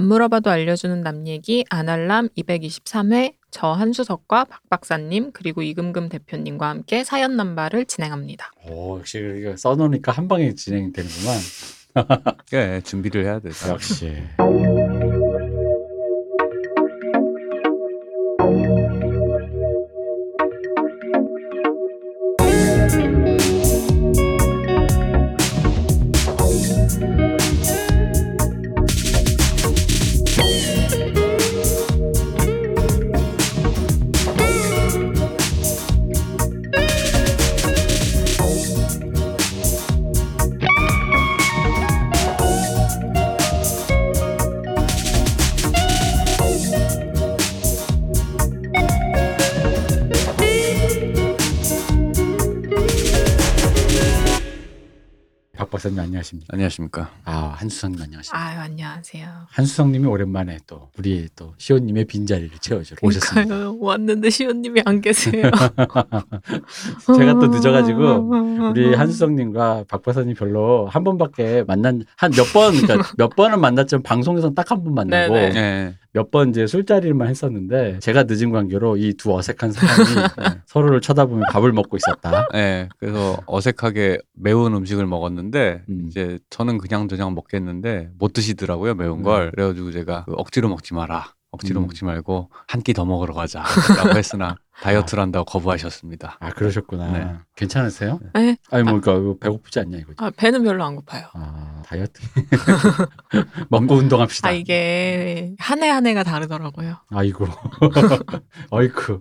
안 물어봐도 알려주는 남 얘기 아날람 223회 저 한수석과 박 박사님 그리고 이금금 대표님과 함께 사연 남발을 진행합니다. 오, 역시 이거 써놓으니까 한 방에 진행되는구만. 예, 준비를 해야 되죠. 역시. 안녕하십니까? 안녕하십니까. 아, 한수성님 안녕하십니까? 아유 안녕하세요. 한수성님이 오랜만에 또 우리 또 시호님의 빈 자리를 채워주러 오셨습니다. 그러니까요. 왔는데 시호님이 안 계세요. 제가 또 늦어가지고 우리 한수성님과 박 박사님 별로 한 번밖에 만난 한 몇 번, 그러니까 몇 번은 만났지만 방송에서는 딱 한 번 만나고 네네. 예. 몇 번 이제 술자리만 했었는데 제가 늦은 관계로 이 두 어색한 사람이 네, 서로를 쳐다보며 밥을 먹고 있었다. 예. 그래서 어색하게 매운 음식을 먹었는데 음. 이제 저는 그냥 저냥 먹겠는데 못 드시더라고요 매운 음. 걸. 그래가지고 제가 그 억지로 먹지 마라. 억지로 음. 먹지 말고 한 끼 더 먹으러 가자라고 했으나 다이어트를 한다고 거부하셨습니다. 아 그러셨구나. 네. 괜찮으세요? 네? 아니 뭐 그러니까 이거 배고프지 않냐 이거지. 아, 배는 별로 안 고파요. 아 다이어트 먹고 운동합시다. 아 이게 한 해 한 해가 다르더라고요. 아이고 어이쿠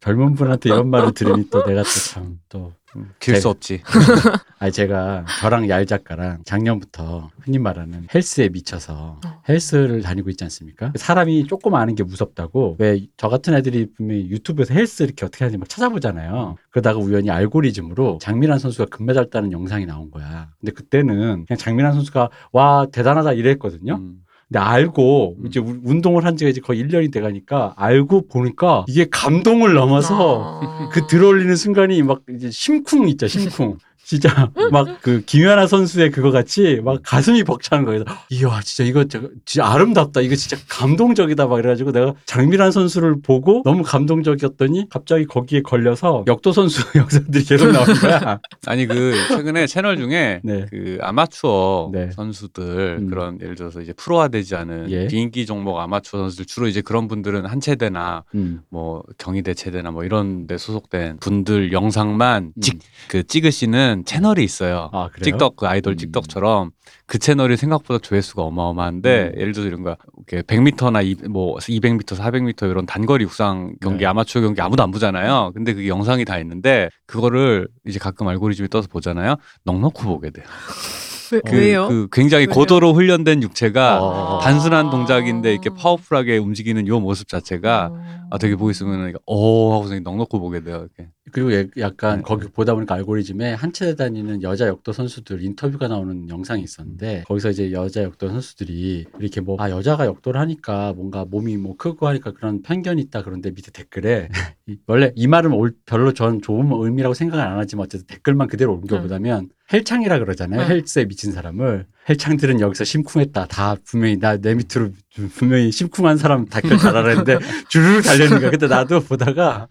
젊은 분한테 이런 말을 들으니 또 내가 또 참또 음, 질 제- 수 없지. 아니 제가 저랑 얄 작가랑 작년부터 흔히 말하는 헬스에 미쳐서 어. 헬스를 다니고 있지 않습니까? 사람이 조금 아는 게 무섭다고 왜 저 같은 애들이 분명히 유튜브에서 헬스 이렇게 어떻게 하는지 막 찾아보잖아요. 그러다가 우연히 알고리즘으로 장미란 선수가 금메달 따는 영상이 나온 거야. 근데 그때는 그냥 장미란 선수가 와 대단하다 이랬거든요. 음. 근데 알고 음. 이제 우- 운동을 한 지가 이제 거의 1년이 돼 가니까 알고 보니까 이게 감동을 넘어서 어. 그 들어올리는 순간이 막 이제 심쿵 있죠, 심쿵. 진짜 막 그 김연아 선수의 그거 같이 막 가슴이 벅차는 거예요. 이야, 진짜 이거 저- 진짜 아름답다. 이거 진짜 감동적이다. 막 이래가지고 내가 장미란 선수를 보고 너무 감동적이었더니 갑자기 거기에 걸려서 역도 선수 영상들이 계속 나오는 거야. 아니 그 최근에 채널 중에 네. 그 아마추어 네. 선수들 음. 그런 예를 들어서 이제 프로화되지 않은 예. 비인기 종목 아마추어 선수들 주로 이제 그런 분들은 한 체대나 음. 뭐 경희대 체대나 뭐 이런 데 소속된 분들 영상만 음. 찍, 그 찍으시는 채널이 있어요. 아, 그래요? 틱톡 그 아이돌 음. 틱톡처럼 그 채널이 생각보다 조회수가 어마어마한데 음. 예를 들어서 이런 거 이렇게 100m나 이, 뭐 200m, 400m 이런 단거리 육상 경기 네. 아마추어 경기 아무도 안 보잖아요. 근데 그게 영상이 다 있는데 그거를 이제 가끔 알고리즘이 떠서 보잖아요. 넉넉히 보게 돼요. 왜, 그- 왜요? 그 굉장히 왜요? 고도로 훈련된 육체가 어. 단순한 동작인데 이렇게 파워풀하게 움직이는 요 모습 자체가 어. 아 되게 보고 있으면 이게 어 하고서 넉넉히 보게 돼요. 이렇게. 그리고 예- 약간 네. 거기 보다 보니까 알고리즘에 한 체대 다니는 여자 역도 선수들 인터뷰가 나오는 영상이 있었는데 거기서 이제 여자 역도 선수들이 이렇게 뭐 아 여자가 역도를 하니까 뭔가 몸이 뭐 크고 하니까 그런 편견이 있다 그런데 밑에 댓글에 이- 원래 이 말은 올- 별로 전 좋은 의미라고 생각은 안 하지만 어쨌든 댓글만 그대로 옮겨보자면 헬창이라 그러잖아요. 응. 헬스에 미친 사람을. 헬창들은 여기서 심쿵했다. 다 분명히 나 내 밑으로 분명히 심쿵한 사람 댓글 달아라는데 주르륵 달려있는 거야. 근데 나도 보다가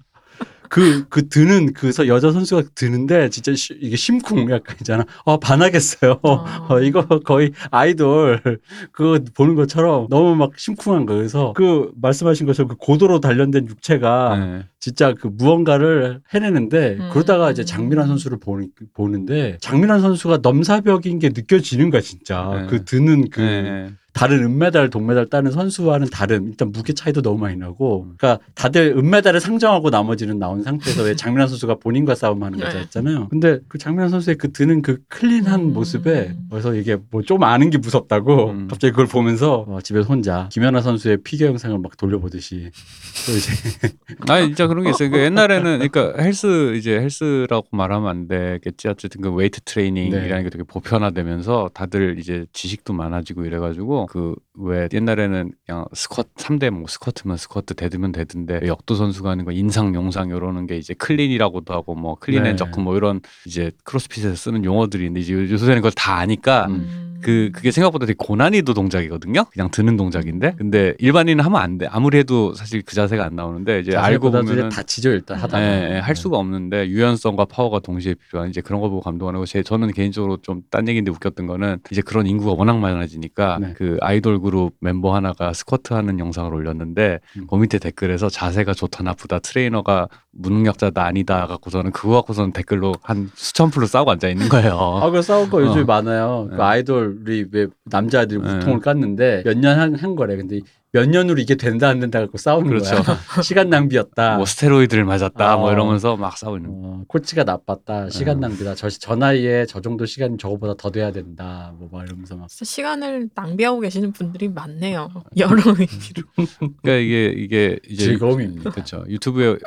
그, 그 드는, 그서 여자 선수가 드는데 진짜 시- 이게 심쿵 약간 있잖아. 어, 반하겠어요. 어. 어, 이거 거의 아이돌 그거 보는 것처럼 너무 막 심쿵한 거예요. 그래서 그 말씀하신 것처럼 그 고도로 단련된 육체가 네. 진짜 그 무언가를 해내는데 음. 그러다가 이제 장미란 선수를 보니, 보는데 장미란 선수가 넘사벽인 게 느껴지는 거야, 진짜. 네. 그 드는 그 네. 다른 은메달, 동메달 따는 선수와는 다른 일단 무게 차이도 너무 많이 나고 그러니까 다들 은메달을 상정하고 나머지는 나온 상태에서 왜 장미란 선수가 본인과 싸움하는 네. 거잖아요. 근데 그 장미란 선수의 그 드는 그 clean한 음. 모습에 그래서 이게 뭐 좀 아는 게 무섭다고 음. 갑자기 그걸 보면서 어, 집에서 혼자 김연아 선수의 피겨 영상을 막 돌려보듯이 또 이제 아니 진짜 그런 게 있어요. 그 옛날에는 그러니까 헬스 이제 헬스라고 말하면 안 되겠지. 어쨌든 그 웨이트 트레이닝이라는 네. 게 되게 보편화되면서 다들 이제 지식도 많아지고 이래가지고 뭐그왜 옛날에는 그냥 스쿼트 3대 뭐 스쿼트면 스쿼트 dead면 dead인데 역도 선수가 하는 거 인상 용상 이러는 게 이제 clean이라고도 하고 뭐 clean 네. and jerk 뭐 이런 이제 크로스핏에서 쓰는 용어들인데 이제 요새는 그걸 다 아니까 음. 그 그게 생각보다 되게 고난이도 동작이거든요. 그냥 드는 동작인데 근데 일반인은 하면 안 돼. 아무리 해도 사실 그 자세가 안 나오는데 이제 알고 보면은 다치죠 일단 하다가. 예, 예, 할 수가 없는데 유연성과 파워가 동시에 필요한 이제 그런 거 보고 감동하는 거. 제 저는 개인적으로 좀 딴 얘기인데 웃겼던 거는 이제 그런 인구가 워낙 많아지니까 네. 그 아이돌 그룹 멤버 하나가 스쿼트 하는 영상을 올렸는데 음. 그 밑에 댓글에서 자세가 좋다 나쁘다 트레이너가 무능력자다 아니다 갖고서는 그거 갖고서는 댓글로 한 수천 플로 싸우고 앉아 있는 거예요. 아, 그 싸운 거 요즘에 어. 많아요. 그 네. 아이돌이 왜 남자애들이 네. 우통을 깠는데 몇 년 한, 한 거래. 근데 몇 년으로 이게 된다 안 된다 갖고 싸우는 그렇죠. 거야. 시간 낭비였다. 뭐 스테로이드를 맞았다 아. 뭐 이러면서 막 거예요. 어, 코치가 나빴다. 시간 음. 낭비다. 저, 저 나이에 저 정도 시간이 저거보다 더 돼야 된다. 뭐 막 이러면서 막. 시간을 낭비하고 계시는 분들이 많네요. 여러 의미로. 그러니까 이게 이게 이제 즐거움입니다. 그렇죠. 유튜브에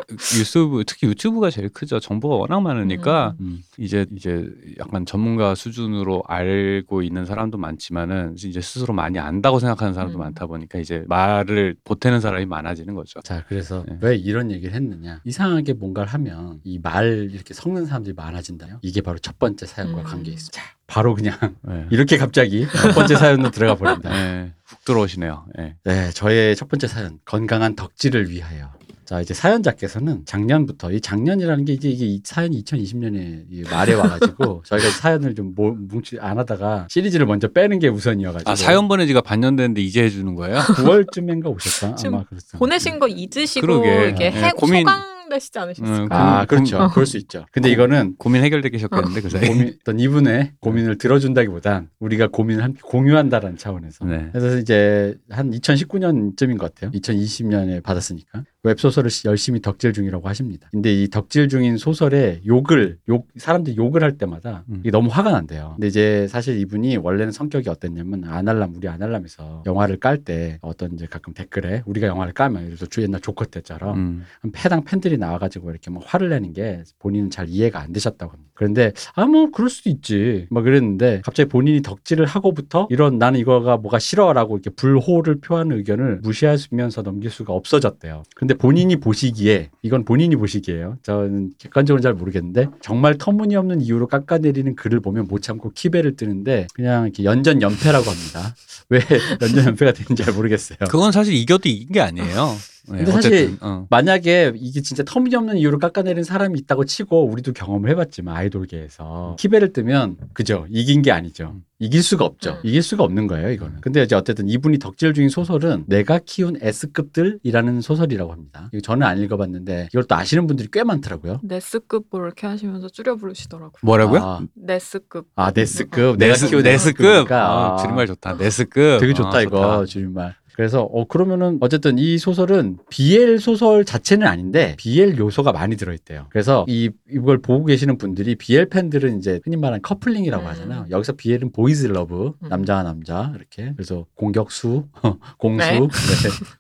유튜브 특히 유튜브가 제일 크죠. 정보가 워낙 많으니까 음. 이제 이제 약간 전문가 수준으로 알고 있는 사람도 많지만은 이제 스스로 많이 안다고 생각하는 사람도 음. 많다 보니까 이제 말을 보태는 사람이 많아지는 거죠. 자, 그래서 네. 왜 이런 얘기를 했느냐. 이상하게 뭔가를 하면 이 말 이렇게 섞는 사람들이 많아진다요. 이게 바로 첫 번째 사연과 음. 관계 있어. 자, 바로 그냥 네. 이렇게 갑자기 첫 번째 사연으로 들어가 버립니다. 네, 훅 들어오시네요. 네. 네, 저의 첫 번째 사연 건강한 덕질을 위하여. 자, 이제 사연자께서는 작년부터 이 작년이라는 게 이제 이게 이 사연이 2020년에 말에 와가지고 저희가 사연을 좀 모- 뭉치 안 하다가 시리즈를 먼저 빼는 게 우선이어가지고 아 사연 보낸 지가 반년 됐는데 이제 해주는 거예요? 9월쯤인가 오셨다 지금 아마 그랬어요. 보내신 거 잊으시고 그러게. 이게 네, 해, 고민- 소강 되시지 않으셨을까? 음, 아, 고- 그렇죠. 고- 그럴 수 있죠. 근데 이거는 고민 해결돼 계셨겠는데 그 사이. 고민, 어떤 이분의 고민을 들어준다기보단 우리가 고민을 함께 공유한다라는 차원에서. 네. 그래서 이제 한 2019년쯤인 것 같아요. 2020년에 받았으니까 웹 소설을 시- 열심히 덕질 중이라고 하십니다. 근데 이 덕질 중인 소설에 욕을 욕 사람들이 욕을 할 때마다 음. 이게 너무 화가 난대요. 근데 이제 사실 이분이 원래는 성격이 어땠냐면 아날람 우리 아날람에서 영화를 깔 때 어떤 이제 가끔 댓글에 우리가 영화를 까면 예를 들어 주 옛날 조커 때처럼 음. 해당 팬들이 나와가지고 이렇게 막 화를 내는 게 본인은 잘 이해가 안 되셨다고 합니다. 그런데 아 뭐 그럴 수도 있지 막 그랬는데 갑자기 본인이 덕질을 하고부터 이런 나는 이거가 뭐가 싫어라고 이렇게 불호를 표하는 의견을 무시하면서 넘길 수가 없어졌대요. 근데 본인이 보시기에 이건 본인이 보시기에요. 저는 객관적으로 잘 모르겠는데 정말 터무니없는 이유로 깎아내리는 글을 보면 못 참고 키배를 뜨는데 그냥 이렇게 연전 연패라고 합니다. 왜 연전 연패가 되는지 잘 모르겠어요. 그건 사실 이겨도 이긴 게 아니에요. 네, 근데 사실 어쨌든, 어. 만약에 이게 진짜 터무니없는 이유로 깎아내린 사람이 있다고 치고 우리도 경험을 해봤지만 아이돌계에서 키배를 뜨면 그죠 이긴 게 아니죠 음. 이길 수가 없죠 음. 이길 수가 없는 거예요 이거는 근데 이제 어쨌든 이분이 덕질 중인 소설은 내가 키운 S급들이라는 소설이라고 합니다 이거 저는 안 읽어봤는데 이걸 또 아시는 분들이 꽤 많더라고요 네스급 뭐 이렇게 하시면서 줄여 부르시더라고요. 뭐라고요? 아, 네스급. 아 내스급 내가 내스, 키운 내스급. S급이니까. 아, 줄임말 좋다. 내스급. 되게 좋다 아, 이거 줄임말. 그래서 어 그러면은 어쨌든 이 소설은 BL 소설 자체는 아닌데 BL 요소가 많이 들어있대요. 그래서 이 이걸 보고 계시는 분들이 BL 팬들은 이제 흔히 말하는 coupling이라고 음. 하잖아요. 여기서 BL은 boys love 음. 남자와 남자 이렇게 그래서 공격수, 공수, 네. 네,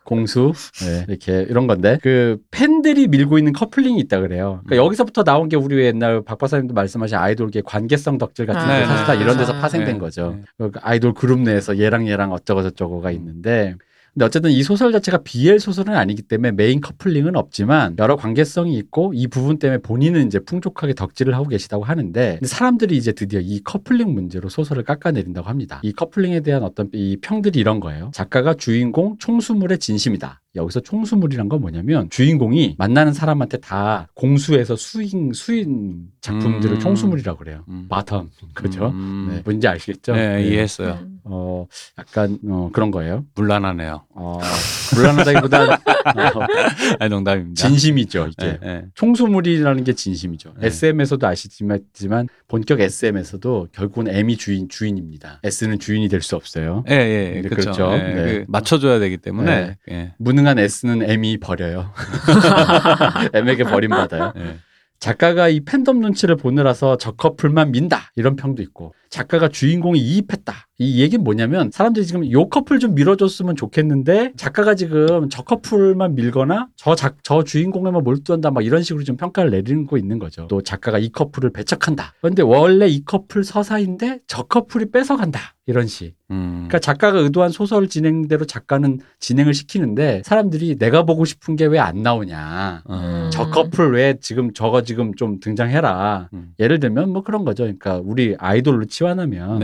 공수 네, 이렇게 이런 건데 그 팬들이 밀고 있는 coupling이 있다 그래요. 그러니까 음. 여기서부터 나온 게 우리 옛날 박 박사님도 말씀하신 아이돌계 관계성 덕질 같은 아, 게 사실 다 이런 데서 아, 파생된 네. 거죠. 네. 그 아이돌 그룹 내에서 얘랑 얘랑 어쩌고 저쩌고가 있는데 근데 어쨌든 이 소설 자체가 BL 소설은 아니기 때문에 main coupling은 없지만 여러 관계성이 있고 이 부분 때문에 본인은 이제 풍족하게 덕질을 하고 계시다고 하는데 사람들이 이제 드디어 이 커플링 문제로 소설을 깎아내린다고 합니다. 이 coupling에 대한 어떤 이 평들이 이런 거예요. 작가가 주인공 총수물에 진심이다. 여기서 총수물이란 건 뭐냐면 주인공이 만나는 사람한테 다 공수해서 수인 수인 작품들을 음. 총수물이라고 그래요. 음. bottom 그죠? 음. 네, 뭔지 아시겠죠? 네, 네. 이해했어요. 음. 어, 약간, 어, 그런 거예요. 물란하네요. 어, 불안하다기보단, 어, 아니, 농담입니다. 진심이죠, 이게. 네, 네. 총수물이라는 게 진심이죠. 네. SM에서도 아시지만, 본격 SM에서도 결국은 M이 주인, 주인입니다. S는 주인이 될 수 없어요. 예, 예, 네, 그렇죠. 그렇죠. 예, 네. 그 맞춰줘야 되기 때문에. 예. 무능 한 S는 M이 버려요. M에게 버림받아요. 예. 작가가 이 팬덤 눈치를 보느라서 저 커플만 민다 이런 평도 있고 작가가 주인공이 이입했다 이 얘기는 뭐냐면 사람들이 지금 요 커플 좀 밀어줬으면 좋겠는데 작가가 지금 저 커플만 밀거나 저, 작, 저 주인공에만 몰두한다 막 이런 식으로 좀 평가를 내리고 있는 거죠. 또 작가가 이 커플을 배척한다. 그런데 원래 이 커플 서사인데 저 커플이 뺏어간다. 이런 식. 음. 그러니까 작가가 의도한 소설 진행대로 작가는 진행을 시키는데 사람들이 내가 보고 싶은 게 왜 안 나오냐. 어. 저 커플 왜 지금 저거 지금 좀 등장해라. 음. 예를 들면 뭐 그런 거죠. 그러니까 우리 아이돌로 치환하면.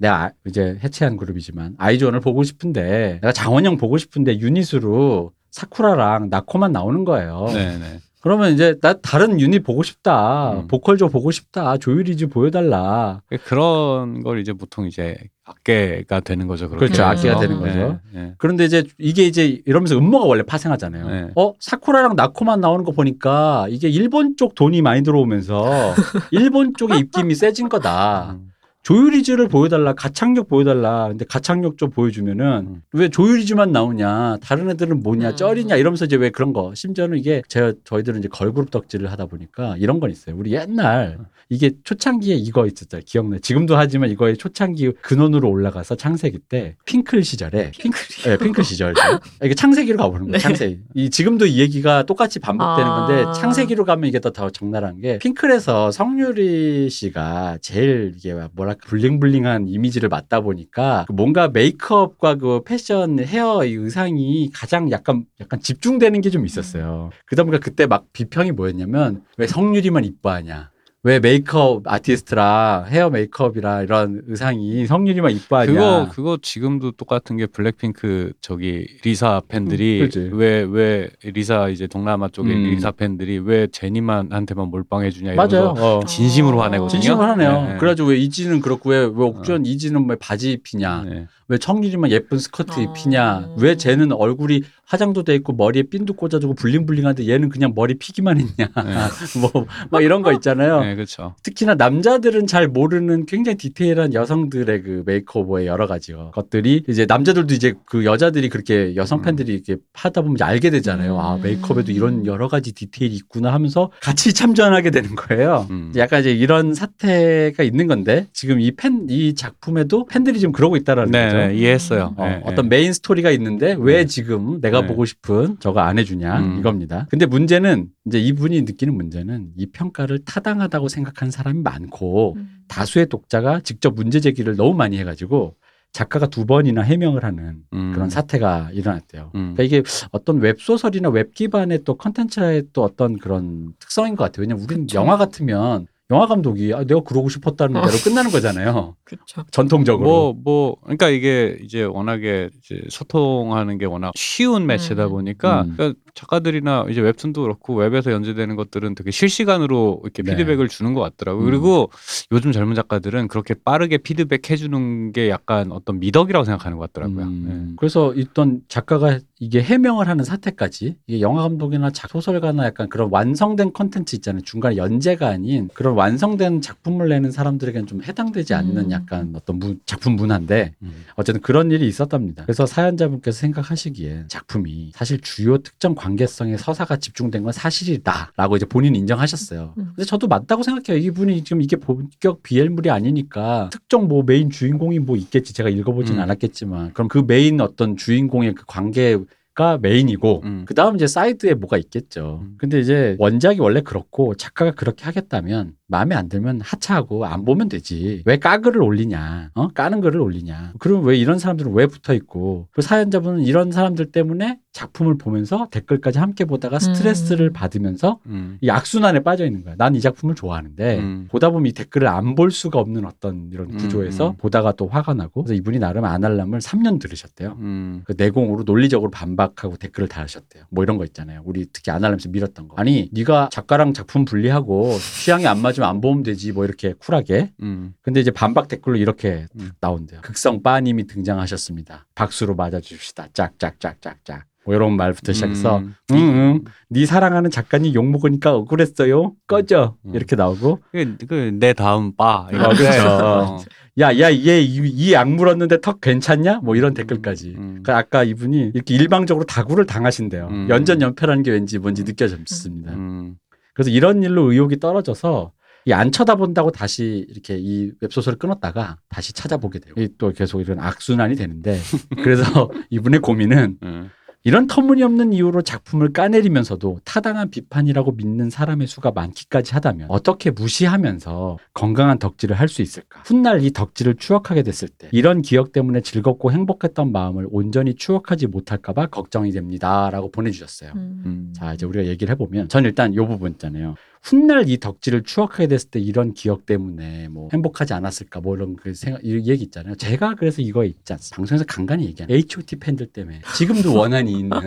내가 아- 이제 해체한 그룹이지만 아이존을 보고 싶은데 내가 장원영 보고 싶은데 유닛으로 사쿠라랑 나코만 나오는 거예요. 네네. 그러면 이제 나 다른 유닛 보고 싶다. 음. 보컬조 보고 싶다. 조유리즈 보여달라. 그런 걸 이제 보통 이제 악계가 되는 거죠. 그렇죠. 악계가. 되는 거죠. 네, 네. 그런데 이제 이게 이제 이러면서 음모가 원래 파생하잖아요. 네. 어 사쿠라랑 나코만 나오는 거 보니까 이게 일본 쪽 돈이 많이 들어오면서 일본 쪽의 입김이 세진 거다. 음. 조유리즈를 보여달라, 가창력 보여달라. 근데 가창력 좀 보여주면은 음. 왜 조유리즈만 나오냐, 다른 애들은 뭐냐, 음. 쩔이냐 이러면서 이제 왜 그런 거. 심지어는 이게 제가 저희들은 이제 걸그룹 덕질을 하다 보니까 이런 건 있어요. 우리 옛날 이게 초창기에 이거 있었잖아요. 기억나. 지금도 하지만 이거의 초창기 근원으로 올라가서 창세기 때 핑클 시절에 핑클이. 네, 핑클 시절. 이게 창세기로 가보는 거예요. 네. 창세기. 이 지금도 이 얘기가 똑같이 반복되는 아. 건데 창세기로 가면 이게 더, 더 적나라한 게 핑클에서 성유리 씨가 제일 이게 뭐 랄까 블링블링한 이미지를 맡다 보니까 그 뭔가 메이크업과 그 패션 헤어 이 의상이 가장 약간 약간 집중되는 게 좀 있었어요. 보니까 그때 막 비평이 뭐였냐면 왜 성유리만 이뻐하냐. 왜 메이크업 아티스트랑 헤어 메이크업이랑 이런 의상이 성유리만 이뻐하냐. 그거 그거 지금도 똑같은 게 블랙핑크 저기 리사 팬들이 음, 그치. 왜왜 리사 이제 동남아 쪽에 음. 리사 팬들이 왜 제니만한테만 몰빵해 주냐 맞아요. 이러면서 어. 진심으로 아. 화내거든요. 진심을 하네요. 네, 네. 그래가지고 왜 이지는 그렇고 왜, 왜 옥주현 이진은 왜 바지 입히냐? 네. 왜 성유리만 예쁜 스커트 어. 입히냐? 왜 쟤는 얼굴이 화장도 돼 있고 머리에 핀도 꽂아주고 bling bling한데 얘는 그냥 머리 피기만 했냐? 뭐막 이런 거 있잖아요. 네, 그렇죠. 특히나 남자들은 잘 모르는 굉장히 디테일한 여성들의 그 makeover의 여러 가지 것들이 이제 남자들도 이제 그 여자들이 그렇게 여성 팬들이 이렇게 하다 보면 알게 되잖아요. 아 음. 메이크업에도 이런 여러 가지 디테일이 있구나 하면서 같이 참전하게 되는 거예요. 음. 약간 이제 이런 사태가 있는 건데 지금 이 팬 이 작품에도 팬들이 지금 그러고 있다라는 네, 거죠. 네, 이해했어요. 어, 네, 어떤 네. main story가 있는데 왜 네. 지금 내가 네. 보고 싶은 저거 안 해주냐 음. 이겁니다. 근데 문제는 이제 이분이 느끼는 문제는 이 평가를 타당하다고 생각하는 사람이 많고 음. 다수의 독자가 직접 문제 제기를 너무 많이 해가지고 작가가 두 번이나 해명을 하는 음. 그런 사태가 일어났대요. 음. 그러니까 이게 어떤 웹 소설이나 웹 기반의 또 컨텐츠의 또 어떤 그런 특성인 것 같아요. 왜냐면 우리는 그쵸. 영화 같으면 영화 감독이 아, 내가 그러고 싶었다는 어. 대로 끝나는 거잖아요. 그쵸. 전통적으로. 뭐, 뭐, 그러니까 이게 이제 워낙에 이제 소통하는 게 워낙 쉬운 매체다 음. 보니까 음. 그러니까 작가들이나 이제 웹툰도 그렇고 웹에서 연재되는 것들은 되게 실시간으로 이렇게 네. 피드백을 주는 것 같더라고요. 음. 그리고 요즘 젊은 작가들은 그렇게 빠르게 피드백 해주는 게 약간 어떤 미덕이라고 생각하는 것 같더라고요. 음, 네. 그래서 어떤 작가가 이게 해명을 하는 사태까지 이게 영화 감독이나 작 소설가나 약간 그런 완성된 컨텐츠 있잖아요. 중간에 연재가 아닌 그런 완성된 작품을 내는 사람들에게는 좀 해당되지 않는 음. 약간 어떤 문- 작품 문화인데 음. 어쨌든 그런 일이 있었답니다. 그래서 사연자분께서 생각하시기에 작품이 사실 주요 특정 관계성의 서사가 집중된 건 사실이다라고 이제 본인 인정하셨어요. 음. 근데 저도 맞다고 생각해요. 이분이 지금 이게 본격 BL물이 아니니까 특정 뭐 메인 주인공이 뭐 있겠지. 제가 읽어보진 음. 않았겠지만 그럼 그 메인 어떤 주인공의 그 관계 가 메인이고 음. 그 다음 이제 사이드에 뭐가 있겠죠. 음. 근데 이제 원작이 원래 그렇고 작가가 그렇게 하겠다면 마음에 안 들면 하차하고 안 보면 되지. 왜 까글을 올리냐? 어? 까는 글을 올리냐? 그럼 왜 이런 사람들은 왜 붙어 있고? 그 사연자분은 이런 사람들 때문에 작품을 보면서 댓글까지 함께 보다가 스트레스를 음. 받으면서 음. 이 악순환에 빠져 있는 거야. 난 이 작품을 좋아하는데 음. 보다 보면 이 댓글을 안 볼 수가 없는 어떤 이런 음, 구조에서 음. 보다가 또 화가 나고 그래서 이분이 나름 아날람을 3년 들으셨대요. 음. 그 내공으로 논리적으로 반박하고 댓글을 달으셨대요. 뭐 이런 거 있잖아요. 우리 특히 아날람에서 밀었던 거. 아니 네가 작가랑 작품 분리하고 취향이 안 맞 으면 안 보면 되지 뭐 이렇게 쿨하게. 음. 근데 이제 반박 댓글로 이렇게 음. 나온대요. 극성 빠님이 등장하셨습니다. 박수로 맞아주십시다. 짝짝짝짝짝. 뭐 이런 말부터 시작해서 음. 응 응 네 사랑하는 작가님 욕 먹으니까 억울했어요. 꺼져 음. 이렇게 나오고 그, 그, 내 다음 바. 어, 그렇죠. 어. 야야얘이 약 물었는데 턱 괜찮냐? 뭐 이런 댓글까지. 음. 그 아까 이분이 이렇게 일방적으로 다구를 당하신대요. 음. 연전 연패라는 게 왠지 뭔지 느껴졌습니다. 음. 그래서 이런 일로 의욕이 떨어져서 이 안 쳐다본다고 다시 이렇게 이 웹소설을 끊었다가 다시 찾아보게 돼요. 이또 계속 이런 악순환이 되는데 그래서 이분의 고민은 음. 이런 터무니없는 이유로 작품을 까내리면서도 타당한 비판이라고 믿는 사람의 수가 많기까지 하다면 어떻게 무시하면서 건강한 덕질을 할 수 있을까? 훗날 이 덕질을 추억하게 됐을 때 이런 기억 때문에 즐겁고 행복했던 마음을 온전히 추억하지 못할까봐 걱정이 됩니다 라고 보내주셨어요. 음. 음. 자 이제 우리가 얘기를 해보면 전 일단 요 부분 있잖아요. 훗날 이 덕질을 추억하게 됐을 때 이런 기억 때문에 뭐 행복하지 않았을까 뭐 이런 그 생각 이 얘기 있잖아요. 제가 그래서 이거 있지 않습니까? 방송에서 간간히 얘기하는 H.O.T 팬들 때문에 지금도 원한이 있는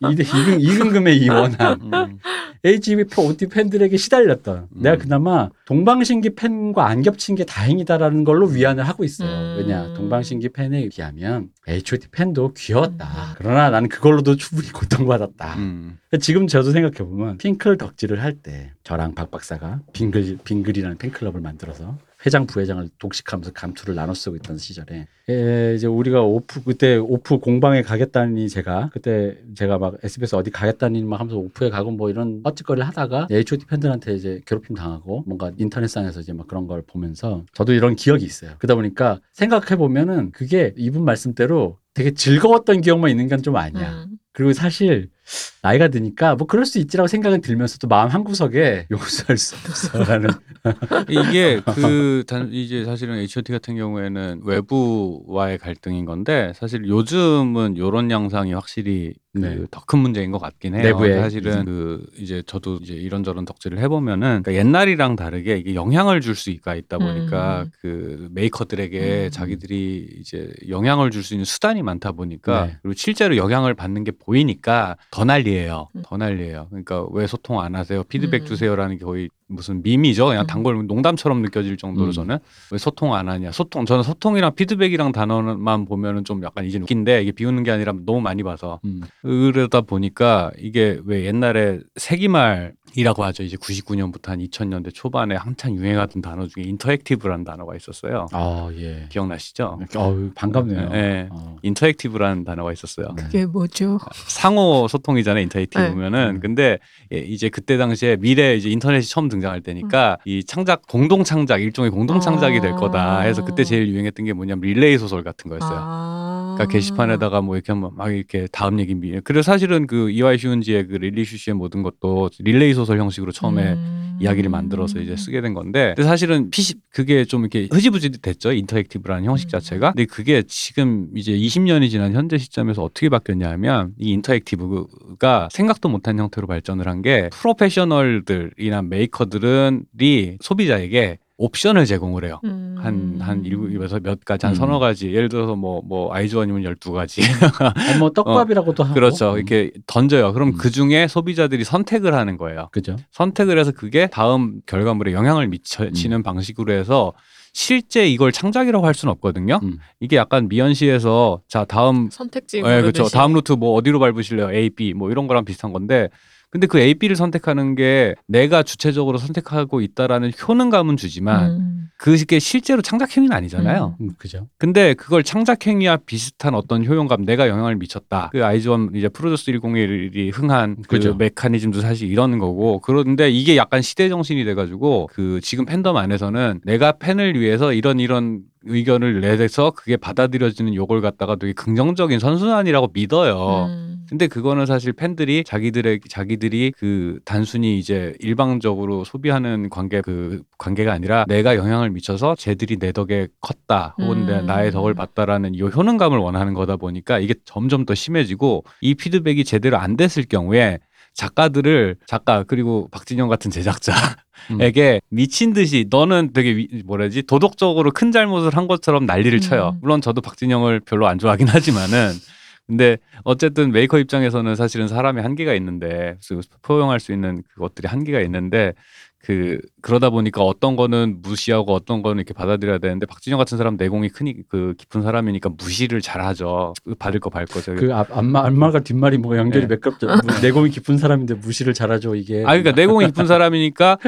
이 이근 이근금의 이 원한 음. H.O.T 팬들에게 시달렸던 음. 내가 그나마 동방신기 팬과 안 겹친 게 다행이다라는 걸로 위안을 하고 있어요. 음. 왜냐 동방신기 팬에 비하면 H.O.T 팬도 귀여웠다. 음. 그러나 나는 그걸로도 충분히 고통받았다. 음. 지금 저도 생각해 보면 핑클 덕질을 할 때 저랑 박 박사가 빙글 빙글이라는 팬클럽을 만들어서 회장 부회장을 독식하면서 감투를 나눠 쓰고 있던 시절에 에, 이제 우리가 오프 그때 오프 공방에 가겠다니 제가 그때 제가 막 SBS 어디 가겠다니 막 하면서 오프에 가고 뭐 이런 헛짓거리를 하다가 H.O.T 팬들한테 이제 괴롭힘 당하고 뭔가 인터넷상에서 이제 막 그런 걸 보면서 저도 이런 기억이 있어요. 그러다 보니까 생각해 보면은 그게 이분 말씀대로 되게 즐거웠던 기억만 있는 건 좀 아니야. 음. 그리고 사실 나이가 드니까 뭐 그럴 수 있지라고 생각은 들면서도 마음 한 구석에 용서할 수 없어라는. 이게 그 단 이제 사실은 H.O.T 같은 경우에는 외부와의 갈등인 건데 사실 요즘은 요런 양상이 확실히 네. 그더큰 문제인 것 같긴 해요. 내부에 사실은 이제. 그 이제 저도 이제 이런저런 덕질을 해보면은 그러니까 옛날이랑 다르게 이게 영향을 줄 수가 있다 보니까 음. 그 메이커들에게 음. 자기들이 이제 영향을 줄 수 있는 수단이 많다 보니까 네. 그리고 실제로 영향을 받는 게 보이니까 더 난리예요. 음. 더 난리예요. 그러니까 왜 소통 안 하세요? 피드백 음. 주세요라는 게 거의 무슨 밈이죠. 그냥 음. 단골 농담처럼 느껴질 정도로 음. 저는 왜 소통 안 하냐. 소통 저는 소통이랑 피드백이랑 단어만 보면은 좀 약간 이제 웃긴데 이게 비웃는 게 아니라 너무 많이 봐서 음. 그러다 보니까 이게 왜 옛날에 세기말 이라고 하죠. 이제 99년부터 한 2000년대 초반에 한참 유행하던 단어 중에 interactive라는 단어가 있었어요. 아 예. 기억나시죠? 어 반갑네요. 네. 어. interactive라는 단어가 있었어요. 네. 그게 뭐죠? 상호 소통이잖아요, interactive면은. 네. 근데 예, 이제 그때 당시에 미래 이제 인터넷이 처음 등장할 때니까 이 창작 공동 창작 일종의 공동 창작이 될 거다 해서 그때 제일 유행했던 게 뭐냐면 릴레이 소설 같은 거였어요. 아. 그러니까 게시판에다가 뭐 이렇게 하면 막 이렇게 다음 얘기 미. 그래서 사실은 그 이와이 슌지의 그 릴리 슈슈의 모든 것도 릴레이 소설 형식으로 처음에 음. 이야기를 만들어서 이제 쓰게 된 건데 근데 사실은 PC 그게 좀 이렇게 흐지부지 됐죠 interactive라는 형식 음. 자체가 근데 그게 지금 이제 20년이 지난 현재 시점에서 어떻게 바뀌었냐 하면 이 interactive가 생각도 못한 형태로 발전을 한 게 프로페셔널들이나 메이커들은 이 소비자에게 옵션을 제공을 해요. 음. 한, 한 일곱에서 몇 가지, 한 음. 서너 가지. 예를 들어서 뭐, 뭐, 아이즈원이면 열두 가지. 아니, 뭐 떡밥이라고도 하고. 그렇죠. 이렇게 던져요. 그럼 음. 그 중에 소비자들이 선택을 하는 거예요. 그죠. 선택을 해서 그게 다음 결과물에 영향을 미치는 방식으로 해서 실제 이걸 창작이라고 할 수는 없거든요. 음. 이게 약간 미연시에서 자 다음 선택지 예, 그렇죠. 고르듯이. 다음 루트 뭐 어디로 밟으실래요? A, B 뭐 이런 거랑 비슷한 건데 근데 그 A, B를 선택하는 게 내가 주체적으로 선택하고 있다라는 효능감은 주지만 음. 그게 실제로 창작 행위는 아니잖아요. 음, 그죠. 근데 그걸 창작 행위와 비슷한 어떤 효용감, 내가 영향을 미쳤다. 그 아이즈원 이제 프로듀스 101이 흥한 그 그죠. 메커니즘도 사실 이런 거고. 그런데 이게 약간 시대 정신이 돼가지고 그 지금 팬덤 안에서는 내가 팬을 위해서 이런 이런 의견을 내서 그게 받아들여지는 요걸 갖다가 되게 긍정적인 선순환이라고 믿어요. 음. 근데 그거는 사실 팬들이 자기들의 자기들이 그 단순히 이제 일방적으로 소비하는 관계 그 관계가 아니라 내가 영향을 미쳐서 쟤들이 내 덕에 컸다 혹은 내 음. 나의 덕을 봤다라는 이 효능감을 원하는 거다 보니까 이게 점점 더 심해지고 이 피드백이 제대로 안 됐을 경우에 작가들을 작가 그리고 박진영 같은 제작자에게 미친 듯이 너는 되게 위- 뭐라지 도덕적으로 큰 잘못을 한 것처럼 난리를 쳐요. 음. 물론 저도 박진영을 별로 안 좋아하긴 하지만은 근데 어쨌든 메이커 입장에서는 사실은 사람의 한계가 있는데 그 포용할 수 있는 그것들이 한계가 있는데 그 그러다 보니까 어떤 거는 무시하고 어떤 거는 이렇게 받아들여야 되는데 박진영 같은 사람 내공이 크니 그 깊은 사람이니까 무시를 잘하죠. 그 받을 거 받을 거 저기. 그 앞, 앞말, 앞말과 뒷말이 뭐 연결이 네. 매끄럽죠. 뭐 내공이 깊은 사람인데 무시를 잘하죠, 이게. 아 그러니까 내공이 깊은 사람이니까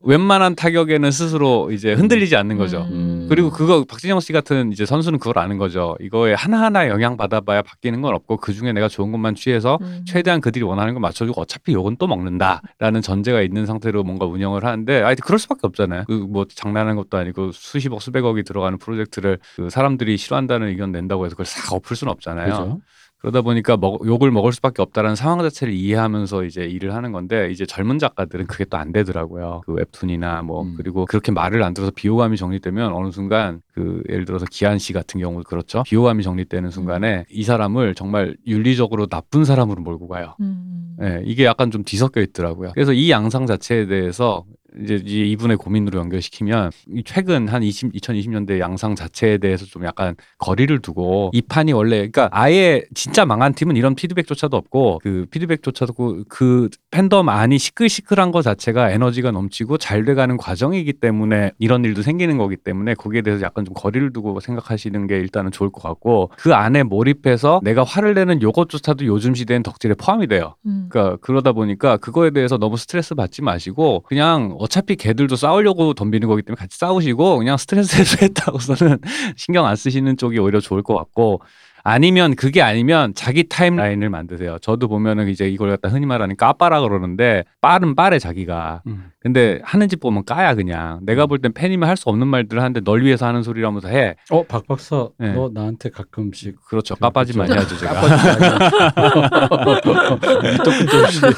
웬만한 타격에는 스스로 이제 흔들리지 않는 거죠. 음. 그리고 그거 박진영 씨 같은 이제 선수는 그걸 아는 거죠. 이거에 하나하나 영향 받아봐야 바뀌는 건 없고 그 중에 내가 좋은 것만 취해서 음. 최대한 그들이 원하는 걸 맞춰주고 어차피 요건 또 먹는다라는 전제가 있는 상태로 뭔가 운영을 운영을 하는데 아이 그럴 수밖에 없잖아요. 그 뭐 장난하는 것도 아니고 수십억 수백억이 들어가는 프로젝트를 그 사람들이 싫어한다는 의견 낸다고 해서 그걸 싹 엎을 수는 없잖아요. 그죠? 그러다 보니까 먹, 욕을 먹을 수밖에 없다라는 상황 자체를 이해하면서 이제 일을 하는 건데 이제 젊은 작가들은 그게 또 안 되더라고요. 그 웹툰이나 뭐 음. 그리고 그렇게 말을 안 들어서 비호감이 정리되면 어느 순간 그 예를 들어서 기한 씨 같은 경우 그렇죠. 비호감이 정리되는 순간에 이 사람을 정말 윤리적으로 나쁜 사람으로 몰고 가요. 음. 예, 이게 약간 좀 뒤섞여 있더라고요. 그래서 이 양상 자체에 대해서 이제 이- 이분의 고민으로 연결시키면 이 최근 한 20, 2020년대 양상 자체에 대해서 좀 약간 거리를 두고 이 판이 원래 그러니까 아예 진짜 망한 팀은 이런 피드백조차도 없고 그 피드백조차도 없고 그 팬덤 안이 시끌시끌한 것 자체가 에너지가 넘치고 잘 돼가는 과정이기 때문에 이런 일도 생기는 거기 때문에 거기에 대해서 약간 좀 거리를 두고 생각하시는 게 일단은 좋을 것 같고 그 안에 몰입해서 내가 화를 내는 요것조차도 요즘 시대엔 덕질에 포함이 돼요. 음. 그러니까 그러다 보니까 그거에 대해서 너무 스트레스 받지 마시고 그냥 어차피 걔들도 싸우려고 덤비는 거기 때문에 같이 싸우시고 그냥 스트레스 해소했다고서는 신경 안 쓰시는 쪽이 오히려 좋을 것 같고 아니면 그게 아니면 자기 타임라인을 만드세요. 저도 보면은 이제 이걸 갖다 흔히 말하는 까빠라 그러는데 빠른 빠래 자기가 음. 근데 하는 짓 보면 까야 그냥 내가 볼 땐 팬이면 할 수 없는 말들을 하는데 널 위해서 하는 소리라면서 해 어, 박 박사, 네. 너 나한테 가끔씩 그렇죠 그- 까빠지 그렇죠. 많이 하죠 제가.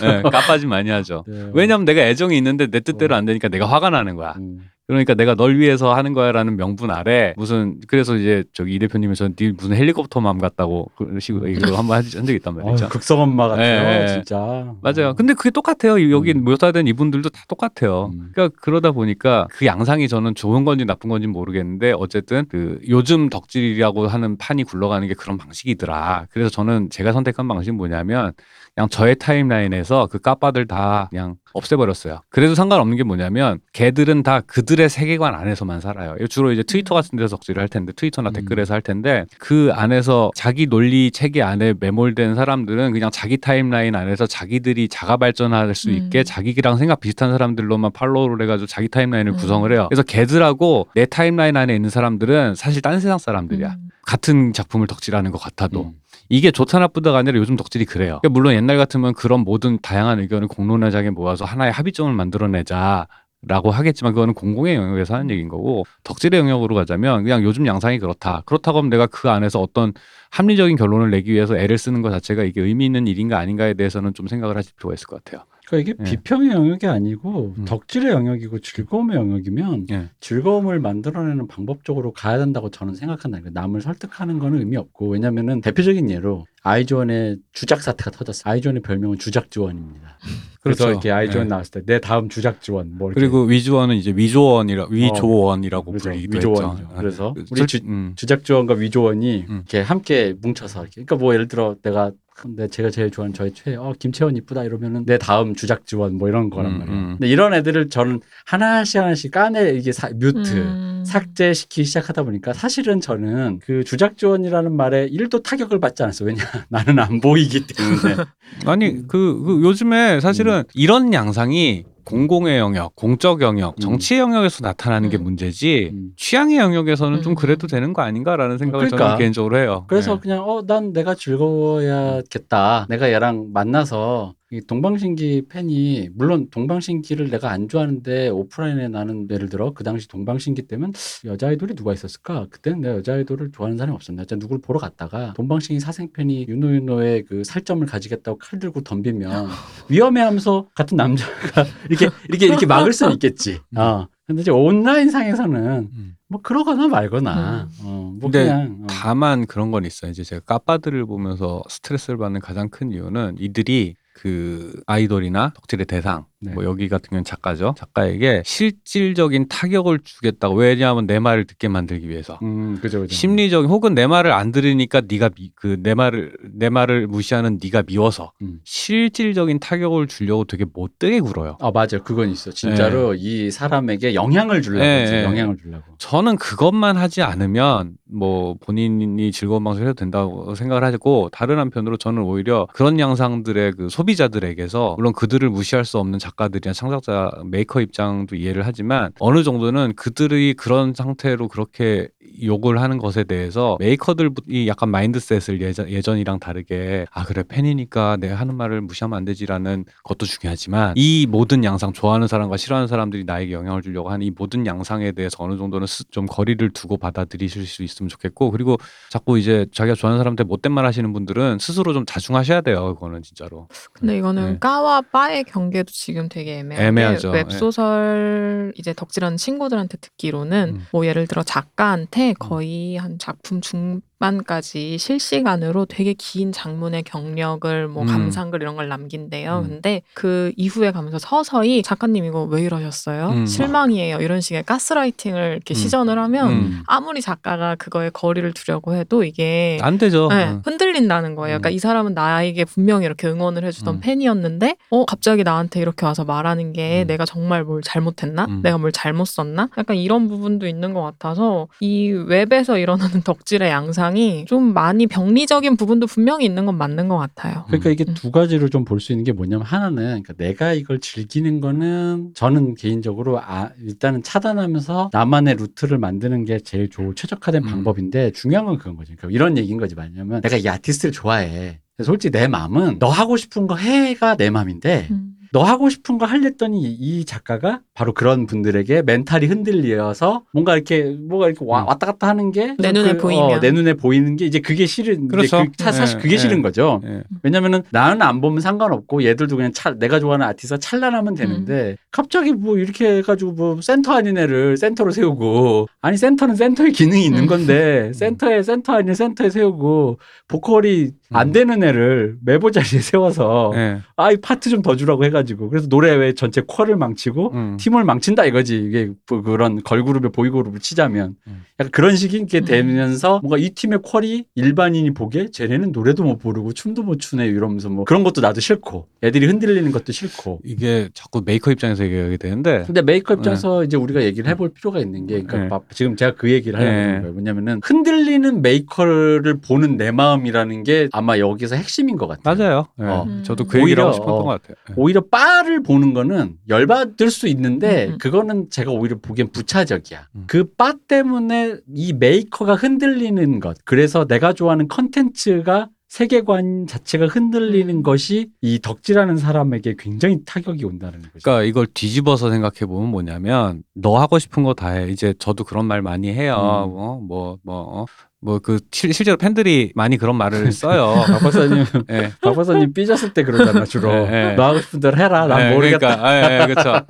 네, 까빠지 많이 하죠 네. 왜냐면 내가 애정이 있는데 내 뜻대로 안 되니까 내가 화가 나는 거야 음. 그러니까 내가 널 위해서 하는 거야라는 명분 아래 무슨 그래서 이제 저기 이 대표님이 전네 무슨 헬리콥터 맘 같다고 그런 식으로 얘기를 한번 한 적이 있단 말이죠. 극성 엄마 같아요, 예, 예. 진짜. 맞아요. 근데 그게 똑같아요. 여기 음. 묘사된 이분들도 다 똑같아요. 음. 그러니까 그러다 보니까 그 양상이 저는 좋은 건지 나쁜 건지 모르겠는데 어쨌든 그 요즘 덕질이라고 하는 판이 굴러가는 게 그런 방식이더라. 그래서 저는 제가 선택한 방식은 뭐냐면 그냥 저의 timeline에서 그 까빠들 다 그냥 없애버렸어요. 그래도 상관없는 게 뭐냐면 걔들은 다 그들의 세계관 안에서만 살아요. 주로 이제 트위터 같은 데서 덕질을 할 텐데 트위터나 음. 댓글에서 할 텐데 그 안에서 자기 논리 체계 안에 매몰된 사람들은 그냥 자기 timeline 안에서 자기들이 자가 발전할 수 음. 있게 자기랑 생각 비슷한 사람들로만 follow를 해가지고 자기 timeline을 음. 구성을 해요. 그래서 걔들하고 내 timeline 안에 있는 사람들은 사실 딴 세상 사람들이야. 음. 같은 작품을 덕질하는 것 같아도. 음. 이게 좋다 나쁘다가 아니라 요즘 덕질이 그래요. 그러니까 물론 옛날 같으면 그런 모든 다양한 의견을 공론화장에 모아서 하나의 합의점을 만들어내자. 라고 하겠지만 그거는 공공의 영역에서 하는 얘기인 거고 덕질의 영역으로 가자면 그냥 요즘 양상이 그렇다. 그렇다고 하면 내가 그 안에서 어떤 합리적인 결론을 내기 위해서 애를 쓰는 것 자체가 이게 의미 있는 일인가 아닌가에 대해서는 좀 생각을 하실 필요가 있을 것 같아요. 그러니까 이게 예. 비평의 영역이 아니고 음. 덕질의 영역이고 즐거움의 영역이면 예. 즐거움을 만들어내는 방법적으로 가야 된다고 저는 생각한다. 그러니까 남을 설득하는 거는 의미 없고 왜냐면은 대표적인 예로 아이즈원의 주작 사태가 터졌어요. 아이즈원의 별명은 주작지원입니다. 그래서 그렇죠. 이렇게 아이즈원 예. 나왔을 때 내 다음 주작지원 뭐 이렇게 그리고 위조원은 이제 위조원이라 위조원이라고 그죠. 불리기도 위조원이죠. 했죠. 그래서 그 우리 솔- 주- 음. 주작지원과 위조원이 음. 이렇게 함께 뭉쳐서 이렇게. 그러니까 뭐 예를 들어 내가 근데 제가 제일 좋아하는 저의 최애 어 김채원 이쁘다 이러면은 내 다음 주작 지원 뭐 이런 거란 음, 말이에요. 음. 근데 이런 애들을 저는 하나씩 하나씩 까내 이게 사, 뮤트 음. 삭제시키기 시작하다 보니까 사실은 저는 그 주작 지원이라는 말에 일도 타격을 받지 않았어요. 왜냐 나는 안 보이기 때문에. 아니 그, 그 요즘에 사실은 음. 이런 양상이 공공의 영역, 공적 영역, 음. 정치 의 영역에서 나타나는 게 음. 문제지 음. 취향의 영역에서는 좀 음. 그래도 되는 거 아닌가라는 생각을 그러니까. 저는 개인적으로 해요. 그래서 네. 그냥 어 난 내가 즐거워야겠다. 내가 얘랑 만나서 이 동방신기 팬이 물론 동방신기를 내가 안 좋아하는데 오프라인에 나는 예를 들어 그 당시 동방신기 때면 여자 아이돌이 누가 있었을까? 그때는 내가 여자 아이돌을 좋아하는 사람이 없었나? 진짜 누굴 보러 갔다가 동방신기 사생 팬이 윤호윤호의 그 살점을 가지겠다고 칼 들고 덤비면 위험해하면서 같은 남자가 이렇게 이렇게 이렇게 막을 수는 있겠지. 어. 근데 이제 온라인 상에서는 음. 뭐 그러거나 말거나 어, 뭐 근데 그냥 어. 다만 그런 건 있어요. 이제 제가 까빠들을 보면서 스트레스를 받는 가장 큰 이유는 이들이 그 아이돌이나 덕질의 대상, 네. 뭐 여기 같은 경우는 작가죠. 작가에게 실질적인 타격을 주겠다고 왜냐하면 내 말을 듣게 만들기 위해서. 음, 그죠, 그죠. 심리적인 혹은 내 말을 안 들으니까 네가 그 내 말을 내 말을 무시하는 네가 미워서 음. 실질적인 타격을 주려고 되게 못되게 굴어요. 아 맞아요, 그건 있어. 진짜로 이 사람에게 영향을 주려고, 네? 네. 영향을 주려고. 저는 그것만 하지 않으면 뭐 본인이 즐거운 방식으로 해도 된다고 생각을 하고 다른 한편으로 저는 오히려 그런 양상들의 그 소비자들에게서 물론 그들을 무시할 수 없는 작 작가들이나 창작자 메이커 입장도 이해를 하지만 어느 정도는 그들이 그런 상태로 그렇게 욕을 하는 것에 대해서 메이커들이 약간 mindset을 예전, 예전이랑 다르게 아 그래 팬이니까 내가 하는 말을 무시하면 안 되지라는 것도 중요하지만 이 모든 양상 좋아하는 사람과 싫어하는 사람들이 나에게 영향을 주려고 하는 이 모든 양상에 대해서 어느 정도는 스- 좀 거리를 두고 받아들이실 수 있으면 좋겠고 그리고 자꾸 이제 자기가 좋아하는 사람한테 못된 말 하시는 분들은 스스로 좀 자중하셔야 돼요 그거는 진짜로 근데 이거는 네. 까와 빠의 경계도 지금 되게 애매하게 애매하죠. 웹소설 이제 덕질하는 친구들한테 듣기로는 음. 뭐 예를 들어 작가한테 거의 한 작품 중 반까지 실시간으로 되게 긴 장문의 경력을 뭐 음. 감상글 이런 걸 남긴대요. 음. 근데 그 이후에 가면서 서서히 작가님 이거 왜 이러셨어요? 음. 실망이에요. 이런 식의 가스라이팅을 이렇게 음. 시전을 하면 음. 아무리 작가가 그거에 거리를 두려고 해도 이게 안 되죠 네, 응. 흔들린다는 거예요. 그러니까 음. 이 사람은 나에게 분명히 이렇게 응원을 해주던 음. 팬이었는데, 어 갑자기 나한테 이렇게 와서 말하는 게 음. 내가 정말 뭘 잘못했나? 음. 내가 뭘 잘못 썼나? 약간 이런 부분도 있는 것 같아서 이 웹에서 일어나는 덕질의 양상 이 좀 많이 병리적인 부분도 분명히 있는 건 맞는 것 같아요. 그러니까 이게 음. 두 가지로 좀 볼 수 있는 게 뭐냐면 하나는 그러니까 내가 이걸 즐기는 거는 저는 개인적으로 아, 일단은 차단하면서 나만의 루트를 만드는 게 제일 좋을 최적화된 음. 방법인데 중요한 건 그건 거죠. 그러니까 이런 얘기인 거지 뭐냐면 내가 이 아티스트를 좋아해. 솔직히 내 마음은 너 하고 싶은 거 해가 내 마음인데 음. 너 하고 싶은 거 할랬더니 이 작가가 바로 그런 분들에게 멘탈이 흔들려서 뭔가 이렇게 뭐가 이렇게 와, 음. 왔다 갔다 하는 게 내 눈에 그, 보이면. 어, 내 눈에 보이는 게 이제 그게 싫은 그렇죠. 이제 그 차- 사실 예, 그게 예. 싫은 거죠. 예. 왜냐면은 나는 안 보면 상관없고 얘들도 그냥 차, 내가 좋아하는 아티스트가 찬란하면 되는데 갑자기 뭐 이렇게 해가지고 뭐 센터 아닌 애를 센터로 세우고 아니 센터는 센터의 기능이 있는 음. 건데 센터에 센터 아닌 센터에 세우고 보컬이 안 음. 되는 애를 메보 자리에 세워서 예. 아이 파트 좀 더 주라고 해가지고 그래서 노래 왜 전체 퀄을 망치고 음. 팀을 망친다 이거지 이게 뭐 그런 걸그룹에 보이그룹을 치자면 음. 약간 그런 식이 게 음. 되면서 뭔가 이 팀의 퀄이 일반인이 보기에 쟤네는 노래도 못 부르고 춤도 못 추네 이러면서 뭐 그런 것도 나도 싫고 애들이 흔들리는 것도 싫고 이게 자꾸 메이커 입장에서 얘기하게 되는데 근데 메이커 입장에서 이제 우리가 얘기를 해볼 필요가 있는 게 그러니까 네. 막 지금 제가 그 얘기를 하려고 네. 하는 거예요 뭐냐면은 흔들리는 메이커를 보는 내 마음이라는 게 아마 여기서 핵심인 것 같아요 맞아요. 예. 어. 저도 그 얘기를 오히려, 하고 싶었던 어, 것 같아요. 예. 오히려 까빠를 보는 거는 열받을 수 있는 데 음, 음. 그거는 제가 오히려 보기엔 부차적이야. 음. 그 까빠 때문에 이 메이커가 흔들리는 것. 그래서 내가 좋아하는 컨텐츠가 세계관 자체가 흔들리는 음. 것이 이 덕질하는 사람에게 굉장히 타격이 온다는 거죠. 그러니까 이걸 뒤집어서 생각해 보면 뭐냐면 너 하고 싶은 거 다 해. 이제 저도 그런 말 많이 해요. 음. 뭐뭐뭐 어, 뭐 그 실제로 팬들이 많이 그런 말을 써요. 박 박사님, 예. 박 박사님 삐졌을 때 그러잖아 주로. 네, 네. 너 하고 싶은 대로 해라. 난 예, 모르겠다. 그러니까, 예, 예, 그렇죠.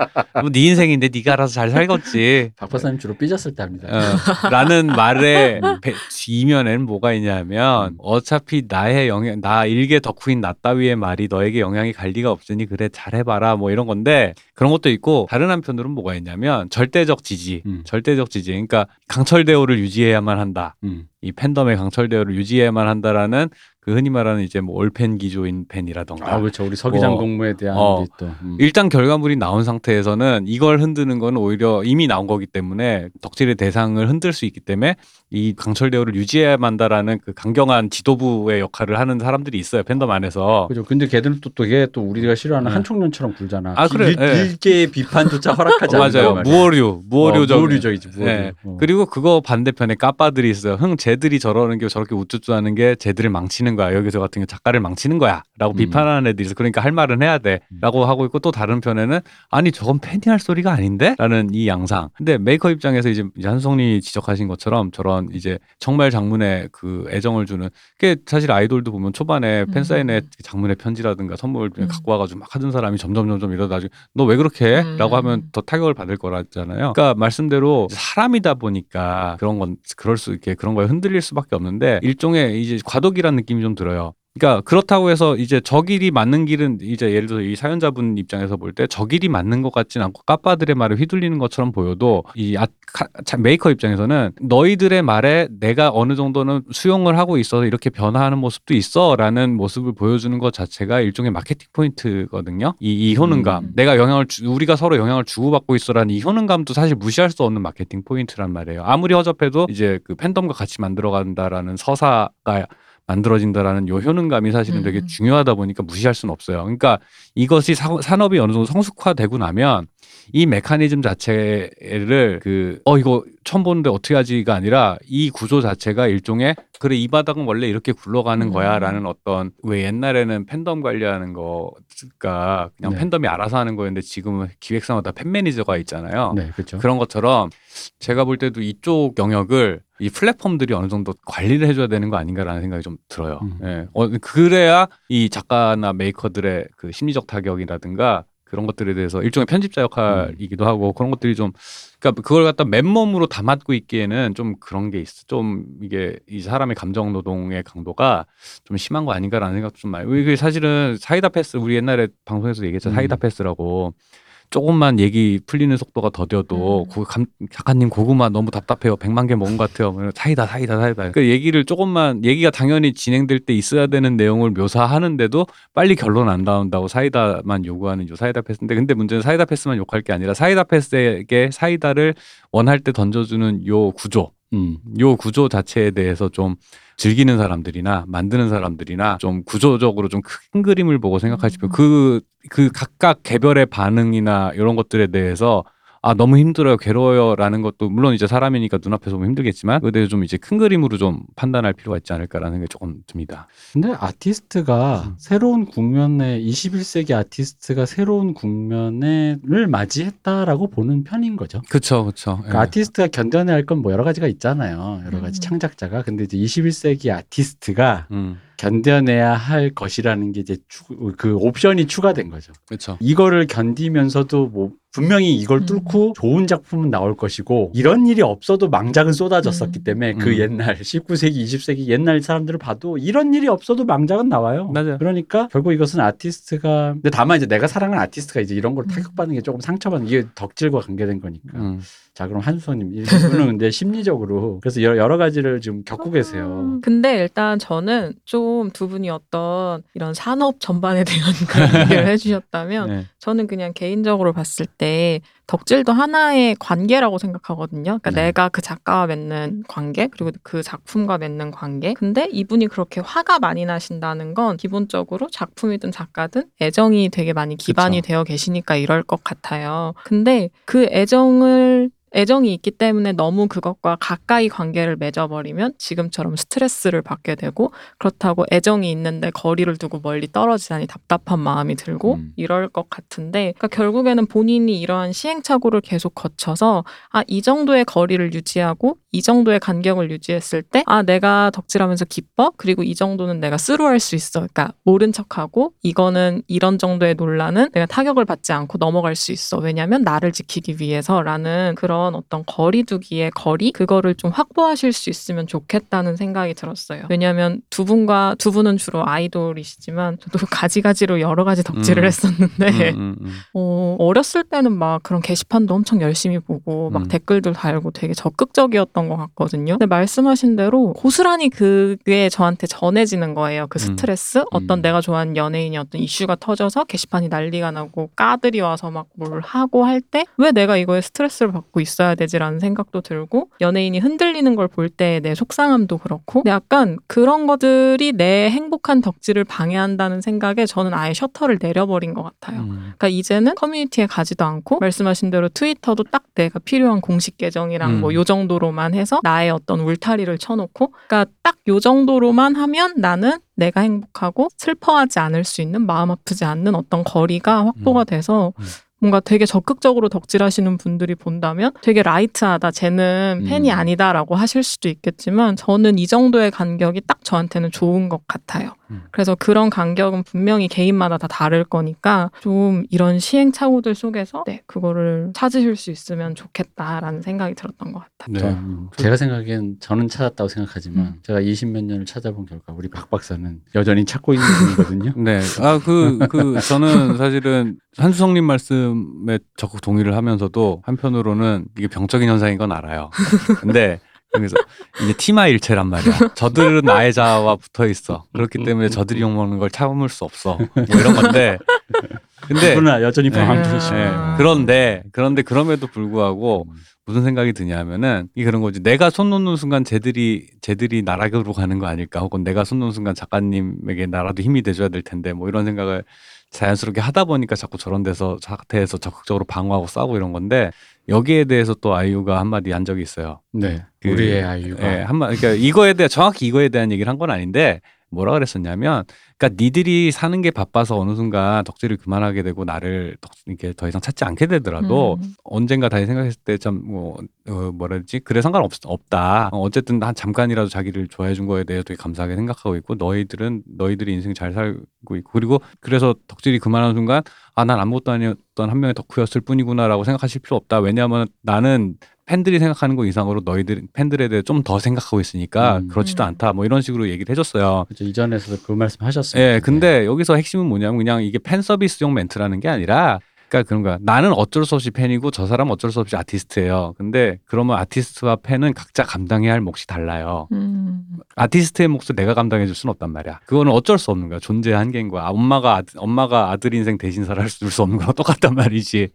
뭐네 인생인데 네가 알아서 잘 살겠지. 박 박사님 주로 삐졌을 때 합니다. 어, 라는 말의 배- 이면에는 뭐가 있냐면 어차피 나의 영향 나 일개 덕후인 나 따위의 말이 너에게 영향이 갈 리가 없으니 그래 잘해봐라 뭐 이런 건데 그런 것도 있고 다른 한편으로는 뭐가 있냐면 절대적 지지 음. 절대적 지지 그러니까 강철 대우를 유지해야만 한다 음. 이 팬덤의 강철 대우를 유지해야만 한다라는 그 흔히 말하는 이제 뭐 올팬 기조인 팬이라던가 아 그렇죠. 우리 서기장 뭐, 공무에 대한 어. 또. 음. 일단 결과물이 나온 상태에서는 이걸 흔드는 건 오히려 이미 나온 거기 때문에 덕질의 대상을 흔들 수 있기 때문에 이 강철 대우를 유지해야만 한다라는 그 강경한 지도부의 역할을 하는 사람들이 있어요 팬덤 안에서 그죠. 근데 걔들은 또, 또 이게 또 우리가 싫어하는 네. 한총련처럼 굴잖아. 아, 그래. 일, 예. 일개의 비판조차 허락하지 어, 않는단 맞아요. 무어류 무어류적 어, 무어류적이지, 무어류. 네. 어. 그리고 그거 반대편에 까빠들이 있어요 흥 쟤들이 저러는 게 저렇게 우쭈쭈하는 게 쟤들을 망치는 거야 여기서 같은 게 작가를 망치는 거야 라고 음. 비판하는 애들이 있어 그러니까 할 말은 해야 돼 라고 하고 있고 또 다른 편에는 아니 저건 팬이 할 소리가 아닌데 라는 이 양상 근데 메이커 입장에서 이제 한송이 지적하신 것처럼 저런 이제 정말 장문에 그 애정을 주는 게 사실 아이돌도 보면 초반에 음. 팬사인회 장문의 편지라든가 선물 음. 갖고 와가지고 막 하던 사람이 점점 점점 이러다 나중에 너 왜 그렇게 해? 음. 라고 하면 더 타격을 받을 거라잖아요. 그러니까 말씀대로 사람이다 보니까 그런 건 그럴 수 있게 그런 거에 흔들릴 수밖에 없는데 일종의 이제 과도기란 느낌이 좀 들어요. 그러니까 그렇다고 해서 이제 저 길이 맞는 길은 이제 예를 들어 이 사연자분 입장에서 볼 때 저 길이 맞는 것 같진 않고 까빠들의 말에 휘둘리는 것처럼 보여도 이 아, 카- 참 메이커 입장에서는 너희들의 말에 내가 어느 정도는 수용을 하고 있어서 이렇게 변화하는 모습도 있어라는 모습을 보여주는 것 자체가 일종의 마케팅 포인트거든요. 이, 이 효능감, 음. 내가 영향을 주, 우리가 서로 영향을 주고받고 있어라는 이 효능감도 사실 무시할 수 없는 마케팅 포인트란 말이에요. 아무리 허접해도 이제 그 팬덤과 같이 만들어간다라는 서사가 만들어진다라는 요 효능감이 사실은 되게 음. 중요하다 보니까 무시할 수는 없어요. 그러니까 이것이 사- 산업이 어느 정도 성숙화되고 나면 이 메커니즘 자체를 그 어 이거 처음 보는데 어떻게 하지가 아니라 이 구조 자체가 일종의 그래 이 바닥은 원래 이렇게 굴러가는 음. 거야라는 어떤 왜 옛날에는 팬덤 관리하는 거가 그냥 네. 팬덤이 알아서 하는 거였는데 지금은 기획사마다 팬 매니저가 있잖아요. 네, 그렇죠. 그런 것처럼 제가 볼 때도 이쪽 영역을 이 플랫폼들이 어느 정도 관리를 해줘야 되는 거 아닌가라는 생각이 좀 들어요. 음. 예. 어, 그래야 이 작가나 메이커들의 그 심리적 타격이라든가 그런 것들에 대해서 일종의 편집자 역할이기도 하고 그런 것들이 좀 그러니까 그걸 갖다 맨몸으로 다 맞고 있기에는 좀 그런 게 있어. 좀 이게 이 사람의 감정 노동의 강도가 좀 심한 거 아닌가라는 생각도 좀 많이. 이게 사실은 사이다패스 우리 옛날에 방송에서 얘기했죠. 음. 사이다패스라고 조금만 얘기 풀리는 속도가 더뎌도 음. 고, 감, 작가님 고구마 너무 답답해요. 백만 개 먹은 것 같아요. 뭐 사이다 사이다 사이다. 그 얘기를 조금만 얘기가 당연히 진행될 때 있어야 되는 내용을 묘사하는데도 빨리 결론 안 나온다고 사이다만 요구하는 요 사이다패스인데 근데 문제는 사이다패스만 욕할 게 아니라 사이다패스에게 사이다를 원할 때 던져주는 요 구조 음. 요 구조 자체에 대해서 좀 즐기는 사람들이나 만드는 사람들이나 좀 구조적으로 좀 큰 그림을 보고 생각하시면 음. 그, 그 각각 개별의 반응이나 이런 것들에 대해서 아 너무 힘들어요 괴로워요라는 것도 물론 이제 사람이니까 눈앞에서 보면 힘들겠지만 그에 대해서 좀 이제 큰 그림으로 좀 판단할 필요가 있지 않을까라는 생각이 조금 듭니다. 근데 아티스트가 음. 새로운 국면에 21세기 아티스트가 새로운 국면을 맞이했다라고 보는 편인 거죠. 그렇죠, 그렇죠. 그러니까 아티스트가 견뎌내야 할 건 뭐 여러 가지가 있잖아요. 여러 가지 음. 창작자가. 근데 이제 21세기 아티스트가 음, 견뎌내야 할 것이라는 게 이제 추, 그 옵션이 추가된 거죠. 그렇죠. 이거를 견디면서도 뭐 분명히 이걸 음. 뚫고 좋은 작품은 나올 것이고 이런 일이 없어도 망작은 쏟아졌었기 음. 때문에 그 음. 옛날 19세기, 20세기 옛날 사람들을 봐도 이런 일이 없어도 망작은 나와요. 맞아요. 그러니까 결국 이것은 아티스트가 근데 다만 이제 내가 사랑하는 아티스트가 이제 이런 걸 음. 타격받는 게 조금 상처받는 이게 덕질과 관계된 거니까. 음. 자 그럼 한수선님 이분은 근데 심리적으로 그래서 여러, 여러 가지를 지금 겪고 계세요. 음, 근데 일단 저는 좀 두 분이 어떤 이런 산업 전반에 대한 얘기를 해주셨다면 네. 저는 그냥 개인적으로 봤을 때 덕질도 하나의 관계라고 생각하거든요. 그러니까 네. 내가 그 작가와 맺는 관계 그리고 그 작품과 맺는 관계. 근데 이분이 그렇게 화가 많이 나신다는 건 기본적으로 작품이든 작가든 애정이 되게 많이 기반이 그쵸. 되어 계시니까 이럴 것 같아요. 근데 그 애정을 애정이 있기 때문에 너무 그것과 가까이 관계를 맺어버리면 지금처럼 스트레스를 받게 되고 그렇다고 애정이 있는데 거리를 두고 멀리 떨어지다니 답답한 마음이 들고 음. 이럴 것 같은데 그러니까 결국에는 본인이 이러한 시행착오를 계속 거쳐서 아 이 정도의 거리를 유지하고 이 정도의 간격을 유지했을 때 아 내가 덕질하면서 기뻐? 그리고 이 정도는 내가 스루할 수 있어. 그러니까 모른 척하고 이거는 이런 정도의 논란은 내가 타격을 받지 않고 넘어갈 수 있어. 왜냐하면 나를 지키기 위해서라는 그런 어떤 거리두기의 거리 그거를 좀 확보하실 수 있으면 좋겠다는 생각이 들었어요 왜냐하면 두 분과 두 분은 주로 아이돌이시지만 저도 가지가지로 여러 가지 덕질을 음. 했었는데 음, 음, 음. 어, 어렸을 때는 막 그런 게시판도 엄청 열심히 보고 막 음. 댓글들 달고 되게 적극적이었던 것 같거든요. 근데 말씀하신 대로 고스란히 그게 저한테 전해지는 거예요. 그 음. 스트레스. 어떤 음. 내가 좋아하는 연예인이 어떤 이슈가 터져서 게시판이 난리가 나고 까들이 와서 막 뭘 하고 할 때 왜 내가 이거에 스트레스를 받고 있어 야 되지라는 생각도 들고 연예인이 흔들리는 걸 볼 때 내 속상함도 그렇고 약간 그런 것들이 내 행복한 덕질을 방해한다는 생각에 저는 아예 셔터를 내려버린 것 같아요. 음. 그러니까 이제는 커뮤니티에 가지도 않고 말씀하신 대로 트위터도 딱 내가 필요한 공식 계정이랑 음. 뭐요 정도로만 해서 나의 어떤 울타리를 쳐놓고 그러니까 딱 요 정도로만 하면 나는 내가 행복하고 슬퍼하지 않을 수 있는 마음 아프지 않는 어떤 거리가 확보가 음. 돼서 음. 뭔가 되게 적극적으로 덕질하시는 분들이 본다면 되게 라이트하다 쟤는 팬이 음. 아니다라고 하실 수도 있겠지만 저는 이 정도의 간격이 딱 저한테는 좋은 것 같아요. 음. 그래서 그런 간격은 분명히 개인마다 다 다를 거니까 좀 이런 시행착오들 속에서 네 그거를 찾으실 수 있으면 좋겠다라는 생각이 들었던 것 같아요. 네. 저, 음, 제가 생각엔 저는 찾았다고 생각하지만 음. 제가 20몇 년을 찾아본 결과 우리 박 박사는 여전히 찾고 있는 중이거든요. 네. 아, 그, 그, 저는 사실은 한수성님 말씀에 적극 동의를 하면서도 한편으로는 이게 병적인 현상인 건 알아요. 근데 여기서 이제 티마 일체란 말이야. 저들은 나의 자아와 붙어 있어. 그렇기 때문에 저들이 욕먹는 걸 참을 수 없어. 뭐 이런 건데 근데 그러나 여전히 네. 방황 아. 중이시고. 네. 그런데 그런데 그럼에도 불구하고 음. 무슨 생각이 드냐면은 이 그런 거지. 내가 손 놓는 순간 쟤들이 쟤들이 나락으로 가는 거 아닐까? 혹은 내가 손 놓는 순간 작가님에게 나라도 힘이 돼줘야 될 텐데 뭐 이런 생각을 자연스럽게 하다 보니까 자꾸 저런 데서 사태에서 적극적으로 방어하고 싸우고 이런 건데 여기에 대해서 또 아이유가 한마디 한 적이 있어요. 네. 그- 우리의 아이유가 예, 한마 그러니까 이거에 대해 정확히 이거에 대한 얘기를 한 건 아닌데 뭐라 그랬었냐면 그러니까 니들이 사는 게 바빠서 어느 순간 덕질을 그만하게 되고 나를 덕, 이렇게 더 이상 찾지 않게 되더라도 음. 언젠가 다시 생각했을 때 참뭐 어, 뭐라 그러지? 그래 상관없 없다. 어, 어쨌든 한 잠깐이라도 자기를 좋아해 준 거에 대해 되게 감사하게 생각하고 있고 너희들은 너희들이 인생 잘 살고 있고 그리고 그래서 덕질이 그만하는 순간 아 난 아무것도 아니었던 한 명의 덕후였을 뿐이구나라고 생각하실 필요 없다. 왜냐하면 나는 팬들이 생각하는 거 이상으로 너희들 팬들에 대해 좀 더 생각하고 있으니까 음. 그렇지도 음. 않다 뭐 이런 식으로 얘기를 해줬어요. 그렇죠. 이전에서도 그 말씀 하셨습니다. 예, 근데 여기서 핵심은 뭐냐면 그냥 이게 팬 서비스용 멘트라는 게 아니라 그러니까 그런 거야. 나는 어쩔 수 없이 팬이고 저 사람은 어쩔 수 없이 아티스트예요. 근데 그러면 아티스트와 팬은 각자 감당해야 할 몫이 달라요. 음. 아티스트의 몫을 내가 감당해 줄 수는 없단 말이야. 그거는 어쩔 수 없는 거야. 존재의 한계인 거야. 아, 엄마가 아들, 엄마가 아들 인생 대신 살아줄 수 없는 거랑 똑같단 말이지.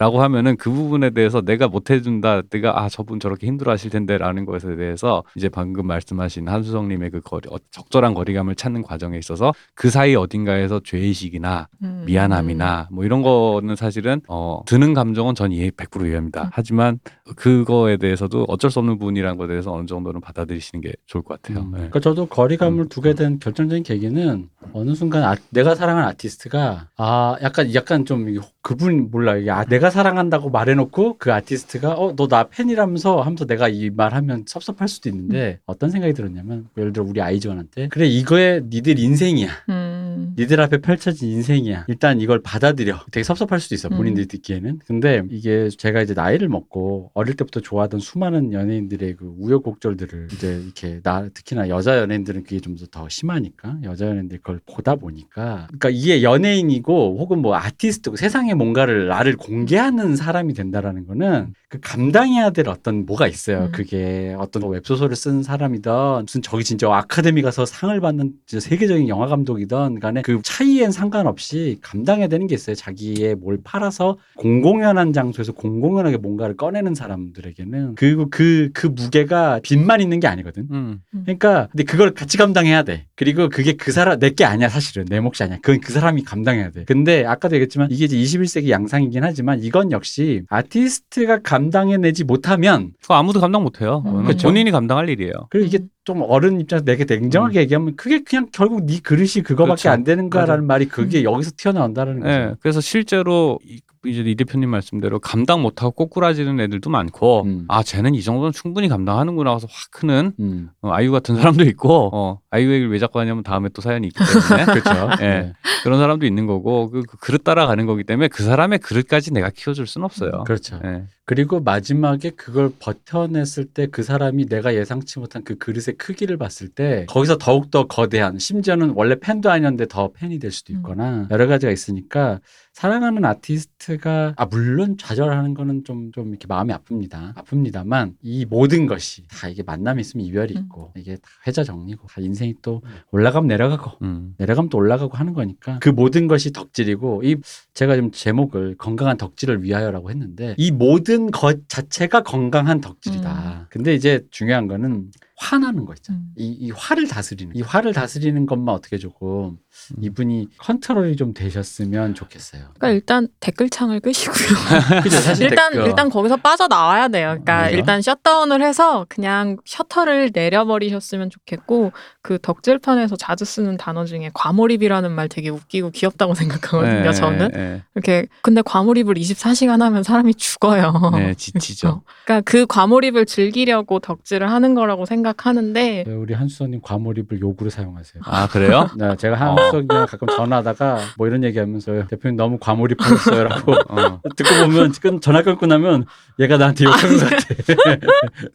라고 하면은 그 부분에 대해서 내가 못 해준다. 내가 아 저분 저렇게 힘들어 하실 텐데 라는 것에 대해서 이제 방금 말씀하신 한수성님의 그 거리, 어, 적절한 거리감을 찾는 과정에 있어서 그 사이 어딘가에서 죄의식이나 음. 미안함이나 뭐 이런 거는 사실은 어 드는 감정은 전 이해 100% 이해합니다. 하지만 그거에 대해서도 어쩔 수 없는 부분이라는 것에 대해서 어느 정도는 받아들이시는 게 좋을 것 같아요. 음. 네. 그러니까 저도 거리감을 두게 된 결정적인 계기는 어느 순간 아, 내가 사랑하는 아티스트가 아 약간 약간 좀 그분 몰라 이게 아, 내가 사랑한다고 말해놓고 그 아티스트가 어 너 나 팬이라면서 하면서 내가 이 말하면 섭섭할 수도 있는데 어떤 생각이 들었냐면 예를 들어 우리 아이즈원한테 그래 이거에 니들 인생이야 음. 니들 앞에 펼쳐진 인생이야. 일단 이걸 받아들여. 되게 섭섭할 수도 있어. 본인들이 듣기에는. 근데 이게 제가 이제 나이를 먹고 어릴 때부터 좋아하던 수많은 연예인들의 그 우여곡절들을 이제 이렇게 나 특히나 여자 연예인들은 그게 좀 더 심하니까 여자 연예인들 그걸 보다 보니까 그러니까 이게 연예인이고 혹은 뭐 아티스트고 세상에 뭔가를 나를 공개하는 사람이 된다라는 거는 그 감당해야 될 어떤 뭐가 있어요. 음. 그게 어떤 뭐 웹소설을 쓴 사람이든 무슨 저기 진짜 아카데미 가서 상을 받는 세계적인 영화 감독이든 간에 그 차이엔 상관없이 감당해야 되는 게 있어요. 자기의 뭘 팔아서 공공연한 장소에서 공공연하게 뭔가를 꺼내는 사람들에게는 그리고 그, 그 무게가 빚만 있는 게 아니거든. 음. 그러니까 근데 그걸 같이 감당해야 돼. 그리고 그게 그 사람 내게 아니야 사실은 내 몫이 아니야. 그건 그 사람이 감당해야 돼. 근데 아까도 얘기했지만 이게 이제 21세기 양상이긴 하지만 이건 역시 아티스트가 감당해내지 못하면 그거 아무도 감당 못해요. 음. 그쵸. 본인이 감당할 일이에요. 그리고 이게 좀 어른 입장에서 내게 냉정하게 얘기하면 그게 그냥 결국 네 그릇이 그거밖에 그렇죠. 안 되는 거라는 말이 그게 음. 여기서 튀어나온다는 거죠. 네, 그래서 실제로 이, 이제 이 대표님 말씀대로 감당 못하고 꼬꾸라지는 애들도 많고, 음. 아 쟤는 이 정도는 충분히 감당하는구나 하고서 확 크는 음. 어, 아이유 같은 사람도 있고, 어, 아이유 얘기를 왜 자꾸 하냐면 다음에 또 사연이 있기 때문에 그렇죠. 예. 네. 그런 사람도 있는 거고 그, 그 그릇 따라가는 거기 때문에 그 사람의 그릇까지 내가 키워줄 순 없어요. 그렇죠. 예. 그리고 마지막에 그걸 버텨냈을 때 그 사람이 내가 예상치 못한 그 그릇의 크기를 봤을 때 거기서 더욱더 거대한 심지어는 원래 팬도 아니었는데 더 팬이 될 수도 음. 있거나 여러 가지가 있으니까 사랑하는 아티스트가 아 물론 좌절하는 거는 좀좀 이렇게 마음이 아픕니다. 아픕니다만 이 모든 것이 다 이게 만남이 있으면 이별이 음. 있고 이게 다 회자 정리고 다 인생이 또 올라가면 내려가고 음. 내려가면 또 올라가고 하는 거니까 그 모든 것이 덕질이고 이 제가 지금 제목을 건강한 덕질을 위하여라고 했는데 이 모든 것 자체가 건강한 덕질이다. 근데 이제 중요한 거는 화나는 거 있잖아. 음. 이, 이 화를 다스리는 이 화를 다스리는 것만 어떻게 조금 이분이 컨트롤이 좀 되셨으면 좋겠어요. 그러니까 일단 댓글창을 끄시고요. 그죠 사실 일단 댓글. 일단 거기서 빠져 나와야 돼요. 그러니까 그래요? 일단 셧다운을 해서 그냥 셔터를 내려버리셨으면 좋겠고 그 덕질판에서 자주 쓰는 단어 중에 과몰입이라는 말 되게 웃기고 귀엽다고 생각하거든요. 예, 저는 예, 이렇게 근데 과몰입을 24시간 하면 사람이 죽어요. 예. 네, 지치죠. 그러니까 그 과몰입을 즐기려고 덕질을 하는 거라고 생각하는데 네, 우리 한수선님 과몰입을 욕으로 사용하세요. 아 그래요? 네, 제가 한 수선이랑 가끔 전화하다가 뭐 이런 얘기하면서 대표님 너무 과몰입하셨어요라고 어. 듣고 보면 끊, 전화 끊고 나면 얘가 나한테 욕하는 것 같아.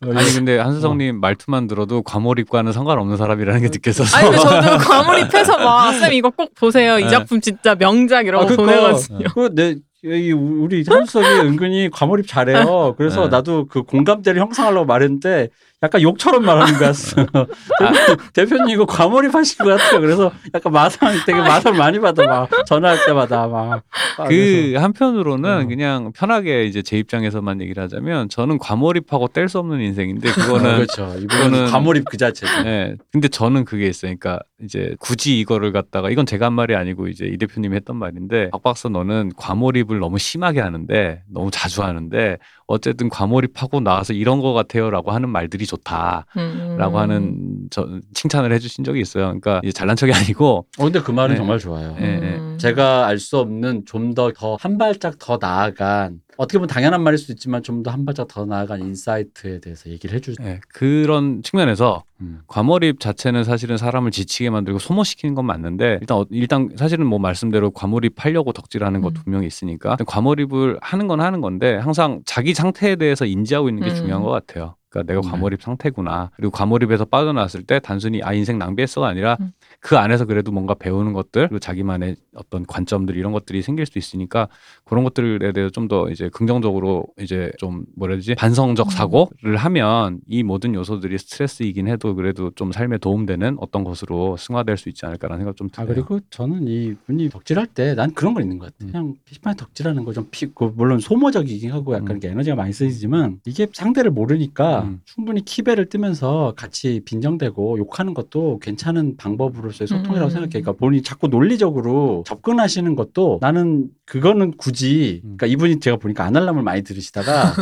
어, 아니 근데 한수성님 말투만 들어도 과몰입과는 상관없는 사람이라는 게 느껴져서. 아니 근데 저도 과몰입해서 막쌤 이거 꼭 보세요. 이 네. 작품 진짜 명작 이러고 아, 그러니까 보내거든요. 그내 이 우리 한수석이 은근히 과몰입 잘해요. 그래서 네. 나도 그 공감대를 형성하려고 말했는데 약간 욕처럼 말하는 거였어. 대표님, 대표님 이거 과몰입하신 것 같아요. 그래서 약간 마상 되게 마상 많이 받아 막 전화할 때마다 막. 아, 그 한편으로는 어. 그냥 편하게 이제 제 입장에서만 얘기를 하자면 저는 과몰입하고 뗄 수 없는 인생인데 그거는 그렇죠. 이거는 과몰입 그 자체죠. 예. 근데 저는 그게 있어요. 그러니까 이제 굳이 이거를 갖다가 이건 제가 한 말이 아니고 이제 이 대표님이 했던 말인데 박 박사 너는 과몰입을 너무 심하게 하는데 너무 자주 하는데 어쨌든 과몰입하고 나와서 이런 거 같아요라고 하는 말들이 좋다라고 음. 하는 저 칭찬을 해주신 적이 있어요. 그러니까 이제 잘난 척이 아니고 어, 근데 그 말은 네. 정말 좋아요. 예, 예. 음. 제가 알 수 없는 좀 더 더 한 발짝 더 나아간 어떻게 보면 당연한 말일 수도 있지만 좀 더 한 발짝 더 나아간 insight에 대해서 얘기를 해주죠. 예, 그런 측면에서 음. 과몰입 자체는 사실은 사람을 지치게 만들고 소모시키는 건 맞는데 일단 어- 일단 사실은 뭐 말씀대로 과몰입하려고 덕질하는 것도 음. 분명히 있으니까 과몰입을 하는 건 하는 건데 항상 자기 상태에 대해서 인지하고 있는 게 음. 중요한 것 같아요. 그러니까 내가 네. 과몰입 상태구나. 그리고 과몰입에서 빠져나왔을 때 단순히 아 인생 낭비했어가 아니라 음. 그 안에서 그래도 뭔가 배우는 것들 그리고 자기만의 어떤 관점들 이런 것들이 생길 수 있으니까 그런 것들에 대해서 좀 더 이제 긍정적으로 이제 좀 뭐라 해야 되지 반성적 음. 사고를 하면 이 모든 요소들이 스트레스이긴 해도 그래도 좀 삶에 도움되는 어떤 것으로 승화될 수 있지 않을까라는 생각 좀아 들어요. 그리고 저는 이 분이 덕질할 때 난 그런 거 있는 것 같아. 음. 그냥 게시판에 덕질하는 거 좀 피, 그 물론 소모적이긴 하고 약간 음. 이렇게 에너지가 많이 쓰이지만 이게 상대를 모르니까 음. 충분히 키배를 뜨면서 같이 빈정대고 욕하는 것도 괜찮은 방법으로서의 소통이라고 음. 생각해. 그러니까 본인이 자꾸 논리적으로 접근하시는 것도 나는 그거는 굳이 음. 그러니까 이분이 제가 보니까 아날람을 많이 들으시다가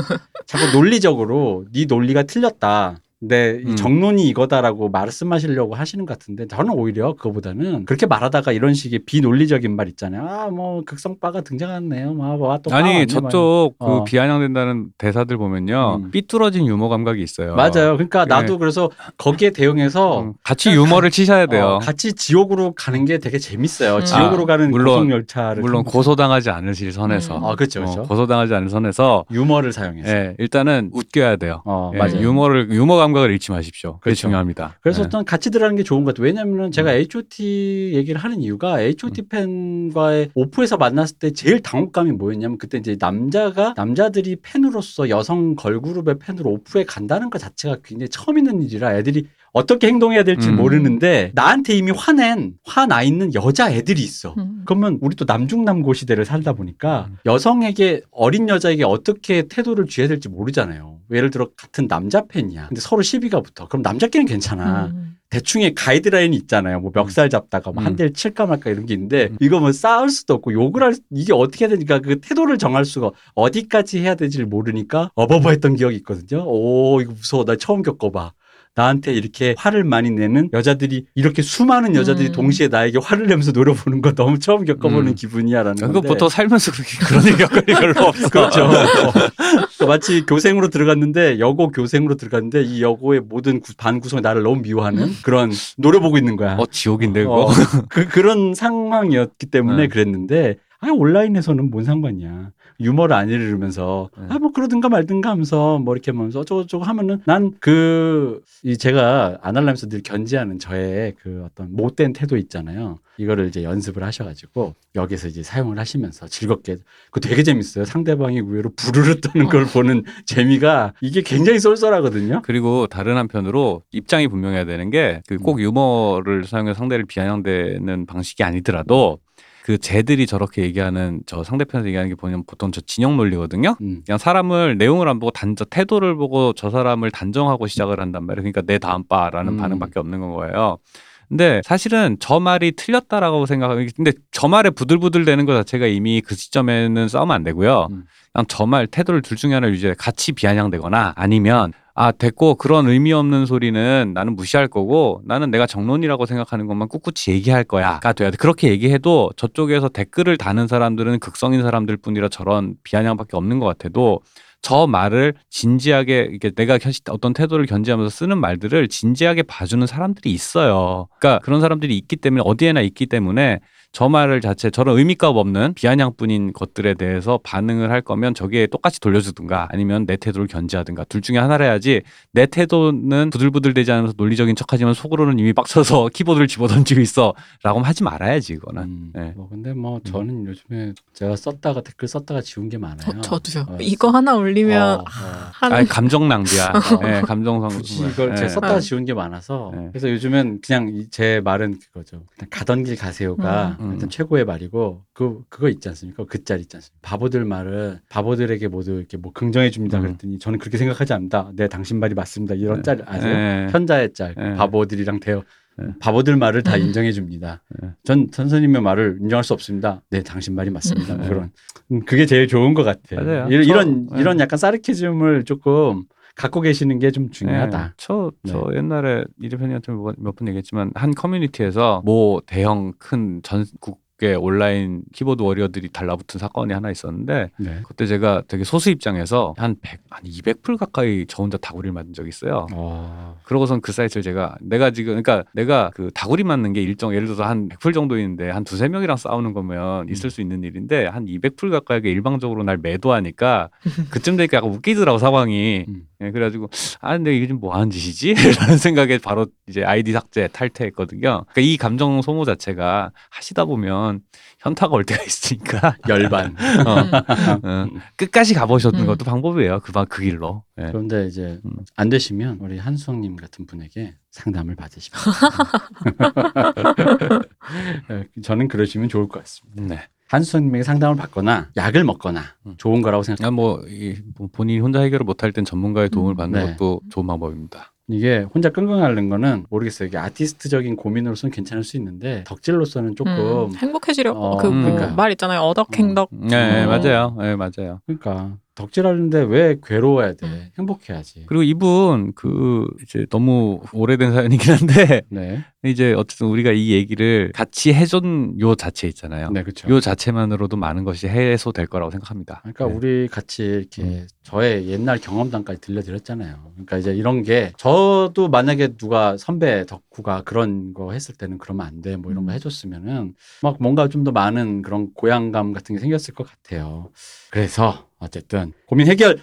자꾸 논리적으로 네 논리가 틀렸다. 근데 이 음. 정론이 이거다라고 말씀하시려고 하시는 것 같은데 저는 오히려 그거보다는 그렇게 말하다가 이런 식의 비논리적인 말 있잖아요. 아 뭐 극성빠가 등장했네요. 막또 아니 저쪽 그 어. 비아냥된다는 대사들 보면요 음. 삐뚤어진 유머 감각이 있어요. 맞아요. 그러니까 네. 나도 그래서 거기에 대응해서 음, 같이 유머를 치셔야 돼요. 어, 같이 지옥으로 가는 게 되게 재밌어요. 음. 지옥으로 아, 가는 물론- 고속 열차를 물론 고소당하지 않으실 선에서 음. 아 그렇죠, 그렇죠. 어, 고소당하지 않은 선에서 유머를 사용해서. 예, 일단은 웃겨야 돼요. 어 예, 맞아요. 유머를 유머 감각 을 잃지 마십시오. 그게 그렇죠. 중요합니다. 그래서 예. 어떤 같이 들어가는 게 좋은 것 같아요. 왜냐하면 제가 음. H.O.T 얘기를 하는 이유가 H.O.T 팬과의 오프에서 만났을 때 제일 당혹감이 뭐였냐면 그때 이제 남자가 남자들이 팬으로서 여성 걸그룹의 팬으로 오프에 간다는 것 자체가 굉장히 처음 있는 일이라 애들이 어떻게 행동해야 될지 음. 모르는데 나한테 이미 화낸 화나 있는 여자 애들이 있어. 음. 그러면 우리 또 남중남고 시대를 살다 보니까 음. 여성에게 어린 여자에게 어떻게 태도를 취해야 될지 모르잖아요. 예를 들어 같은 남자 팬이야. 근데 서로 시비가 붙어. 그럼 남자끼리는 괜찮아. 음. 대충의 가이드라인이 있잖아요. 뭐 멱살 잡다가 뭐 음. 한 대를 칠까 말까 이런 게 있는데 음. 이거 뭐 싸울 수도 없고 욕을 할 수- 이게 어떻게 해야 되니까 그 태도를 정할 수가 어디까지 해야 될지를 모르니까 어버버했던 기억이 있거든요. 오 이거 무서워. 나 처음 겪어봐. 나한테 이렇게 화를 많이 내는 여자들이 이렇게 수많은 여자들이 음. 동시에 나에게 화를 내면서 노려보는 거 너무 처음 겪어보는 음. 기분이야라는 그거 건데. 보통 살면서 그렇게 그런 일 겪을 일 별로 없어. 그렇죠. 어. 마치 교생으로 들어갔는데 여고 교생으로 들어갔는데 이 여고의 모든 구- 반 구성이 나를 너무 미워하는 그런 노려보고 있는 거야. 어 지옥인데 그거. 어, 그 그런 상황이었기 때문에 네. 그랬는데 아 온라인에서는 뭔 상관이야. 유머를 안 잃으면서 네. 아뭐 그러든가 말든가 하면서 뭐 이렇게 하면서 어쩌고 저쩌고 하면은 난 그 이 제가 아날람에서 늘 견지하는 저의 그 어떤 못된 태도 있잖아요. 이거를 이제 연습을 하셔가지고 여기서 이제 사용을 하시면서 즐겁게 그 되게 재밌어요. 상대방이 의외로 부르르 떠는 걸 보는 재미가 이게 굉장히 쏠쏠하거든요. 그리고 다른 한편으로 입장이 분명해야 되는 게 그 꼭 유머를 사용해서 상대를 비아냥대는 방식이 아니더라도 그 쟤들이 저렇게 얘기하는 저 상대편에서 얘기하는 게 보면 보통 저 진영 논리거든요. 음. 그냥 사람을 내용을 안 보고 단저 태도를 보고 저 사람을 단정하고 시작을 한단 말이에요. 그러니까 내 다음 바라는 음. 반응밖에 없는 건 거예요. 근데 사실은 저 말이 틀렸다라고 생각하기 근데 저 말에 부들부들 대는 것 자체가 이미 그 시점에는 싸우면 안 되고요. 음. 그냥 저 말 태도를 둘 중에 하나를 유지해 같이 비아냥대거나 아니면 아 됐고 그런 의미 없는 소리는 나는 무시할 거고 나는 내가 정론이라고 생각하는 것만 꿋꿋이 얘기할 거야 가 돼야 돼 그렇게 얘기해도 저쪽에서 댓글을 다는 사람들은 극성인 사람들 뿐이라 저런 비아냥밖에 없는 것 같아도 저 말을 진지하게 이게 내가 현- 어떤 태도를 견지하면서 쓰는 말들을 진지하게 봐주는 사람들이 있어요. 그러니까 그런 사람들이 있기 때문에 어디에나 있기 때문에 저 말을 자체 저런 의미값 없는 비아냥뿐인 것들에 대해서 반응을 할 거면 저기에 똑같이 돌려주든가 아니면 내 태도를 견지하든가 둘 중에 하나를 해야지 내 태도는 부들부들대지 않으면서 논리적인 척하지만 속으로는 이미 빡쳐서 키보드를 집어던지고 있어라고 하지 말아야지 이거는. 음. 네. 뭐 근데 뭐 저는 요즘에 제가 썼다가 댓글 썼다가 지운 게 많아요. 어, 저도요. 어, 이거 하나 올리면 어, 어. 한 아니 감정 낭비야. 네, 감정 상. 굳이 이걸 네. 제가 썼다가 네. 지운 게 많아서 네. 그래서 요즘은 그냥 이- 제 말은 그거죠. 그냥 가던 길 가세요가 음. 일단 최고의 말이고 그 그거 있지 않습니까? 그 짤 있지 않습니까? 바보들 말은 바보들에게 모두 이렇게 뭐 긍정해 줍니다. 음. 그랬더니 저는 그렇게 생각하지 않는다. 네, 당신 말이 맞습니다. 이런 네. 짤 아세요? 네. 현자의 짤. 네. 바보들이랑 대어 네. 바보들 말을 다 인정해 줍니다. 네. 전 선생님의 말을 인정할 수 없습니다. 네, 당신 말이 맞습니다. 네. 그런 음, 그게 제일 좋은 것 같아. 맞아요. 이런 저- 이런, 네. 이런 약간 sarcasm을 조금 갖고 계시는 게 좀 중요하다. 네. 저, 저 네. 옛날에 이재편이한테 몇번 얘기했지만 한 커뮤니티에서 뭐 대형 큰 전국 의 온라인 keyboard warrior들이 달라붙은 사건이 하나 있었는데 네. 그때 제가 되게 소수 입장에서 한 100, 한 200플 가까이 저 혼자 다구리를 맞은 적이 있어요. 어. 그러고선 그 사이트를 제가 내가 지금 그러니까 내가 그 다구리 맞는 게 일정 예를 들어서 한 100플 정도 있는데 한 두세 명이랑 싸우는 거면 있을 수 있는 일인데 한 200플 가까이가 일방적으로 날 매도하니까 그쯤 되니까 약간 웃기더라고 상황이 음. 예, 그래가지고 아 근데 이게 좀뭐 하는 짓이지? 라는 생각에 바로 이제 아이디 삭제 탈퇴했거든요. 그러니까 이 감정 소모 자체가 하시다 보면 현타가 올 때가 있으니까 열반. 어, 어, 끝까지 가보셨는 음. 것도 방법이에요. 그방 그 길로. 예. 그런데 이제 음. 안 되시면 우리 한수영님 같은 분에게 상담을 받으십시오. 네, 저는 그러시면 좋을 것 같습니다. 네. 한수영님에게 상담을 받거나 약을 먹거나 음. 좋은 거라고 생각. 아, 뭐, 이, 뭐 본인이 혼자 해결을 못할 땐 전문가의 도움을 음. 받는 네. 것도 좋은 방법입니다. 이게 혼자 끙끙 앓는 거는 모르겠어요. 이게 아티스트적인 고민으로서는 괜찮을 수 있는데 덕질로서는 조금 음, 행복해지려고 어, 그 뭐 그러니까. 말 있잖아요. 어덕행덕. 네, 어. 맞아요. 네, 맞아요. 그러니까 덕질하는데 왜 괴로워야 돼? 행복해야지. 그리고 이분 그 이제 너무 오래된 사연이긴 한데 네, 이제 어쨌든 우리가 이 얘기를 같이 해준 요 자체 있잖아요. 네 그렇죠. 요 자체만으로도 많은 것이 해소될 거라고 생각합니다. 그러니까 네. 우리 같이 이렇게 음. 저의 옛날 경험담까지 들려드렸잖아요. 그러니까 이제 이런 게 저도 만약에 누가 선배 덕후가 그런 거 했을 때는 그러면 안 돼. 뭐 이런 거 음. 해줬으면은 막 뭔가 좀 더 많은 그런 고향감 같은 게 생겼을 것 같아요. 그래서 어쨌든 고민 해결,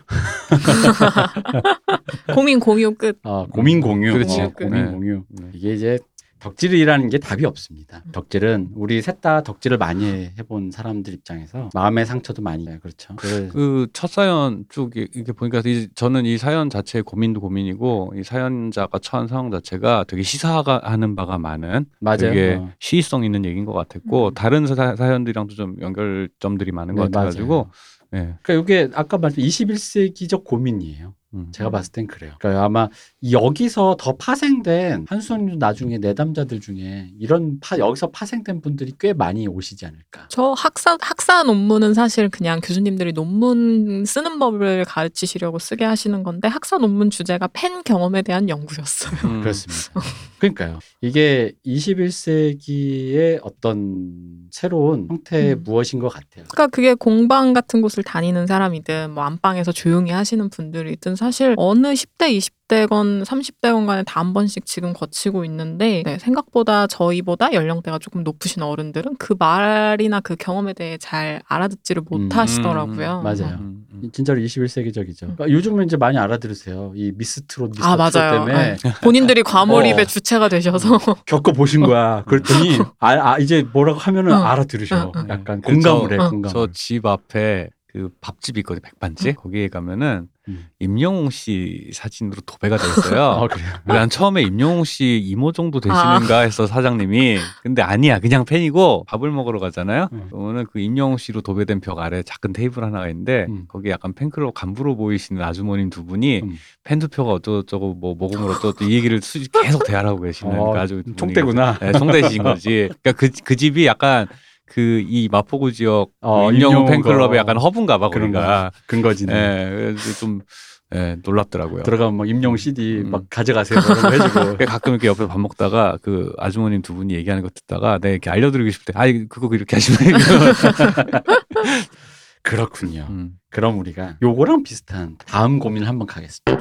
고민 공유 끝. 어, 고민 공유, 그렇지. 어, 고민 네. 공유. 네. 이게 이제 덕질이라는 게 답이 없습니다. 덕질은 우리 셋 다 덕질을 많이 해본 사람들 입장에서 마음의 상처도 많이 해요. 그렇죠. 그래서 그첫 사연 쭉 이- 이렇게 보니까 이, 저는 이 사연 자체의 고민도 고민이고 이 사연자가 처한 상황 자체가 되게 시사하는 바가 많은 맞아요. 되게 어. 시의성 있는 얘기인 것 같았고 음. 다른 사, 사연들이랑도 좀 연결점들이 많은 것 네, 같아가지고 맞아요. 예. 그러니까 이게 아까 말했던 21세기적 고민이에요. 음. 제가 봤을 땐 그래요. 그러니까 아마 여기서 더 파생된 한수원도 나중에 내담자들 중에 이런 파 여기서 파생된 분들이 꽤 많이 오시지 않을까. 저 학사 학사 논문은 사실 그냥 교수님들이 논문 쓰는 법을 가르치시려고 쓰게 하시는 건데 학사 논문 주제가 팬 경험에 대한 연구였어요. 음. 그렇습니다. 그러니까요. 이게 21세기의 어떤 새로운 형태의 음. 무엇인 것 같아요. 그러니까 그게 공방 같은 곳을 다니는 사람이든 뭐 안방에서 조용히 하시는 분들이든 사실 어느 10대, 20대건 30대건 간에 다 한 번씩 지금 거치고 있는데 네, 생각보다 저희보다 연령대가 조금 높으신 어른들은 그 말이나 그 경험에 대해 잘 알아듣지를 음, 못하시더라고요. 음, 맞아요. 음, 음. 진짜로 21세기적이죠. 음. 그러니까 요즘은 이제 많이 알아들으세요. 이 미스트롯, 미스터 아, 맞아요. 때문에 본인들이 과몰입의 어. 주체가 되셔서 겪어 보신 거야. 그랬더니 아, 아, 이제 뭐라고 하면은 어. 알아들으셔. 어, 어. 약간 그 공감을 해. 저- 공감을. 저집 앞에 그 밥집 있거든요. 백반집. 거기에 가면은 음. 임영웅 씨 사진으로 도배가 돼 있어요. 아, 그래요. 난 처음에 임영웅 씨 이모 정도 아. 되시는가 해서 사장님이 근데 아니야 그냥 팬이고 밥을 먹으러 가잖아요. 음. 그러면은 그 임영웅 씨로 도배된 벽 아래 작은 테이블 하나가 있는데 음. 거기 약간 팬클럽 간부로 보이시는 아주머님 두 분이 음. 팬 투표가 어쩌고저쩌고 뭐 모금을 어쩌고 이 얘기를 수, 계속 대화하고 계시는 어, 그 아주 총대구나. 네, 총대신 거지. 그러니까 그, 그 집이 약간 그 이 마포구 지역 어, 그 임영웅 팬클럽의 거. 약간 허브인가 봐 그런 거기가. 근거지네. 예, 그래서 좀 예, 놀랍더라고요. 들어가면 막 임영 CD 음. 막 가져가세요. 거 해주고. 가끔 이렇게 옆에 밥 먹다가 그 아주머님 두 분이 얘기하는 거 듣다가 내가 이렇게 알려드리고 싶을 때, 아, 그거 이렇게 하시면. 그렇군요. 음. 그럼 우리가 요거랑 비슷한 다음 고민을 한번 가겠습니다.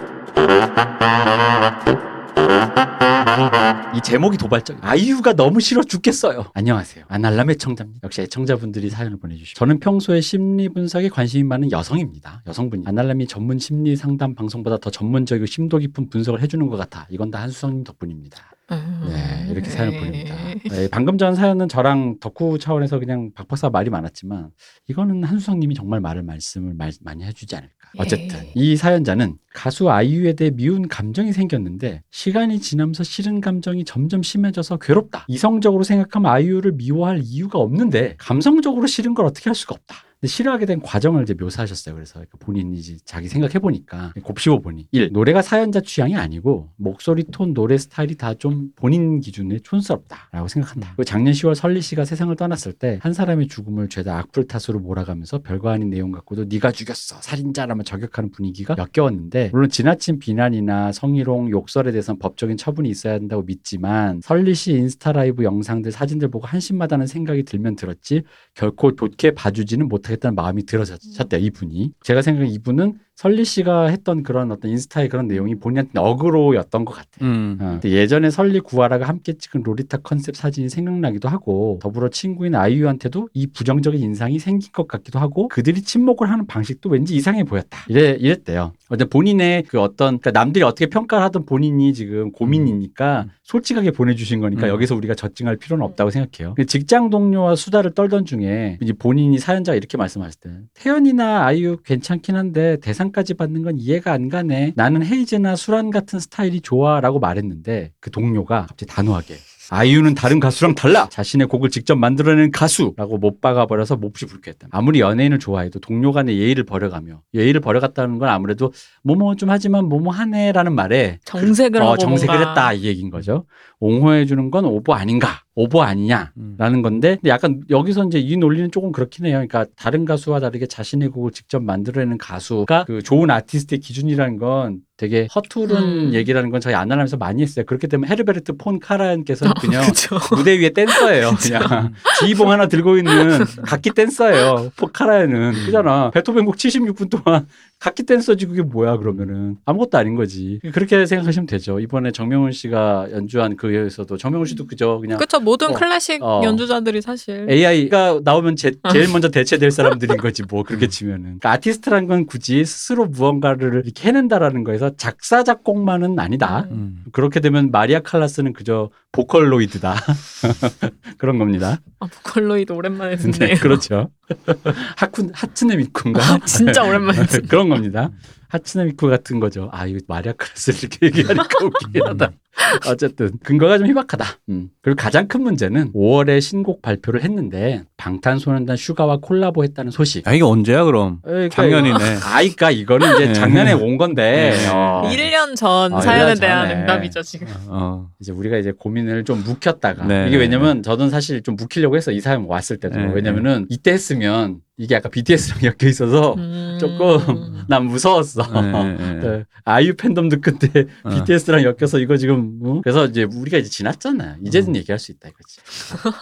이 제목이 도발적. 아이유가 너무 싫어 죽겠어요. 안녕하세요. 아날람 애청자입니다. 역시 애청자분들이 사연을 보내주시고 저는 평소에 심리 분석에 관심이 많은 여성입니다. 여성분이 아날람이 전문 심리 상담 방송보다 더 전문적이고 심도 깊은 분석을 해주는 것 같아. 이건 다 한수성님 덕분입니다. 네, 이렇게 사연을 보냅니다. 네, 방금 전 사연은 저랑 덕후 차원에서 그냥 박 박사 말이 많았지만 이거는 한수성님이 정말 말을 말씀을 말- 많이 해주지 않을까. 어쨌든 예. 이 사연자는 가수 아이유에 대해 미운 감정이 생겼는데 시간이 지나면서 싫은 감정이 점점 심해져서 괴롭다. 이성적으로 생각하면 아이유를 미워할 이유가 없는데 감성적으로 싫은 걸 어떻게 할 수가 없다. 근데 싫어하게 된 과정을 이제 묘사하셨어요. 그래서 본인이 이제 자기 생각해 보니까 곱씹어 보니 1. 노래가 사연자 취향이 아니고 목소리 톤 노래 스타일이 다 좀 본인 기준에 촌스럽다라고 생각한다. 그리고 작년 10월 설리 씨가 세상을 떠났을 때 한 사람의 죽음을 죄다 악플 탓으로 몰아가면서 별거 아닌 내용 갖고도 네가 죽였어 살인자라며 저격하는 분위기가 역겨웠는데 물론 지나친 비난이나 성희롱 욕설에 대해서는 법적인 처분이 있어야 한다고 믿지만 설리 씨 인스타 라이브 영상들 사진들 보고 한심하다는 생각이 들면 들었지 결코 좋게 봐주지는 못 하겠다는 마음이 들어졌대요 이분이. 제가 생각해 이분은 설리 씨가 했던 그런 어떤 인스타의 그런 내용이 본인한테 어그로였던 것 같아요. 음. 어. 예전에 설리 구하라가 함께 찍은 로리타 컨셉 사진이 생각나기도 하고 더불어 친구인 아이유한테도 이 부정적인 인상이 생긴 것 같기도 하고 그들이 침묵을 하는 방식도 왠지 이상해 보였다. 이래 이랬대요. 어제 본인의 그 어떤 그러니까 남들이 어떻게 평가를 하든 본인이 지금 고민이니까 음. 솔직하게 보내주신 거니까 음. 여기서 우리가 검증할 필요는 없다고 생각해요. 근데 직장 동료와 수다를 떨던 중에 이제 본인이 사연자가 이렇게 말씀하실 때 태연이나 아이유 괜찮긴 한데 대상 까지 받는 건 이해가 안 가네. 나는 헤이즈나 수란 같은 스타일이 좋아라고 말했는데 그 동료가 갑자기 단호하게 아이유는 다른 가수랑 달라. 자신의 곡을 직접 만들어낸 가수라고 못 박아버려서 몹시 불쾌했다. 아무리 연예인을 좋아해도 동료 간의 예의를 버려가며 예의를 버려갔다는 건 아무래도 뭐뭐 좀 하지만 뭐뭐 하네라는 말에 정색을 어, 하고 정색을. 했다 이 얘기인 거죠. 옹호해 주는 건 오보 아닌가? 오보 아니냐? 음. 라는 건데 근데 약간 여기서 이제 이 논리는 조금 그렇긴 해요. 그러니까 다른 가수와 다르게 자신의 곡을 직접 만들어내는 가수가 그 좋은 아티스트의 기준이라는 건 되게 허투른 음. 얘기라는 건 저희 안나라면서 많이 했어요. 그렇기 때문에 헤르베르트 폰 카라얀께서는 그냥 그쵸. 무대 위에 댄서예요. 그냥 지휘봉 하나 들고 있는 각기 댄서예요. 폰 카라얀은 그잖아. 베토벤 곡 76분 동안 각기 댄서지 그게 뭐야 그러면은 아무것도 아닌 거지. 그렇게 생각하시면 되죠. 이번에 정명훈 씨가 연주한 그에서도 정명훈 씨도 그죠. 그냥 그쵸. 모든 어. 클래식 어. 연주자들이 사실 AI가 나오면 제, 아. 제일 먼저 대체될 사람들인 거지 뭐 그렇게 치면은 그러니까 아티스트란 건 굳이 스스로 무언가를 이렇게 해낸다라는 거에서 작사 작곡만은 아니다 음. 그렇게 되면 마리아 칼라스는 그저 보컬로이드다 그런 겁니다 아, 보컬로이드 오랜만에 듣네요. 네 그렇죠 하쿤 하츠네 미쿠인가 아, 진짜 오랜만에 듣네. 그런 겁니다. 하츠네 미쿠 같은 거죠. 아 이거 마리아 칼라스 이렇게 얘기하니까 웃기긴 하다 어쨌든 근거가 좀 희박하다. 음. 그리고 가장 큰 문제는 5월에 신곡 발표를 했는데 방탄소년단 슈가와 콜라보했다는 소식. 야, 이게 언제야 그럼? 그러니까 작년이네. 아이까 이거는 이제 네. 작년에 온 건데 네. 어, 1년 전 아, 사연에 1년 대한. 응답이죠, 지금. 어. 이제 우리가 이제 고민을 좀 묵혔다가 네. 이게 왜냐면 저는 사실 좀 묵히려고 했어 이 사연 왔을 때도 네. 왜냐면은 이때 했으면 이게 약간 BTS랑 엮여 있어서 음. 조금 난 무서웠어. 네, 네. 네. 아이유 팬덤도 끝에 어. BTS랑 엮여서 이거 지금 뭐? 그래서 이제 우리가 이제 지났잖아. 이제는 음. 얘기할 수 있다 이거지.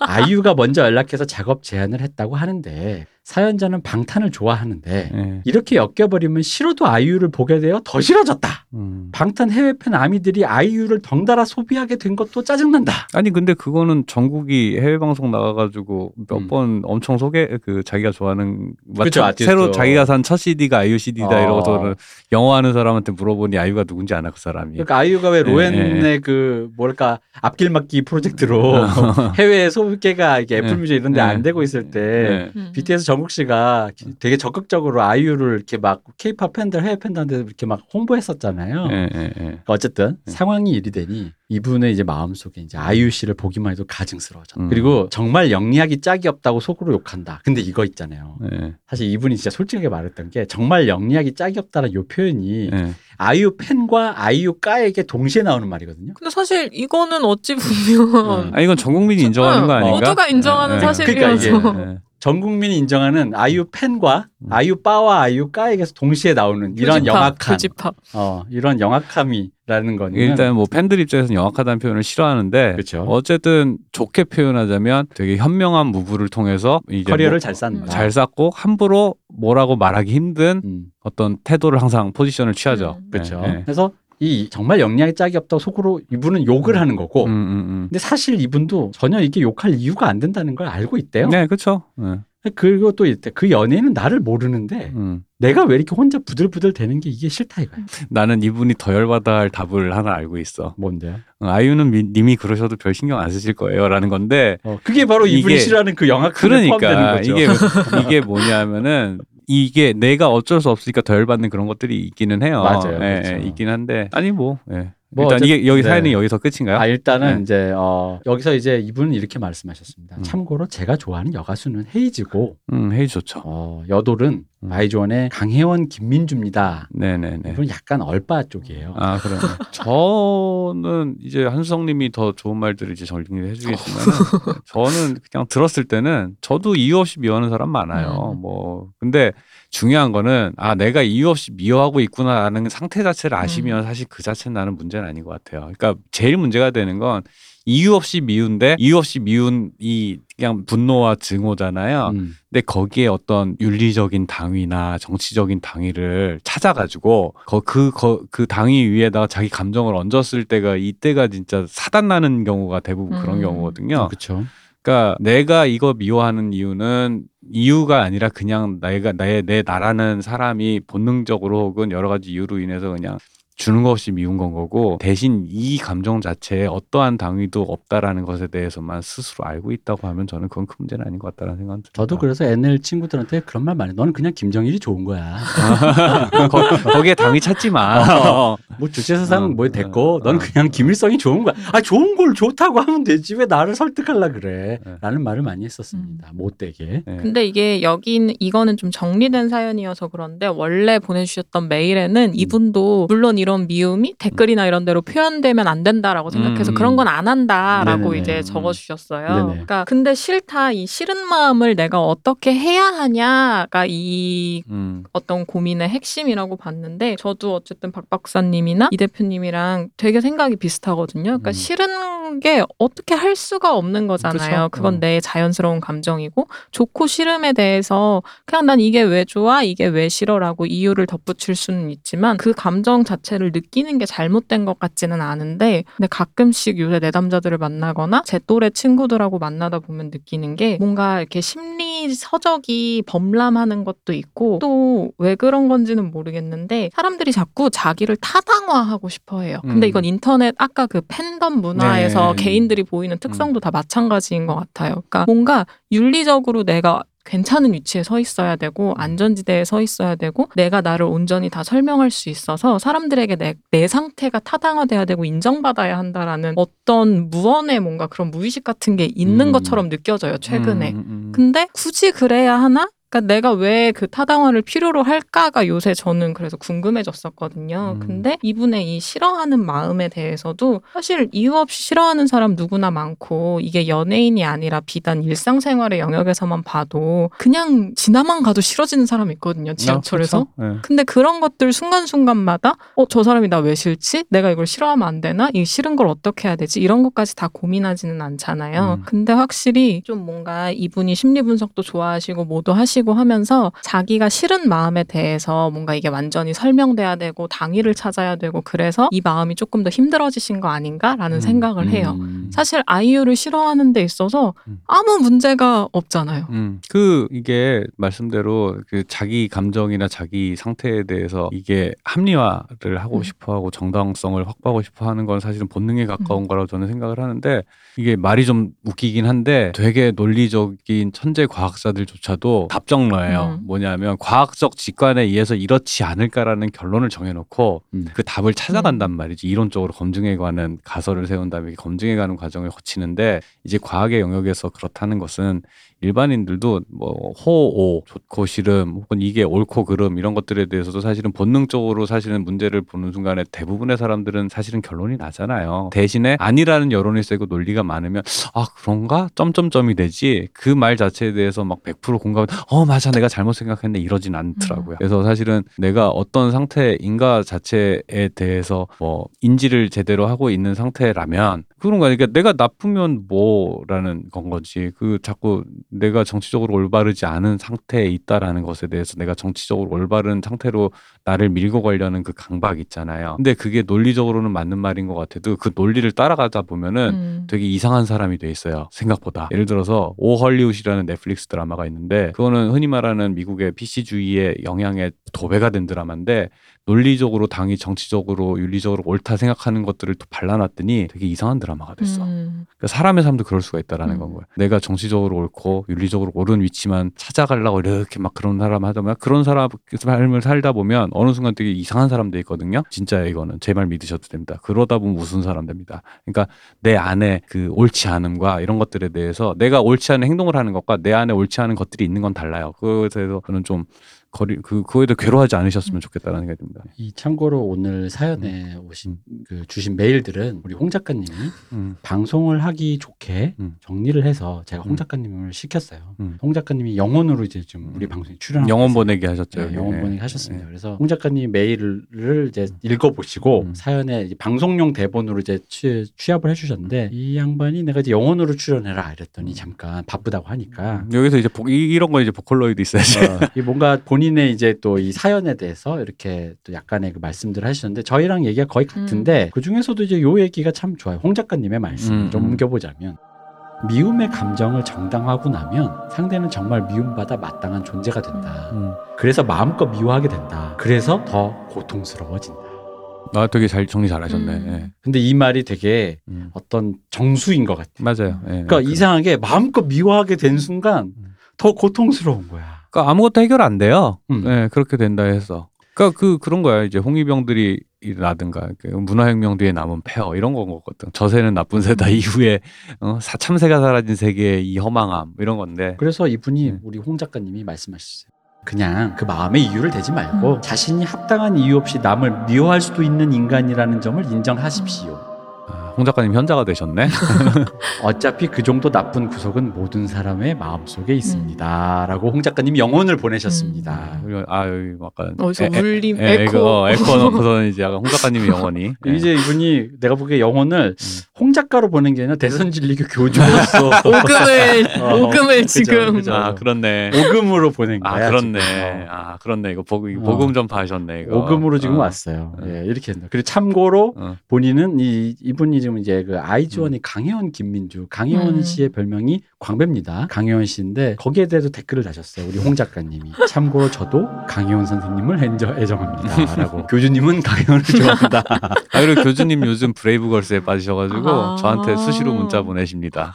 아이유가 먼저 연락해서 작업 제안을 했다고 하는데 사연자는 방탄을 좋아하는데 네. 이렇게 엮여버리면 싫어도 아이유를 보게 되어 더 싫어졌다. 음. 방탄 해외 팬 아미들이 아이유를 덩달아 소비하게 된 것도 짜증난다. 아니 근데 그거는 정국이 해외 방송 나가가지고 몇 음. 번 엄청 소개 그 자기가 좋아하는 막 그쵸, 첫- 아티스트. 새로 자기가 산 첫 CD가 아이유 CD다 어. 이러고서는 영어 하는 사람한테 물어보니 아이유가 누군지 아나 그 사람이. 그러니까 아이유가 왜 네, 로엔의 네. 그 뭐랄까 앞길 막기 프로젝트로 해외 소개가 이게 애플 네. 뮤직 이런 데 네. 안 되고 있을 때 네. 음. BTS 정국 씨가 되게 적극적으로 아이유를 이렇게 막 케이팝 팬들 해외 팬들한테 이렇게 막 홍보했었잖아요. 예, 예, 예. 그러니까 어쨌든 네. 상황이 이리 되니 이분의 이제 마음속에 이제 아이유 씨를 보기만 해도 가증스러워져. 음. 그리고 정말 영리하기 짝이 없다고 속으로 욕한다. 근데 이거 있잖아요. 예, 사실 이분이 진짜 솔직하게 말했던 게 정말 영리하기 짝이 없다는 요 표현이 예. 아이유 팬과 아이유 까에게 동시에 나오는 말이거든요. 근데 사실 이거는 어찌 보면 음. 아 이건 전 국민이 인정하는 거 아닌가? 모두가 인정하는 예, 예. 사실이어서 그러니까 예, 전 국민이 인정하는 아이유 팬과 음. 아이유 빠와 아이유 까에게서 동시에 나오는 이런 영악함. 어, 이런 영악함이라는 거는 일단 뭐 팬들 입장에서는 영악하다는 표현을 싫어하는데 그쵸. 어쨌든 좋게 표현하자면 되게 현명한 무브를 통해서 이제 커리어를 뭐 잘 쌓는다. 음. 잘 쌓고 함부로 뭐라고 말하기 힘든 음, 어떤 태도를 항상 포지션을 취하죠. 음. 그렇죠. 예, 예. 그래서 이 정말 영리하게 짝이 없다고 속으로 이분은 욕을 하는 거고, 음, 음, 음. 근데 사실 이분도 전혀 이게 욕할 이유가 안 된다는 걸 알고 있대요. 네, 그렇죠. 예. 그리고 또 이때 그 연예인은 나를 모르는데 음. 내가 왜 이렇게 혼자 부들부들 되는 게 이게 싫다 이거야. 나는 이분이 더 열받아 할 답을 하나 알고 있어. 뭔데? 어, 아이유는 미- 님이 그러셔도 별 신경 안 쓰실 거예요라는 건데 어, 그게 바로 이분이 이게- 싫어하는 그 영화 그러니까 거죠. 이게 이게 뭐냐면은 이게 내가 어쩔 수 없으니까 더 열받는 그런 것들이 있기는 해요. 맞아요, 예, 그렇죠. 예, 있긴 한데 아니 뭐, 예. 뭐 일단 어쨌든- 이게 여기 네. 사연이 여기서 끝인가요? 아 일단은 네. 이제 어, 여기서 이제 이분은 이렇게 말씀하셨습니다. 음. 참고로 제가 좋아하는 여가수는 헤이즈고 음, 헤이 좋죠. 어, 여돌은 음. 아이즈원의 강혜원 김민주입니다. 네네네. 이분 약간 얼빠 쪽이에요. 아, 그러네. 저는 이제 한수성님이 더 좋은 말들을 이제 정리를 해주겠지만, 저는 그냥 들었을 때는 저도 이유 없이 미워하는 사람 많아요. 음. 뭐 근데 중요한 거는 아 내가 이유 없이 미워하고 있구나라는 상태 자체를 아시면 사실 그 자체는 나는 문제는 아닌 것 같아요. 그러니까 제일 문제가 되는 건 이유 없이 미운데 이유 없이 미운 이 그냥 분노와 증오잖아요. 음. 근데 거기에 어떤 윤리적인 당위나 정치적인 당위를 찾아가지고 그그 그 당위 위에다가 자기 감정을 얹었을 때가 이때가 진짜 사단 나는 경우가 대부분 그런 음. 경우거든요. 그렇죠. 그러니까 내가 이거 미워하는 이유는 이유가 아니라 그냥 내가 내 내 나라는 사람이 본능적으로 혹은 여러 가지 이유로 인해서 그냥 주는 것 없이 미운 건 거고 대신 이 감정 자체에 어떠한 당위도 없다라는 것에 대해서만 스스로 알고 있다고 하면 저는 그건 큰 문제는 아닌 것 같다는 생각은 듭니다. 저도 그래서 NL 친구들한테 그런 말 많이. 해. 너는 그냥 김정일이 좋은 거야. 거, 거기에 당위 찾지 마. 어. 뭐 주체사상 어, 뭐 됐고, 어, 넌 어. 그냥 김일성이 좋은 거야. 아 좋은 걸 좋다고 하면 되지 왜 나를 설득하려 그래? 네. 라는 말을 많이 했었습니다. 못되게. 네. 근데 이게 여긴 이거는 좀 정리된 사연이어서 그런데 원래 보내주셨던 메일에는 이분도 물론 이런 미움이 댓글이나 이런 데로 표현되면 안 된다라고 생각해서 음. 그런 건 안 한다라고 네네네. 이제 음. 적어주셨어요. 네네. 그러니까 근데 싫다 이 싫은 마음을 내가 어떻게 해야 하냐가 이 음. 어떤 고민의 핵심이라고 봤는데 저도 어쨌든 박 박사님이나 이 대표님이랑 되게 생각이 비슷하거든요. 그러니까 음. 싫은 게 어떻게 할 수가 없는 거잖아요. 그쵸. 그건 어. 내 자연스러운 감정이고 좋고 싫음에 대해서 그냥 난 이게 왜 좋아 이게 왜 싫어라고 이유를 덧붙일 수는 있지만 그 감정 자체 를 느끼는 게 잘못된 것 같지는 않은데 근데 가끔씩 요새 내담자들을 만나거나 제 또래 친구들하고 만나다 보면 느끼는 게 뭔가 이렇게 심리 서적이 범람하는 것도 있고 또 왜 그런 건지는 모르겠는데 사람들이 자꾸 자기를 타당화하고 싶어 해요. 근데 음. 이건 인터넷 아까 그 팬덤 문화에서 네. 개인들이 보이는 특성도 다 마찬가지인 것 같아요. 그러니까 뭔가 윤리적으로 내가 괜찮은 위치에 서 있어야 되고 안전지대에 서 있어야 되고 내가 나를 온전히 다 설명할 수 있어서 사람들에게 내, 내 상태가 타당화돼야 되고 인정받아야 한다라는 어떤 무언의 뭔가 그런 무의식 같은 게 있는 음. 것처럼 느껴져요 최근에. 음, 음, 음. 근데 굳이 그래야 하나? 그러니까 내가 왜 그 타당화를 필요로 할까가 요새 저는 그래서 궁금해졌었거든요. 음. 근데 이분의 이 싫어하는 마음에 대해서도 사실 이유 없이 싫어하는 사람 누구나 많고 이게 연예인이 아니라 비단 일상생활의 영역에서만 봐도 그냥 지나만 가도 싫어지는 사람 있거든요. 지하철에서. 아? 네. 근데 그런 것들 순간순간마다 어, 저 사람이 나 왜 싫지? 내가 이걸 싫어하면 안 되나? 이 싫은 걸 어떻게 해야 되지? 이런 것까지 다 고민하지는 않잖아요. 음. 근데 확실히 좀 뭔가 이분이 심리 분석도 좋아하시고 뭐도 하시 고 하면서 자기가 싫은 마음에 대해서 뭔가 이게 완전히 설명돼야 되고 당위를 찾아야 되고 그래서 이 마음이 조금 더 힘들어지신 거 아닌가라는 음, 생각을 해요. 음. 사실 아이유를 싫어하는 데 있어서 음. 아무 문제가 없잖아요. 음, 그 이게 말씀대로 그 자기 감정이나 자기 상태에 대해서 이게 합리화를 하고 음. 싶어 하고 정당성을 확보하고 싶어 하는 건 사실은 본능에 가까운 음. 거라고 저는 생각을 하는데 이게 말이 좀 웃기긴 한데 되게 논리적인 천재 과학자들조차도 답 정너예요. 음. 뭐냐면 과학적 직관에 의해서 이렇지 않을까라는 결론을 정해놓고 음. 그 답을 찾아간단 음. 말이지 이론적으로 검증해 가는 가설을 세운 다음에 검증해 가는 과정을 거치는데 이제 과학의 영역에서 그렇다는 것은 일반인들도 뭐 호오 좋고 싫음 혹은 이게 옳고 그름 이런 것들에 대해서도 사실은 본능적으로 사실은 문제를 보는 순간에 대부분의 사람들은 사실은 결론이 나잖아요. 대신에 아니라는 여론이 세고 논리가 많으면 아 그런가 점점점이 되지 그 말 자체에 대해서 막 100% 공감 어 맞아 내가 잘못 생각했네 이러진 않더라고요. 그래서 사실은 내가 어떤 상태인가 자체에 대해서 뭐 인지를 제대로 하고 있는 상태라면 그런 거 아니까 내가 나쁘면 뭐라는 건 거지. 그 자꾸 내가 정치적으로 올바르지 않은 상태에 있다라는 것에 대해서 내가 정치적으로 올바른 상태로 나를 밀고 가려는 그 강박 있잖아요. 근데 그게 논리적으로는 맞는 말인 것 같아도 그 논리를 따라가다 보면은 음. 되게 이상한 사람이 돼 있어요. 생각보다. 예를 들어서 오 헐리우드라는 넷플릭스 드라마가 있는데 그거는 흔히 말하는 미국의 PC주의의 영향에 도배가 된 드라마인데 논리적으로 당이 정치적으로 윤리적으로 옳다 생각하는 것들을 또 발라놨더니 되게 이상한 드라마가 됐어. 음. 그러니까 사람의 삶도 그럴 수가 있다라는 음. 건 거예요. 내가 정치적으로 옳고 윤리적으로 옳은 위치만 찾아가려고 이렇게 막 그런 사람 하다면 그런 사람 삶을 살다 보면 어느 순간 되게 이상한 사람 돼 있거든요. 진짜 이거는 제 말 믿으셔도 됩니다. 그러다 보면 무슨 사람 됩니다. 그러니까 내 안에 그 옳지 않음과 이런 것들에 대해서 내가 옳지 않은 행동을 하는 것과 내 안에 옳지 않은 것들이 있는 건 달라요. 대해서 저는 좀 거리 그 그거에 대해 괴로워하지 않으셨으면 좋겠다라는 생각이 듭니다. 이 참고로 오늘 사연에 오신 그 주신 메일들은 우리 홍 작가님이 음. 방송을 하기 좋게 음. 정리를 해서 제가 홍 음. 작가님을 시켰어요. 음. 홍 작가님이 영혼으로 이제 좀 우리 음. 방송에 영원 계세요. 보내기 하셨죠. 네. 영혼 네. 보내기 하셨습니다. 네. 그래서 홍 작가님 메일을 이제 읽어보시고 음. 사연에 방송용 대본으로 이제 취, 취합을 해주셨는데 이 양반이 내가 이제 영혼으로 출연해라 이랬더니 잠깐 바쁘다고 하니까 음. 여기서 이제 복, 이- 이런 거 이제 보컬로이드 있어야지. 어, 이 뭔가 본 인의 이제 또 이 사연에 대해서 이렇게 또 약간의 그 말씀들을 하시는데 저희랑 얘기가 거의 같은데 그 중에서도 이제 요 얘기가 참 좋아요. 홍 작가님의 말씀을 음, 좀 음. 옮겨보자면 미움의 감정을 정당화하고 나면 상대는 정말 미움받아 마땅한 존재가 된다. 음. 그래서 마음껏 미워하게 된다. 그래서 더 고통스러워진다. 아 되게 잘 정리 잘하셨네. 음. 예. 근데 이 말이 되게 음. 어떤 정수인 것 같아. 맞아요. 예. 그러니까 그- 이상하게 마음껏 미워하게 된 순간 음. 더 고통스러운 거야. 그러니까 아무것도 해결 안 돼요. 음. 예, 그렇게 된다 해서. 그러니까 그 그런 거야. 이제 홍위병들이 라든가 그 문화혁명 뒤에 남은 폐허 이런 건 거거든. 저세는 나쁜 새다 이후에 어, 사- 참새가 사라진 세계의 이 허망함 이런 건데. 그래서 이분이 네. 우리 홍 작가님이 말씀하셨어요. 그냥 그 마음의 이유를 대지 말고 음. 자신이 합당한 이유 없이 남을 미워할 수도 있는 인간이라는 점을 인정하십시오. 아, 홍 작가님 현자가 되셨네. 어차피 그 정도 나쁜 구석은 모든 사람의 마음속에 음. 있습니다. 라고 홍 작가님이 영혼을 보내셨습니다. 그리고 아 여기 약간 어디서 에- 울림 에- 에코 어, 에코 넣고서는 이제 약간 홍 작가님의 영혼이. 예. 이제 이분이 내가 보기에 영혼을 음. 홍 작가로 보낸 게 아니라 대선진리교 교주로서 오금을 어, 오금을 그죠, 지금 그죠. 아 그렇네. 오금으로 보낸 아 거야. 그렇네. 지금. 어. 아 그렇네. 이거 복, 이거 어. 복음 전파하셨네. 이거. 오금으로 지금 어. 왔어요. 어. 예, 이렇게 했나. 그리고 참고로 어. 본인은 이 이분이 지금 이제 그 아이즈원이 강혜원 김민주 강혜원 음. 씨의 별명이 광배입니다. 강혜원 씨인데 거기에 대해서 댓글을 다셨어요. 우리 홍 작가님이 참고로 저도 강혜원 선생님을 애정, 애정합니다라고 교주님은 강혜원을 좋아한다. 아 그리고 교주님 요즘 브레이브걸스에 빠지셔가지고 아. 저한테 수시로 문자 보내십니다.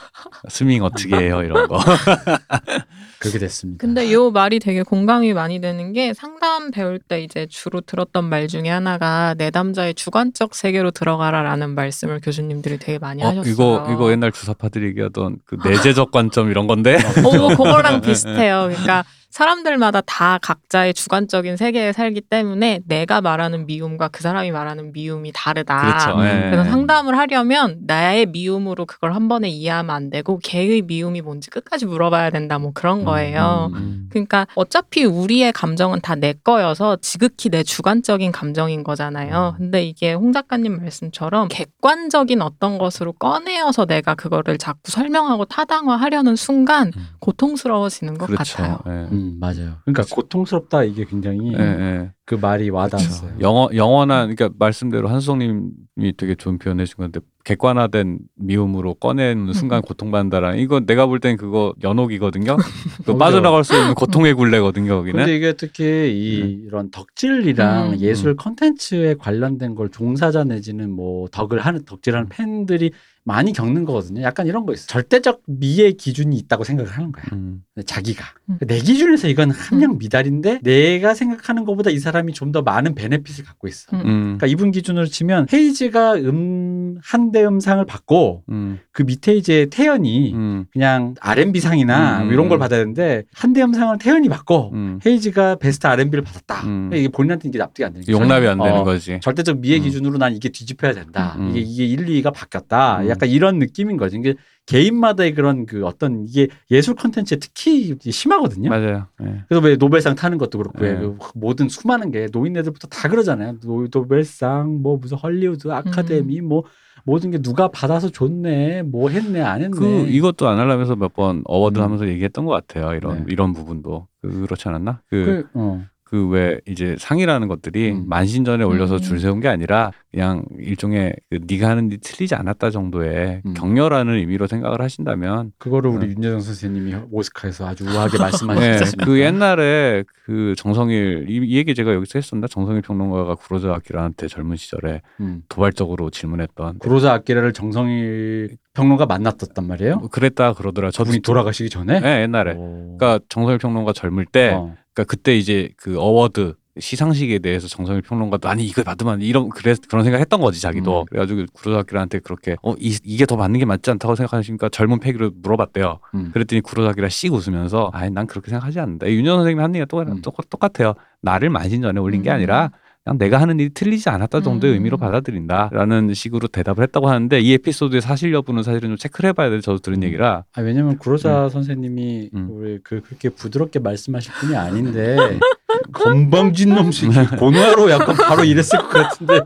스밍 어떻게 해요 이런 거. 그렇게 됐습니다. 근데 요 말이 되게 공감이 많이 되는 게 상담 배울 때 이제 주로 들었던 말 중에 하나가 내담자의 주관적 세계로 들어가라라는 말씀을 교수님들이 되게 많이 어, 하셨어요. 이거 이거 옛날 주사파들이 얘기하던 그 내재적 관점 이런 건데. 오, 그거랑 비슷해요. 그러니까 사람들마다 다 각자의 주관적인 세계에 살기 때문에 내가 말하는 미움과 그 사람이 말하는 미움이 다르다. 그렇죠. 예. 그래서 상담을 하려면 나의 미움으로 그걸 한 번에 이해하면 안 되고 걔의 미움이 뭔지 끝까지 물어봐야 된다. 뭐 그런 거예요. 음, 음. 그러니까 어차피 우리의 감정은 다 내 거여서 지극히 내 주관적인 감정인 거잖아요. 음. 근데 이게 홍 작가님 말씀처럼 객관적인 어떤 것으로 꺼내어서 내가 그거를 자꾸 설명하고 타당화하려는 순간 음. 고통스러워지는 것 그렇죠. 같아요. 예. 음 맞아요. 그러니까 고통스럽다 이게 굉장히 예, 예. 그 말이 와닿았어요. 그렇죠. 영어 영원한 그러니까 말씀대로 한수성님이 되게 좋은 표현해 주신 건데 객관화된 미움으로 꺼내는 순간 고통받는다라는 이거 내가 볼 땐 그거 연옥이거든요. 그 그죠. 빠져나갈 수 있는 고통의 굴레거든요. 거기는. 근데 이게 특히 이 이런 덕질이랑 음. 예술 컨텐츠에 관련된 걸 종사자 내지는 뭐 덕을 하는 덕질하는 음. 팬들이 많이 겪는 거거든요. 약간 이런 거 있어. 절대적 미의 기준이 있다고 생각을 하는 거야. 음. 자기가 음. 내 기준에서 이건 함량 미달인데 내가 생각하는 것보다 이 사람이 좀 더 많은 베네핏을 갖고 있어. 음. 음. 그러니까 이분 기준으로 치면 헤이즈가 음 한 대 음상을 받고 음. 그 밑에 이제 태연이 음. 그냥 R&B 상이나 음, 뭐 이런 걸 음. 받아야 되는데 한 대 음상을 태연이 받고 음. 헤이즈가 베스트 R&B를 받았다. 음. 이게 본인한테 이게 납득이 안 되는 거죠. 용납이 안 되는 어, 거지. 절대적 미의 음. 기준으로 난 이게 뒤집혀야 된다. 음. 이게 이게 1, 2가 바뀌었다. 음. 약간 이런 느낌인 거죠. 이게 개인마다의 그런 그 어떤 이게 예술 컨텐츠에 특히 심하거든요. 맞아요. 예. 그래서 왜 노벨상 타는 것도 그렇고 네. 그 모든 수많은 게 노인네들부터 다 그러잖아요. 노, 노벨상 뭐 무슨 헐리우드 아카데미 음. 뭐 모든 게 누가 받아서 줬네, 뭐 했네, 안 했네. 그 이것도 안 하려면서 몇 번 award 음. 하면서 얘기했던 것 같아요. 이런 네. 이런 부분도 그, 그렇지 않았나? 그 그, 어. 그 왜 이제 상이라는 것들이 음. 만신전에 올려서 음. 줄 세운 게 아니라 그냥 일종의 그 네가 하는 일 틀리지 않았다 정도의 음. 격려라는 의미로 생각을 하신다면 그거를 우리 어. 윤여정 선생님이 오스카에서 아주 우아하게 네, 말씀하셨습니다. 그 옛날에 그 정성일 이, 이 얘기 제가 여기서 했었나 정성일 평론가가 구로사와 아키라한테 젊은 시절에 음. 도발적으로 질문했던 구로사와 아키라를 정성일 평론가 만났었단 말이에요. 뭐 그랬다 그러더라. 저도 저분이 돌아가시기 전에. 네, 옛날에. 오. 그러니까 정성일 평론가 젊을 때 어. 그러니까 그때 이제 그 award 시상식에 대해서 정성일 평론가도 아니 이거 받으면 이런 그래 그런 생각했던 거지 자기도 음. 그래가지고 구로사와 아키라한테 그렇게 어 이, 이게 더 맞는 게 맞지 않다고 생각하시니까 젊은 패기로 물어봤대요. 음. 그랬더니 구로사와 아키라 씩 웃으면서 아니 난 그렇게 생각하지 않는다. 윤여정 선생님이 한 얘기가 똑같, 음. 똑, 똑같아요. 나를 만신전에 올린 게 음. 아니라 그냥 내가 하는 일이 틀리지 않았다 정도의 음. 의미로 받아들인다라는 식으로 대답을 했다고 하는데 이 에피소드의 사실 여부는 사실은 좀 체크를 해봐야 돼. 저도 들은 음. 얘기라 아, 왜냐면 구로자 선생님이 음. 우리 그 그렇게 부드럽게 말씀하실 분이 아닌데 건방진 놈식 고노하로 약간 바로 이랬을 것 같은데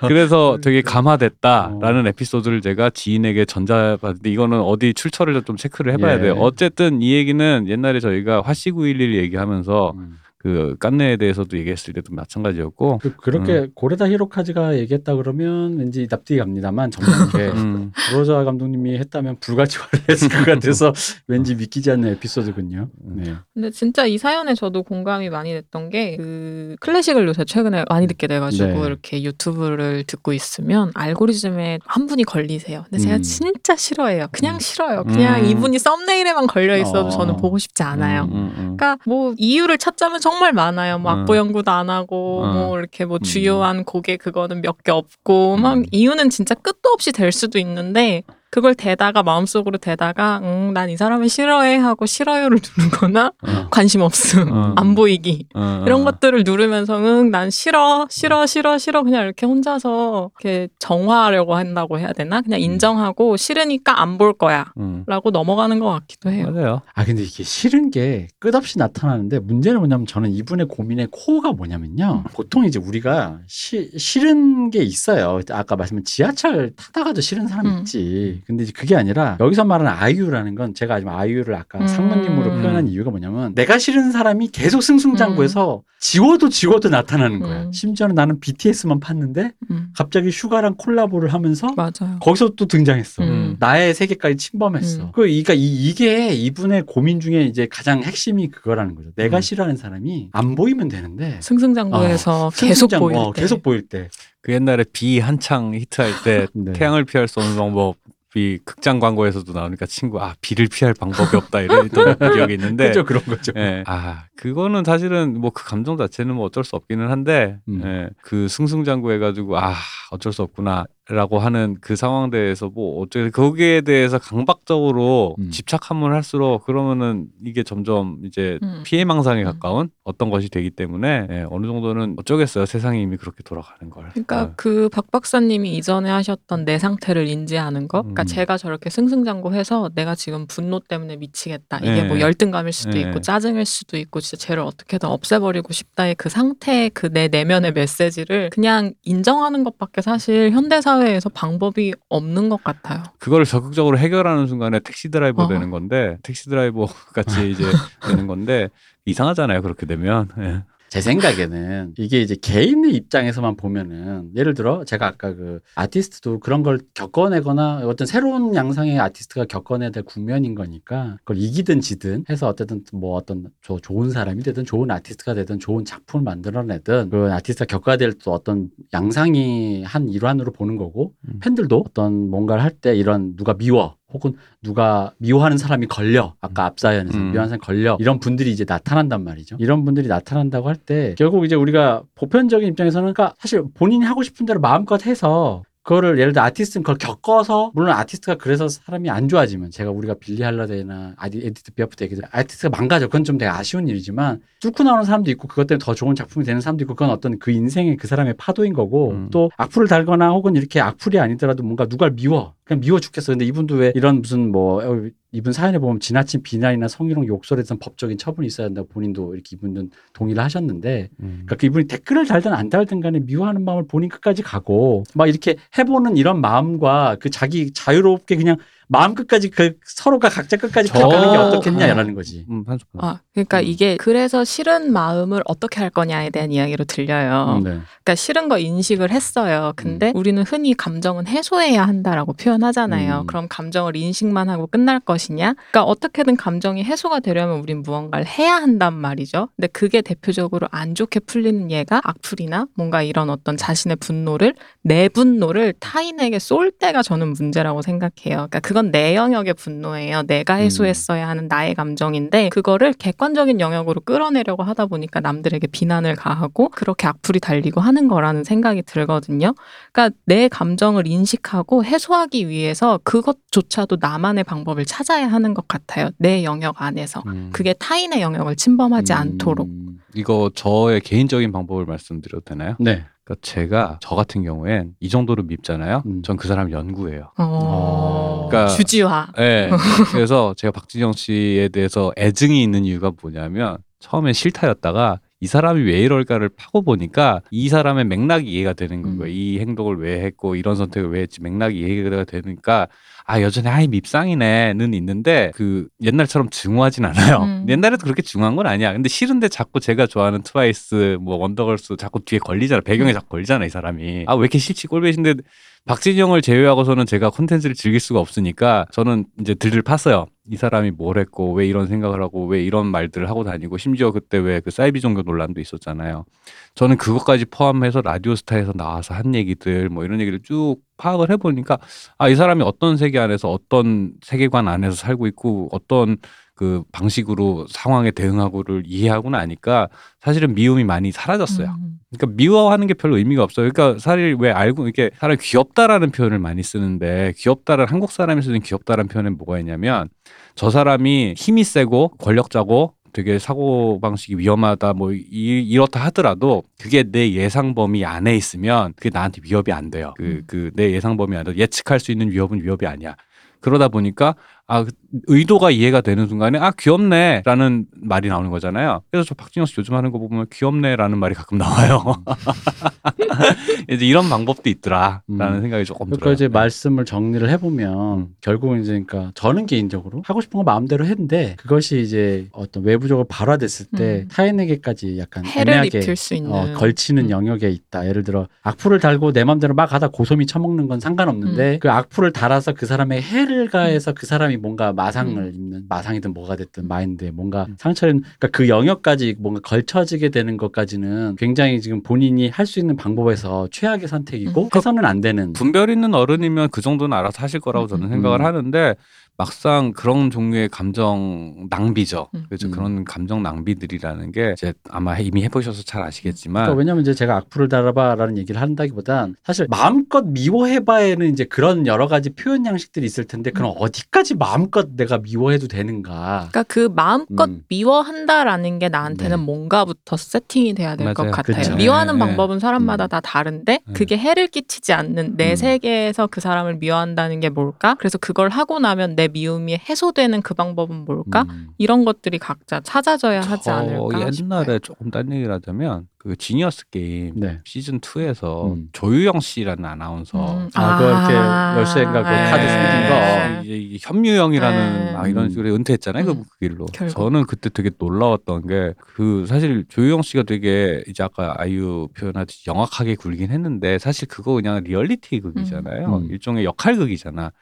그래서 되게 어. 감화됐다라는 에피소드를 제가 지인에게 전자받는데 이거는 어디 출처를 좀 체크를 해봐야 예. 돼요. 어쨌든 이 얘기는 옛날에 저희가 화씨911 얘기하면서 음. 그 깐네에 대해서도 얘기했을 때도 마찬가지였고 그, 그렇게 고레다 히로카즈가 얘기했다 그러면 왠지 납득이 갑니다만 정말 음, 구로자 감독님이 했다면 불같이 화냈을 것 같아서 왠지 믿기지 않는 에피소드군요. 음. 네. 근데 진짜 이 사연에 저도 공감이 많이 됐던 게 그 클래식을 요새 최근에 많이 듣게 돼가지고 네. 이렇게 유튜브를 듣고 있으면 알고리즘에 한 분이 걸리세요. 근데 제가 음. 진짜 싫어해요. 그냥 음. 싫어요. 그냥 음. 이분이 썸네일에만 걸려 있어도 어. 저는 보고 싶지 않아요. 음, 음. 그러니까 뭐 이유를 찾자면 정말 많아요. 뭐 음. 악보 연구도 안 하고 음. 뭐 이렇게 뭐 음. 주요한 곡의 그거는 몇 개 없고 막 음. 이유는 진짜 끝도 없이 될 수도 있는데 그걸 대다가 마음속으로 대다가 음, 난 이 사람을 싫어해 하고 싫어요를 누르거나 어, 관심 없음 음. 안 보이기 어, 이런 어. 것들을 누르면서 응 난 싫어 싫어 싫어 싫어 그냥 이렇게 혼자서 이렇게 정화하려고 한다고 해야 되나 그냥 인정하고 싫으니까 안 볼 거야 음. 라고 넘어가는 것 같기도 해요 맞아요. 아 근데 이게 싫은 게 끝없이 나타나는데 문제는 뭐냐면 저는 이분의 고민의 코어가 뭐냐면요. 보통 이제 우리가 시, 싫은 게 있어요. 아까 말씀한 지하철 타다가도 싫은 사람 음. 있지. 근데 이제 그게 아니라 여기서 말하는 아이유라는 건 제가 아지금 아이유를 아까 음. 상무님으로 표현한 이유가 뭐냐면 내가 싫은 사람이 계속 승승장구해서 음. 지워도 지워도 나타나는 거야. 음. 심지어는 나는 BTS만 팠는데 음, 갑자기 슈가랑 콜라보를 하면서 맞아요 거기서 또 등장했어. 음. 나의 세계까지 침범했어. 음. 그, 그러니까 이, 이게 이분의 고민 중에 이제 가장 핵심이 그거라는 거죠. 내가 음. 싫어하는 사람이 안 보이면 되는데. 승승장구해서 어, 계속 승승장- 보일 어, 때 계속 보일 때. 그 옛날에 비 한창 히트할 때 네. 태양을 피할 수 없는 방법 이 극장 광고에서도 나오니까 친구 아 비를 피할 방법이 없다 이랬던 기억이 있는데 그죠 그런 거죠. 예. 아, 그거는 사실은 뭐 그 감정 자체는 뭐 어쩔 수 없기는 한데, 음. 예, 그 승승장구 해가지고, 아, 어쩔 수 없구나. 라고 하는 그 상황 대해서 뭐 어떻게 거기에 대해서 강박적으로 음. 집착함을 할수록 그러면은 이게 점점 이제 음. 피해망상에 음. 가까운 어떤 것이 되기 때문에 예, 어느 정도는 어쩌겠어요 세상이 이미 그렇게 돌아가는 걸. 그러니까 어. 그박 박사님이 이전에 하셨던 내 상태를 인지하는 거. 그러니까 음. 제가 저렇게 승승장구해서 내가 지금 분노 때문에 미치겠다. 이게 네. 뭐 열등감일 수도 네. 있고 짜증일 수도 있고 진짜 쟤를 어떻게든 없애버리고 싶다의 그 상태, 그 내 내면의 메시지를 그냥 인정하는 것밖에 사실 현대 사회에서 방법이 없는 것 같아요. 그거를 적극적으로 해결하는 순간에 택시 드라이버 어. 되는 건데 택시 드라이버 같이 이제 되는 건데 이상하잖아요 그렇게 되면. 예. 제 생각에는 이게 이제 개인의 입장에서만 보면은 예를 들어 제가 아까 그 아티스트도 그런 걸 겪어내거나 어떤 새로운 양상의 아티스트가 겪어내야 될 국면인 거니까 그걸 이기든 지든 해서 어쨌든 뭐 어떤 조- 좋은 사람이 되든 좋은 아티스트가 되든 좋은 작품을 만들어내든 그 아티스트가 겪어야 될 또 어떤 양상이 한 일환으로 보는 거고 음. 팬들도 어떤 뭔가를 할 때 이런 누가 미워 혹은 누가 미워하는 사람이 걸려 아까 앞 사연에서 음. 미워하는 사람이 걸려 이런 분들이 이제 나타난단 말이죠 이런 분들이 나타난다고 할 때 결국 이제 우리가 보편적인 입장에서는 그러니까 사실 본인이 하고 싶은 대로 마음껏 해서 그거를 예를 들어 아티스트는 그걸 겪어서 물론 아티스트가 그래서 사람이 안 좋아지면 제가 우리가 빌리 할러데이나 아니 에디트 얘기들 아티스트가 망가져. 그건 좀 되게 아쉬운 일이지만 뚫고 나오는 사람도 있고 그것 때문에 더 좋은 작품이 되는 사람도 있고 그건 어떤 그 인생의 그 사람의 파도인 거고 음. 또 악플을 달거나 혹은 이렇게 악플이 아니더라도 뭔가 누가 미워. 그냥 미워 죽겠어. 근데 이분도 왜 이런 무슨 뭐 어, 이분 사연에 보면 지나친 비난이나 성희롱 욕설에 대한 법적인 처분이 있어야 한다고 본인도 이렇게 이분은 동의를 하셨는데 음. 그러니까 그 이분이 댓글을 달든 안 달든 간에 미워하는 마음을 본인 끝까지 가고 막 이렇게 해보는 이런 마음과 그 자기 자유롭게 그냥 마음 끝까지 그 서로가 각자 끝까지 저- 가는 게 어떻겠냐라는 거지. 음. 아, 그러니까 음. 이게 그래서 싫은 마음을 어떻게 할 거냐에 대한 이야기로 들려요. 음, 네. 그러니까 싫은 거 인식을 했어요. 근데 우리는 흔히 감정은 해소해야 한다라고 표현하잖아요. 음. 그럼 감정을 인식만 하고 끝날 것이냐? 그러니까 어떻게든 감정이 해소가 되려면 우린 무언가를 해야 한단 말이죠. 근데 그게 대표적으로 안 좋게 풀리는 예가 악플이나 뭔가 이런 어떤 자신의 분노를 내 분노를 타인에게 쏠 때가 저는 문제라고 생각해요. 그러니까 그건 내 영역의 분노예요. 내가 해소했어야 하는 나의 감정인데 그거를 객관적인 영역으로 끌어내려고 하다 보니까 남들에게 비난을 가하고 그렇게 악플이 달리고 하는 거라는 생각이 들거든요. 그러니까 내 감정을 인식하고 해소하기 위해서 그것조차도 나만의 방법을 찾아야 하는 것 같아요. 내 영역 안에서. 음. 그게 타인의 영역을 침범하지 음, 않도록. 이거 저의 개인적인 방법을 말씀드려도 되나요? 네. 그러니까 제가 저 같은 경우엔 이 정도로 밉잖아요. 음. 전그 사람 연구해요. 어... 그러니까- 주지화. 네. 그래서 제가 박진영 씨에 대해서 애증이 있는 이유가 뭐냐면 처음에 싫다였다가 이 사람이 왜 이럴까를 파고 보니까 이 사람의 맥락이 이해가 되는 음. 거예요. 이 행동을 왜 했고 이런 선택을 왜 했지 맥락이 이해가 되니까 아 여전히 아이 밉상이네는 있는데 그 옛날처럼 증오하진 않아요. 음. 옛날에도 그렇게 증오한 건 아니야. 근데 싫은데 자꾸 제가 좋아하는 트와이스 뭐 원더걸스 자꾸 뒤에 걸리잖아. 배경에 음. 자꾸 걸리잖아 이 사람이. 아 왜 이렇게 싫지 꼴배신데 박진영을 제외하고서는 제가 콘텐츠를 즐길 수가 없으니까 저는 이제 들들 팠어요. 이 사람이 뭘 했고 왜 이런 생각을 하고 왜 이런 말들을 하고 다니고 심지어 그때 왜 그 사이비 종교 논란도 있었잖아요. 저는 그것까지 포함해서 라디오스타에서 나와서 한 얘기들 뭐 이런 얘기를 쭉 파악을 해보니까 아 이 사람이 어떤 세계 안에서 어떤 세계관 안에서 살고 있고 어떤 그 방식으로 상황에 대응하고를 이해하고 나니까 사실은 미움이 많이 사라졌어요. 음. 그러니까 미워하는 게 별로 의미가 없어요. 그러니까 사실 왜 알고 이렇게 사람이 귀엽다라는 표현을 많이 쓰는데 귀엽다는 한국 사람이 쓰는 귀엽다라는 표현은 뭐가 있냐면 저 사람이 힘이 세고 권력자고 되게 사고 방식이 위험하다 뭐 이, 이렇다 하더라도 그게 내 예상 범위 안에 있으면 그게 나한테 위협이 안 돼요. 그 그 내 예상 범위 안에 예측할 수 있는 위협은 위협이 아니야. 그러다 보니까 아 의도가 이해가 되는 순간에 아 귀엽네라는 말이 나오는 거잖아요. 그래서 저 박진영 씨 요즘 하는 거 보면 귀엽네라는 말이 가끔 나와요. 이제 이런 방법도 있더라라는 음. 생각이 조금 그러니까 들어요. 이제 네. 말씀을 정리를 해보면 음. 결국은 이제 그러니까 저는 개인적으로 하고 싶은 거 마음대로 했는데 그것이 이제 어떤 외부적으로 발화됐을 때 음. 타인에게까지 약간 해를 애매하게 입힐 수 있는. 어, 걸치는 음. 영역에 있다. 예를 들어 악플을 달고 내 맘대로 막 하다 고소미 쳐먹는 건 음. 상관없는데 그 악플을 달아서 그 사람의 해를 가해서 그 사람이 뭔가 마상을 음. 입는 마상이든 뭐가 됐든 마인드에 뭔가 상처를 그러니까 그 영역까지 뭔가 걸쳐지게 되는 것까지는 굉장히 지금 본인이 할 수 있는 방법에서 최악의 선택이고 음. 해서는 안 되는 분별 있는 어른이면 그 정도는 알아서 하실 거라고 저는 음, 생각을 음. 하는데 막상 그런 종류의 감정 낭비죠. 음. 그렇죠. 음. 그런 감정 낭비들이라는 게 이제 아마 이미 해보셔서 잘 아시겠지만 그러니까 왜냐면 이제 제가 악플을 달아봐라는 얘기를 한다기보단 사실 마음껏 미워해봐에는 이제 그런 여러 가지 표현 양식들이 있을 텐데 그럼 음. 어디까지 마음껏 내가 미워해도 되는가? 그러니까 그 마음껏 음. 미워한다라는 게 나한테는 네. 뭔가부터 세팅이 돼야 될 것. 같아요. 그쵸. 미워하는 네, 방법은 사람마다 음. 다 다른데 네. 그게 해를 끼치지 않는 내 음. 세계에서 그 사람을 미워한다는 게 뭘까? 그래서 그걸 하고 나면 내 미움이 해소되는 그 방법은 뭘까? 음. 이런 것들이 각자 찾아져야 하지 저 않을까 옛날에 싶어요. 조금 딴 얘기를 하자면 그 지니어스 게임 네. 시즌 2에서 음. 조유영 씨라는 아나운서 음. 아, 그거 이렇게 열쇠인가 그거 네. 카드 숨긴 거. 이제 이게 현무영이라는 네. 막 이런 음. 식으로 은퇴했잖아요. 음. 그 길로. 결국. 저는 그때 되게 놀라웠던 게 그 사실 조유영 씨가 되게 이제 아까 아이유 표현하듯이 영악하게 굴긴 했는데 사실 그거 그냥 리얼리티 극이잖아요. 음. 일종의 역할극이잖아.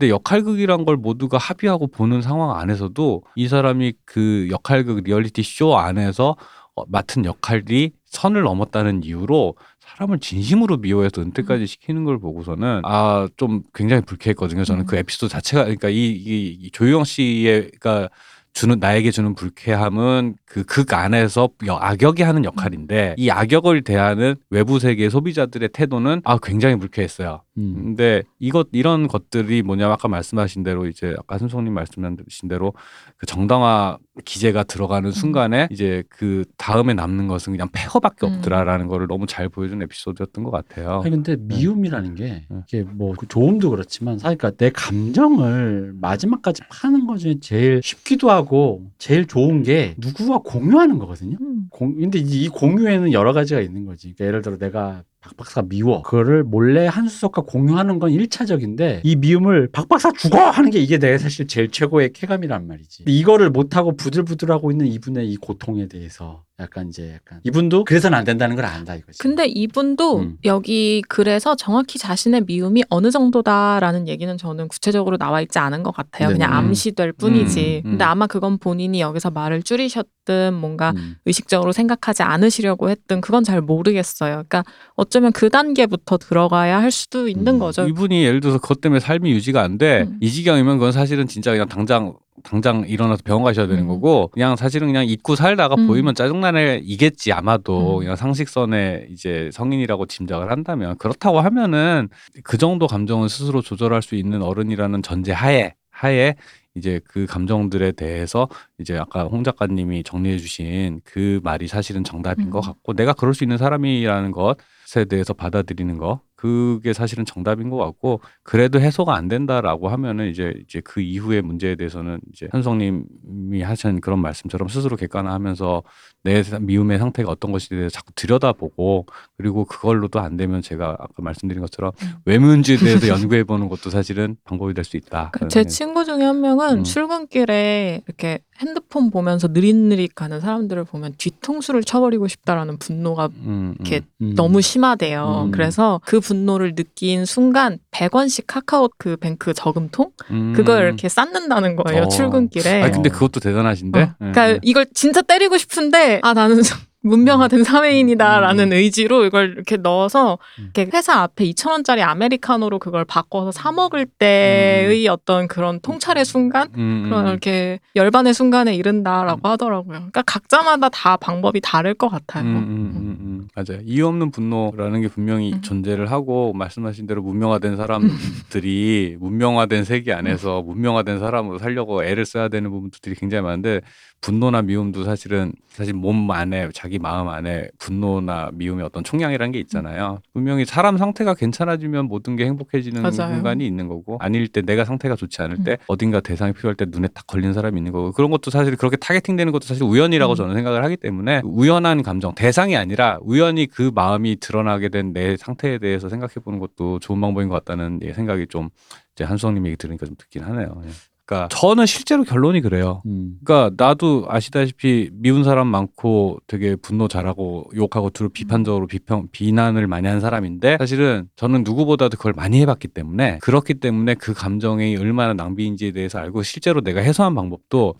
근데 역할극이란 걸 모두가 합의하고 보는 상황 안에서도 이 사람이 그 역할극 리얼리티 쇼 안에서 어, 맡은 역할이 선을 넘었다는 이유로 사람을 진심으로 미워해서 은퇴까지 시키는 걸 보고서는 아 좀 굉장히 불쾌했거든요. 저는 음. 그 에피소드 자체가 그러니까 이, 이, 이 조유영 씨가 주는 나에게 주는 불쾌함은 그 극 안에서 여- 악역이 하는 역할인데 이 악역을 대하는 외부 세계 소비자들의 태도는 아 굉장히 불쾌했어요. 음. 근데 이것 이런 것들이 뭐냐면 아까 말씀하신 대로 이제 아까 순송님 말씀하신 대로 그 정당화 기재가 들어가는 순간에 이제 그 다음에 남는 것은 그냥 폐허밖에 음. 없더라라는 거를 너무 잘 보여준 에피소드였던 것 같아요. 아니 근데 미움이라는 게 네. 이게 뭐 좋음도 그렇지만 사실 그러니까 내 감정을 마지막까지 파는 것 중에 제일 쉽기도 하고 제일 좋은 게 누구와 공유하는 거거든요. 음. 공, 근데 이, 이 공유에는 여러 가지가 있는 거지. 그러니까 예를 들어 내가 박 박사가 미워. 그거를 몰래 한수석과 공유하는 건 일차적인데 이 미움을 박 박사 죽어! 하는 게 이게 내 사실 제일 최고의 쾌감이란 말이지. 이거를 못하고 부들부들하고 있는 이분의 이 고통에 대해서 약간 이제 약간 이분도 그래서는 안 된다는 걸 안다 이거지. 근데 이분도 음. 여기 글에서 정확히 자신의 미움이 어느 정도다라는 얘기는 저는 구체적으로 나와 있지 않은 것 같아요. 네네. 그냥 암시될 뿐이지. 음, 음. 근데 아마 그건 본인이 여기서 말을 줄이셨든 뭔가 음. 의식적으로 생각하지 않으시려고 했든 그건 잘 모르겠어요. 그러니까 어쩌면 그 단계부터 들어가야 할 수도 있는 음. 거죠. 이분이 예를 들어서 그것 때문에 삶이 유지가 안 돼. 음. 이 지경이면 그건 사실은 진짜 그냥 당장 당장 일어나서 병원 가셔야 되는 음. 거고 그냥 사실은 그냥 잊고 살다가 음. 보이면 짜증나네 이겠지 아마도 음. 그냥 상식선에 이제 성인이라고 짐작을 한다면 그렇다고 하면은 그 정도 감정은 스스로 조절할 수 있는 어른이라는 전제 하에 하에 이제 그 감정들에 대해서 이제 아까 홍 작가님이 정리해 주신 그 말이 사실은 정답인 음. 것 같고 내가 그럴 수 있는 사람이라는 것 에 대해서 받아들이는 거 그게 사실은 정답인 것 같고 그래도 해소가 안 된다라고 하면은 이제 이제 그 이후의 문제에 대해서는 이제 현성님이 하신 그런 말씀처럼 스스로 객관화하면서 내 사- 미움의 상태가 어떤 것에 대해서 자꾸 들여다보고 그리고 그걸로도 안 되면 제가 아까 말씀드린 것처럼 음. 외문주에 대해서 연구해 보는 것도 사실은 방법이 될 수 있다. 그제 친구 중에 한 명은 음. 출근길에 이렇게 핸드폰 보면서 느릿느릿 가는 사람들을 보면 뒤통수를 쳐버리고 싶다라는 분노가 음, 음. 이렇게 음. 너무 심하대요. 음. 그래서 그 분노를 느낀 순간 100원씩 카카오 그 뱅크 저금통 음. 그걸 이렇게 쌓는다는 거예요. 어. 출근길에. 아 근데 그것도 대단하신데. 어, 예, 그러니까 예. 이걸 진짜 때리고 싶은데 아 나는 문명화된 사회인이다라는 음. 의지로 이걸 이렇게 넣어서 음. 이렇게 회사 앞에 2천 원짜리 아메리카노로 그걸 바꿔서 사 먹을 때의 어떤 그런 통찰의 순간 음, 그런 음. 이렇게 열반의 순간에 이른다라고 하더라고요. 그러니까 각자마다 다 방법이 다를 것 같아요. 음, 음, 음, 음. 맞아요. 이유 없는 분노라는 게 분명히 음. 존재를 하고 말씀하신 대로 문명화된 사람들이 문명화된 세계 안에서 문명화된 사람으로 살려고 애를 써야 되는 부분들이 굉장히 많은데 분노나 미움도 사실은 사실 몸 안에 자기 마음 안에 분노나 미움의 어떤 총량이라는 게 있잖아요. 분명히 사람 상태가 괜찮아지면 모든 게 행복해지는 맞아요. 순간이 있는 거고 아닐 때 내가 상태가 좋지 않을 때 음. 어딘가 대상이 필요할 때 눈에 딱 걸리는 사람이 있는 거고 그런 것도 사실 그렇게 타겟팅되는 것도 사실 우연이라고 음. 저는 생각을 하기 때문에 우연한 감정 대상이 아니라 우연히 그 마음이 드러나게 된 내 상태에 대해서 생각해 보는 것도 좋은 방법인 것 같다는 예, 생각이 좀 이제 한수성님 얘기 들으니까 좀 듣긴 하네요. 예. 그러니까 저는 실제로 결론이 그래요. 음. 그러니까 나도 아시다시피 미운 사람 많고 되게 분노 잘하고 욕하고 두루 비판적으로 비평 비난을 많이 한 사람인데 사실은 저는 누구보다도 그걸 많이 해봤기 때문에 그렇기 때문에 그 감정이 얼마나 낭비인지에 대해서 알고 실제로 내가 해소한 방법도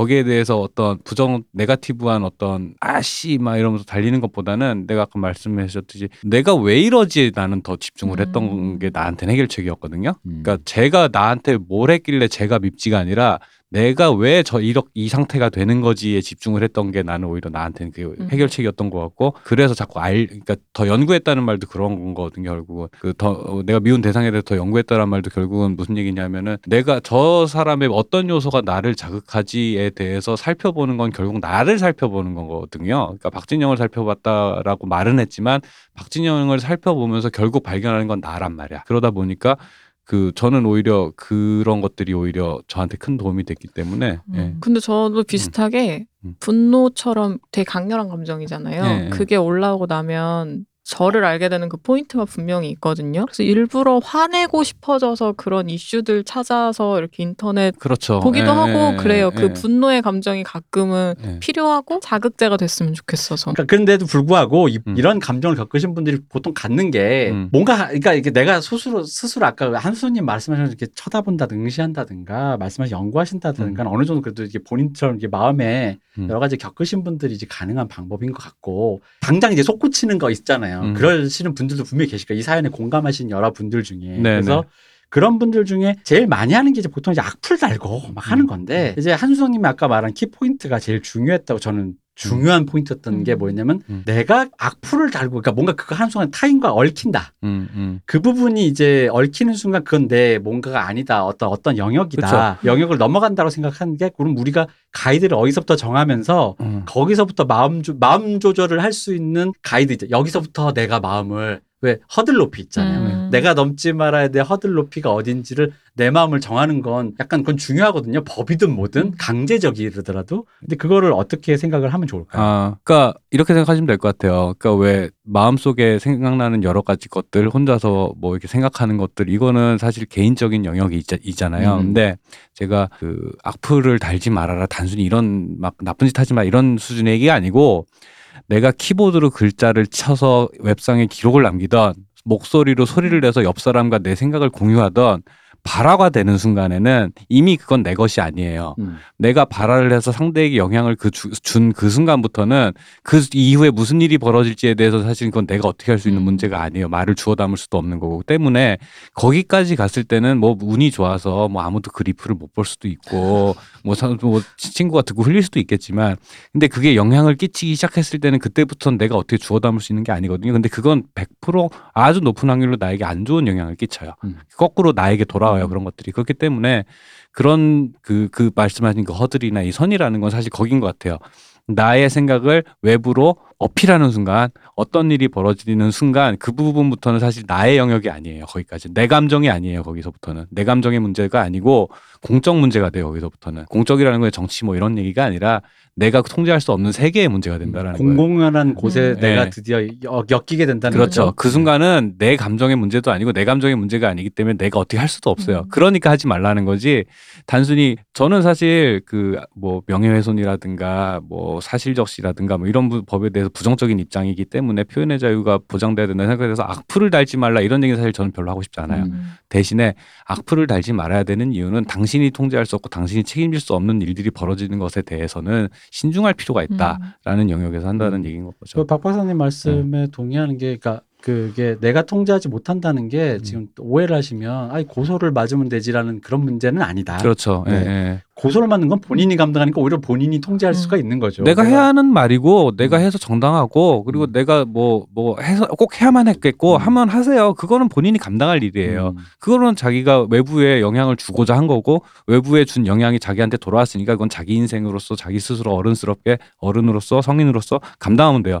거기에 대해서 어떤 부정 네가티브한 어떤 아씨 막 이러면서 달리는 것보다는 내가 아까 말씀하셨듯이 내가 왜 이러지 나는 더 집중을 했던 음. 게 나한테는 해결책이었거든요. 음. 그러니까 제가 나한테 뭘 했길래 제가 밉지가 아니라 내가 왜 저 이렇게 이 상태가 되는 거지에 집중을 했던 게 나는 오히려 나한테는 그 음. 해결책이었던 것 같고 그래서 자꾸 알 그러니까 더 연구했다는 말도 그런 거거든요 결국은. 그 더 내가 미운 대상에 대해서 더 연구했다는 말도 결국은 무슨 얘기냐면은 내가 저 사람의 어떤 요소가 나를 자극하지에 대해서 살펴보는 건 결국 나를 살펴보는 거거든요. 그러니까 박진영을 살펴봤다라고 말은 했지만 박진영을 살펴보면서 결국 발견하는 건 나란 말이야. 그러다 보니까 그 저는 오히려 그런 것들이 오히려 저한테 큰 도움이 됐기 때문에 음. 예. 근데 저도 비슷하게 음. 분노처럼 되게 강렬한 감정이잖아요. 네. 그게 올라오고 나면 저를 알게 되는 그 포인트가 분명히 있거든요. 그래서 일부러 화내고 싶어져서 그런 이슈들 찾아서 이렇게 인터넷 그렇죠 보기도 예, 하고 예, 그래요. 예, 그 분노의 감정이 가끔은 예. 필요하고 자극제가 됐으면 좋겠어서. 그러니까 그런데도 불구하고 이, 음. 런 감정을 겪으신 분들이 보통 갖는 게 음. 뭔가 그러니까 이게 내가 스스로 스스로 아까 한수님 말씀하신 이렇게 쳐다본다든가 응시한다든가 말씀하신 연구하신다든가 어느 정도 그래도 이게 본인처럼 이게 마음에 음. 여러 가지 겪으신 분들이 이제 가능한 방법인 것 같고 당장 이제 솟구치는 거 있잖아요. 음. 그러시는 분들도 분명히 계실 거예요. 이 사연에 공감하신 여러 분들 중에 네, 그래서 네. 그런 분들 중에 제일 많이 하는 게 이제 보통 이제 악플 달고 막 하는 음. 건데 이제 한수성님이 아까 말한 키포인트가 제일 중요했다고 저는 중요한 포인트였던 게 음. 뭐였냐면 음. 내가 악플을 달고 그러니까 뭔가 그거 하는 순간 타인과 얽힌다. 음, 음. 그 부분이 이제 얽히는 순간 그건 내 뭔가가 아니다. 어떤 어떤 영역이다. 영역을 넘어간다고 생각하는 게 그럼 우리가 가이드를 어디서부터 정하면서 음. 거기서부터 마음 조, 마음 조절을 할 수 있는 가이드 있죠. 여기서부터 내가 마음을 왜 허들 높이 있잖아요. 음. 내가 넘지 말아야 될 허들 높이가 어딘지를 내 마음을 정하는 건 약간 그건 중요하거든요. 법이든 뭐든 음. 강제적이더라도. 근데 그거를 어떻게 생각을 하면 좋을까요? 아, 그러니까 이렇게 생각하시면 될 것 같아요. 그러니까 왜 마음속에 생각나는 여러 가지 것들 혼자서 뭐 이렇게 생각하는 것들 이거는 사실 개인적인 영역이 있, 있잖아요. 음. 근데 제가 그 악플을 달지 말아라 단순히 이런 막 나쁜 짓 하지 마 이런 수준의 얘기가 아니고 내가 키보드로 글자를 쳐서 웹상에 기록을 남기던 목소리로 소리를 내서 옆 사람과 내 생각을 공유하던 발화가 되는 순간에는 이미 그건 내 것이 아니에요. 음. 내가 발화를 해서 상대에게 영향을 그 준그 순간부터는 그 이후에 무슨 일이 벌어질지에 대해서 사실 그건 내가 어떻게 할 수 있는 음. 문제가 아니에요. 말을 주워 담을 수도 없는 거고 때문에 거기까지 갔을 때는 뭐 운이 좋아서 뭐 아무도 그 리플을 못볼 수도 있고 뭐, 사- 뭐 친구가 듣고 흘릴 수도 있겠지만 근데 그게 영향을 끼치기 시작했을 때는 그때부터는 내가 어떻게 주워 담을 수 있는 게 아니거든요. 근데 그건 100% 아주 높은 확률로 나에게 안 좋은 영향을 끼쳐요. 음. 거꾸로 나에게 돌아 와요 그런 것들이 그렇기 때문에 그런 그 그 말씀하신 그 허들이나 이 선이라는 건 사실 거긴 것 같아요. 나의 생각을 외부로 어필하는 순간 어떤 일이 벌어지는 순간 그 부분부터는 사실 나의 영역이 아니에요. 거기까지 내 감정이 아니에요. 거기서부터는 내 감정의 문제가 아니고 공적 문제가 돼요. 거기서부터는 공적이라는 건 정치 뭐 이런 얘기가 아니라 내가 통제할 수 없는 세계의 문제가 된다라는 거예요. 공공연한 곳에 음. 내가 네. 드디어 여- 엮이게 된다는 그렇죠. 거죠. 그 순간은 내 감정의 문제도 아니고 내 감정의 문제가 아니기 때문에 내가 어떻게 할 수도 없어요. 음. 그러니까 하지 말라는 거지. 단순히 저는 사실 그 뭐 명예훼손이라든가 뭐 사실적시라든가 뭐 이런 부- 법에 대해서 부정적인 입장이기 때문에 표현의 자유가 보장돼야 된다 생각해서 악플을 달지 말라 이런 얘기는 사실 저는 별로 하고 싶지 않아요. 음. 대신에 악플을 달지 말아야 되는 이유는 당신이 통제할 수 없고 당신이 책임질 수 없는 일들이 벌어지는 것에 대해서는 신중할 필요가 있다라는 음. 영역에서 한다는 얘기인 그 거죠. 박 박사님 말씀에 네. 동의하는 게, 그러니까 그게 내가 통제하지 못한다는 게 음. 지금 또 오해를 하시면, 아니 고소를 맞으면 되지라는 그런 문제는 아니다. 그렇죠. 네. 예, 예. 고소를 맞는 건 본인이 감당하니까 오히려 본인이 통제할 음. 수가 있는 거죠. 내가 해야 하는 말이고 내가 음. 해서 정당하고 그리고 음. 내가 뭐 뭐 해서 꼭 해야만 했겠고 음. 하면 하세요. 그거는 본인이 감당할 일이에요. 음. 그거는 자기가 외부에 영향을 주고자 한 거고 외부에 준 영향이 자기한테 돌아왔으니까 그건 자기 인생으로서 자기 스스로 어른스럽게 어른으로서 성인으로서 감당하면 돼요.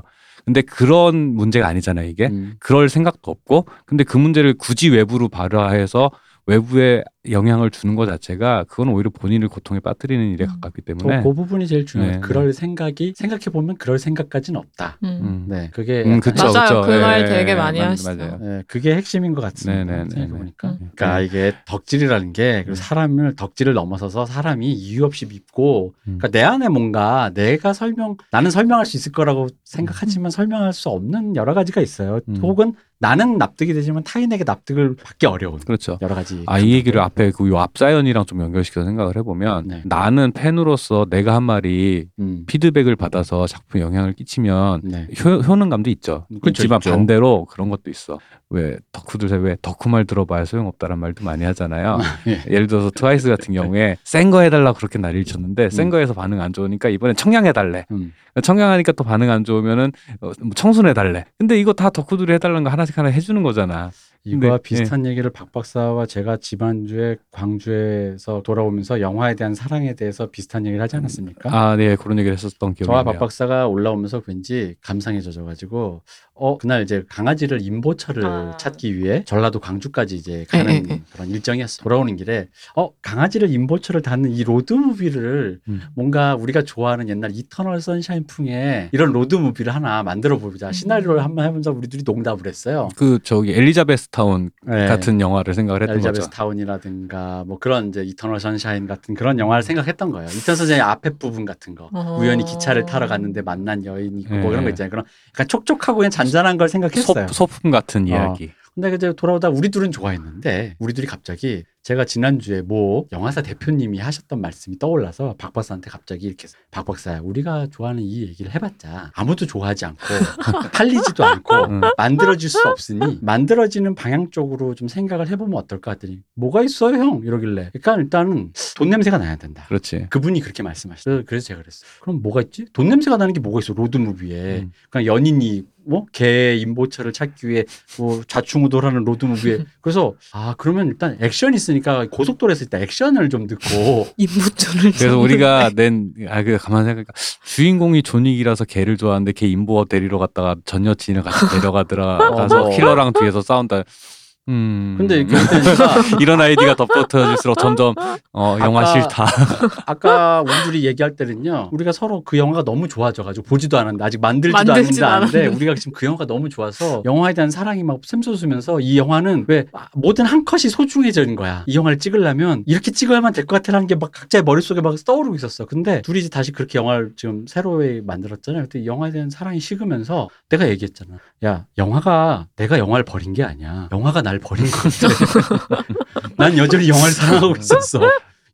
근데 그런 문제가 아니잖아요, 이게. 음. 그럴 생각도 없고 근데 그 문제를 굳이 외부로 발화해서 외부에 영향을 주는 것 자체가 그건 오히려 본인을 고통에 빠뜨리는 일에 음. 가깝기 그, 때문에 그 부분이 제일 중요해요. 네, 그럴 생각이 생각해 보면 그럴 생각까지는 없다. 음. 음. 네, 그게 음, 그쵸, 맞아요. 그쵸. 그말 예, 되게 예, 많이 맞- 하시죠. 맞아요. 네, 그게 핵심인 것 같습니다. 네, 네, 네, 생각해 네. 보니까. 음. 그러니까 이게 덕질이라는 게 음. 사람을 덕질을 넘어서서 사람이 이유 없이 믿고 음. 그러니까 내 안에 뭔가 내가 설명 나는 설명할 수 있을 거라고 생각하지만 설명할 수 없는 여러 가지가 있어요. 음. 혹은 나는 납득이 되지만 타인에게 납득을 받기 어려운 그렇죠. 여러 가지. 아, 이 얘기를 앞에 그 앞사연이랑 좀 연결시켜서 생각을 해보면 네. 나는 팬으로서 내가 한 말이 음. 피드백을 받아서 작품에 영향을 끼치면 네. 효, 효능감도 있죠. 있지만 있죠. 반대로 그런 것도 있어. 왜 덕후들 왜 덕후 말 들어봐야 소용없다는 말도 많이 하잖아요. 예. 예를 들어서 트와이스 같은 경우에 센 거 해달라 그렇게 난리를 쳤는데 센 음. 거에서 반응 안 좋으니까 이번엔 청량 해달래. 음. 청량하니까 또 반응 안 좋으면은 어, 뭐 청순 해달래. 근데 이거 다 덕후들이 해달라는 거 하나씩 하나 해주는 거잖아. 이거와 네, 비슷한 얘기를 박 박사와 제가 지난주에 광주에서 돌아오면서 영화에 대한 사랑에 대해서 비슷한 얘기를 하지 않았습니까? 아, 네 그런 얘기를 했었던 기억이 저와. 박 박사가 올라오면서 왠지 감상에 젖어 가지고 어 그날 이제 강아지를 임보처를 아. 찾기 위해 전라도 광주까지 이제 가는 예, 예, 예. 그런 일정이었어. 돌아오는 길에 어 강아지를 임보처를 찾는 이 로드 무비를 음. 뭔가 우리가 좋아하는 옛날 이터널 선샤인 풍의 이런 로드 무비를 하나 만들어 보자. 음. 시나리오를 한번 해보자. 우리들이 농담을 했어요. 그 저기 엘리자베스 타운 네. 같은 영화를 생각을 했던 엘리자베스 거죠. 타운이라든가 뭐 그런 이제 이터널 선샤인 같은 그런 영화를 생각했던 거예요. 이터널 선샤인 앞에 부분 같은 거. 어. 우연히 기차를 타러 갔는데 만난 여인이 있고 뭐 네. 그런 거 있잖아요. 그런 약간 촉촉하고 그냥 잔잔한 걸 생각했어요. 소, 소품 같은 어. 이야기. 근데 이제 돌아오다 우리 둘은 좋아했는데 우리 둘이 갑자기 제가 지난주에 뭐 영화사 대표님이 하셨던 말씀이 떠올라서 박 박사한테 갑자기 이렇게 박 박사 우리가 좋아하는 이 얘기를 해봤자 아무도 좋아하지 않고 팔리지도 않고 음. 만들어질 수 없으니 만들어지는 방향 쪽으로 좀 생각을 해보면 어떨까 했더니 뭐가 있어요 형? 이러길래. 그러니까 일단은 돈 냄새가 나야 된다. 그렇지. 그분이 그렇게 말씀하셨어요. 그래서 제가 그랬어요. 그럼 뭐가 있지? 돈 냄새가 나는 게 뭐가 있어? 로드무비에. 음. 그냥 연인이 뭐개 임보처를 찾기 위해 뭐 좌충우돌하는 로드무비에. 그래서 아 그러면 일단 액션이 있으니까 고속도로에서 일단 액션을 좀 듣고 인부줄을 그래서 우리가 낸, 아, 그, 가만 생각하니까, 주인공이 존윅이라서 걔를 좋아하는데 걔 인보어 데리러 갔다가 전 여친을 같이 데려가더라. 가서 어. 킬러랑 뒤에서 싸운다. 음. 근데 이렇게 보니까 이런 아이디가 덧붙어질수록 점점, 어, 영화 아까- 싫다. 아까 우리 둘이 얘기할 때는요 우리가 서로 그 영화가 너무 좋아져가지고 보지도 않았는데 아직 만들지도 만들지도 않는데 않은데. 우리가 지금 그 영화가 너무 좋아서 영화에 대한 사랑이 막 샘솟으면서 이 영화는 왜 아, 모든 한 컷이 소중해지는 거야 이 영화를 찍으려면 이렇게 찍어야만 될 것 같아라는 게 막 각자의 머릿속에 막 떠오르고 있었어 근데 둘이 이제 다시 그렇게 영화를 지금 새로 만들었잖아요 그때 이 영화에 대한 사랑이 식으면서 내가 얘기했잖아 야 영화가 내가 영화를 버린 게 아니야 영화가 날 버린 것 같아 난 여전히 영화를 사랑하고 있었어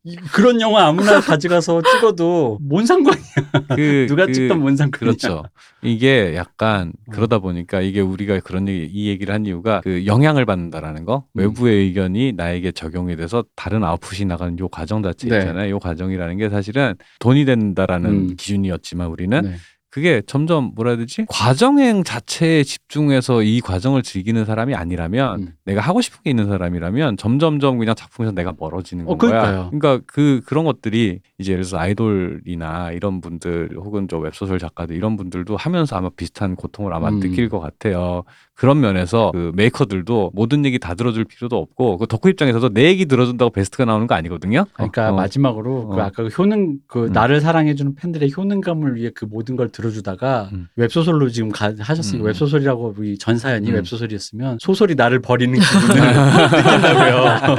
이- 그런 영화 아무나 가져가서 찍어도 뭔 상관이야 그, 누가 그- 찍던 뭔 상관이야 그렇죠. 이게 약간 어. 그러다 보니까 이게 우리가 그런 얘기, 이 얘기를 한 이유가 그 영향을 받는다라는 거, 음. 외부의 의견이 나에게 적용이 돼서 다른 아웃풋이 나가는 요 과정 자체 네. 있잖아요. 요 과정이라는 게 사실은 돈이 된다라는 음. 기준이었지만 우리는 네. 그게 점점 뭐라 해야 되지? 과정행 자체에 집중해서 이 과정을 즐기는 사람이 아니라면 음. 내가 하고 싶은 게 있는 사람이라면 점점점 그냥 작품에서 내가 멀어지는 어, 거야. 그러니까요. 그러니까 그 그런 것들이 이제 예를 들어서 아이돌이나 이런 분들 혹은 저 웹소설 작가들 이런 분들도 하면서 아마 비슷한 고통을 아마 음. 느낄 것 같아요. 그런 면에서 그 메이커들도 모든 얘기 다 들어줄 필요도 없고 그 덕후 입장에서도 내 얘기 들어준다고 베스트가 나오는 거 아니거든요. 그러니까 어, 어. 마지막으로 그 어. 아까 그 효능 그 음. 나를 사랑해주는 팬들의 효능감을 위해 그 모든 걸 들어 주다가 음. 웹소설로 지금 가, 하셨으니까 음. 웹소설이라고 우리 전사연이 음. 웹소설이었으면 소설이 나를 버리는 기분을 느낀다고요.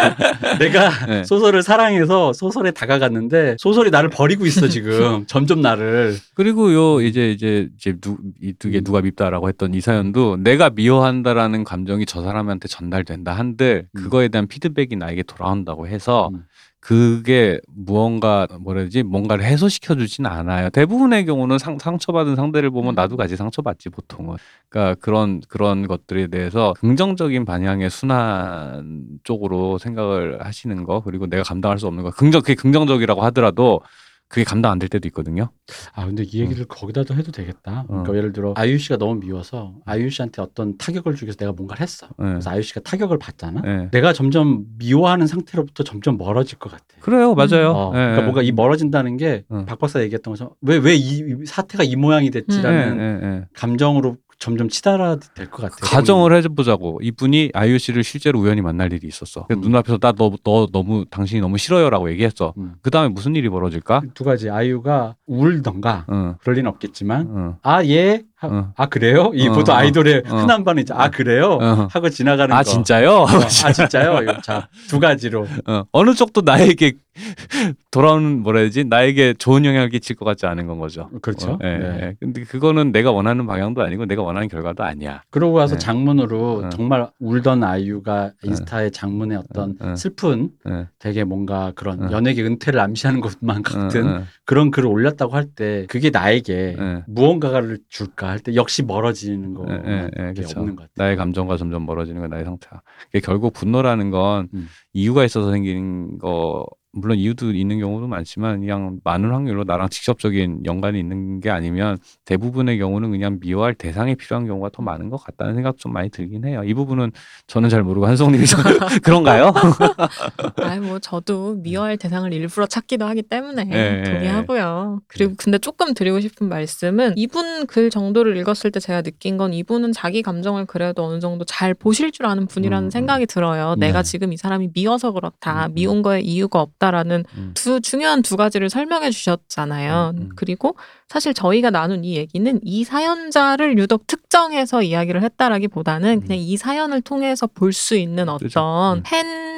내가 네. 소설을 사랑해서 소설에 다가갔는데 소설이 나를 버리고 있어 지금 점점 나를 그리고 요 이제 이제 이제 이두개 음. 누가 밉다라고 했던 이 사연도 내가 미워한다라는 감정이 저 사람한테 전달된다 한들 음. 그거에 대한 피드백이 나에게 돌아온다고 해서 음. 그게 무언가 뭐라 해야지 뭔가를 해소시켜 주진 않아요. 대부분의 경우는 상, 상처받은 상대를 보면 음. 나도 같이 상처받지 보통은. 그러니까 그런 그런 것들에 대해서 긍정적인 방향의 순환 쪽으로 생각을 하시는 거 그리고 내가 감당할 수 없는 거 긍정 그게 긍정적이라고 하더라도 그게 감당 안 될 때도 있거든요. 아 근데 이 얘기를 거기다도 해도 되겠다. 그러니까 어. 예를 들어 아이유 씨가 너무 미워서 아이유 씨한테 어떤 타격을 주기 위해서 내가 뭔가를 했어. 네. 그래서 아이유 씨가 타격을 받잖아. 네. 내가 점점 미워하는 상태로부터 점점 멀어질 것 같아. 그래요, 맞아요. 어, 예, 그러니까 예. 뭔가 이 멀어진다는 게 응. 박 박사 얘기했던 것처럼 왜 왜 이 사태가 이 모양이 됐지라는 예, 예, 예. 감정으로 점점 치달아 될 것 같아요. 가정을 해보자고 이분이 아이유 씨를 실제로 우연히 만날 일이 있었어. 음. 눈앞에서 나너 너 너무 당신이 너무 싫어요라고 얘기했어. 음. 그 다음에 무슨 일이 벌어질까? 두 가지 아이유가 울던가 응, 그럴 리는 없겠지만 응, 아 예. 하- 응. 아 그래요? 이 어, 보통 어, 아이돌의 어. 흔한 반응 있죠. 아 그래요? 어. 하고 지나가는 아 거. 진짜요? 어, 아 진짜요? 이거 자, 두 가지로. 어, 어느 쪽도 나에게 돌아오는 뭐라 해야지 나에게 좋은 영향을 끼칠 것 같지 않은 건 거죠. 그렇죠. 어, 예, 네. 예. 근데 그거는 내가 원하는 방향도 아니고 내가 원하는 결과도 아니야. 그러고 와서 네. 장문으로 어. 정말 울던 아이유가 인스타에 장문에 어떤 어, 어. 슬픈 예, 되게 뭔가 그런 어. 연예계 은퇴를 암시하는 것만 같은 어, 어. 그런 글을 올렸다고 할 때 그게 나에게 네. 무언가를 줄까 할 때 역시 멀어지는 거 예, 예, 예, 게 그쵸. 없는 것 같아요. 나의 감정과 점점 멀어지는 건 나의. 이게 결국 분노라는 건 음. 이유가 있어서 생긴 거 물론 이유도 있는 경우도 많지만 그냥 많은 확률로 나랑 직접적인 연관이 있는 게 아니면 대부분의 경우는 그냥 미워할 대상이 필요한 경우가 더 많은 것 같다는 생각 좀 많이 들긴 해요. 이 부분은 저는 잘 모르고 한송님이 좀 그런가요? 아이 뭐 저도 미워할 대상을 일부러 찾기도 하기 때문에 예, 동의하고요. 그리고 근데 조금 드리고 싶은 말씀은 이분 글 정도를 읽었을 때 제가 느낀 건 이분은 자기 감정을 그래도 어느 정도 잘 보실 줄 아는 분이라는 음, 생각이 들어요. 네. 내가 지금 이 사람이 미워서 그렇다. 음, 음. 미운 거에 이유가 없다 라는 음. 두 중요한 두 가지를 설명해 주셨잖아요. 음, 음. 그리고 사실 저희가 나눈 이 얘기는 이 사연자를 유독 특정해서 이야기를 했다라기보다는 음. 그냥 이 사연을 통해서 볼 수 있는 그죠. 어떤 음.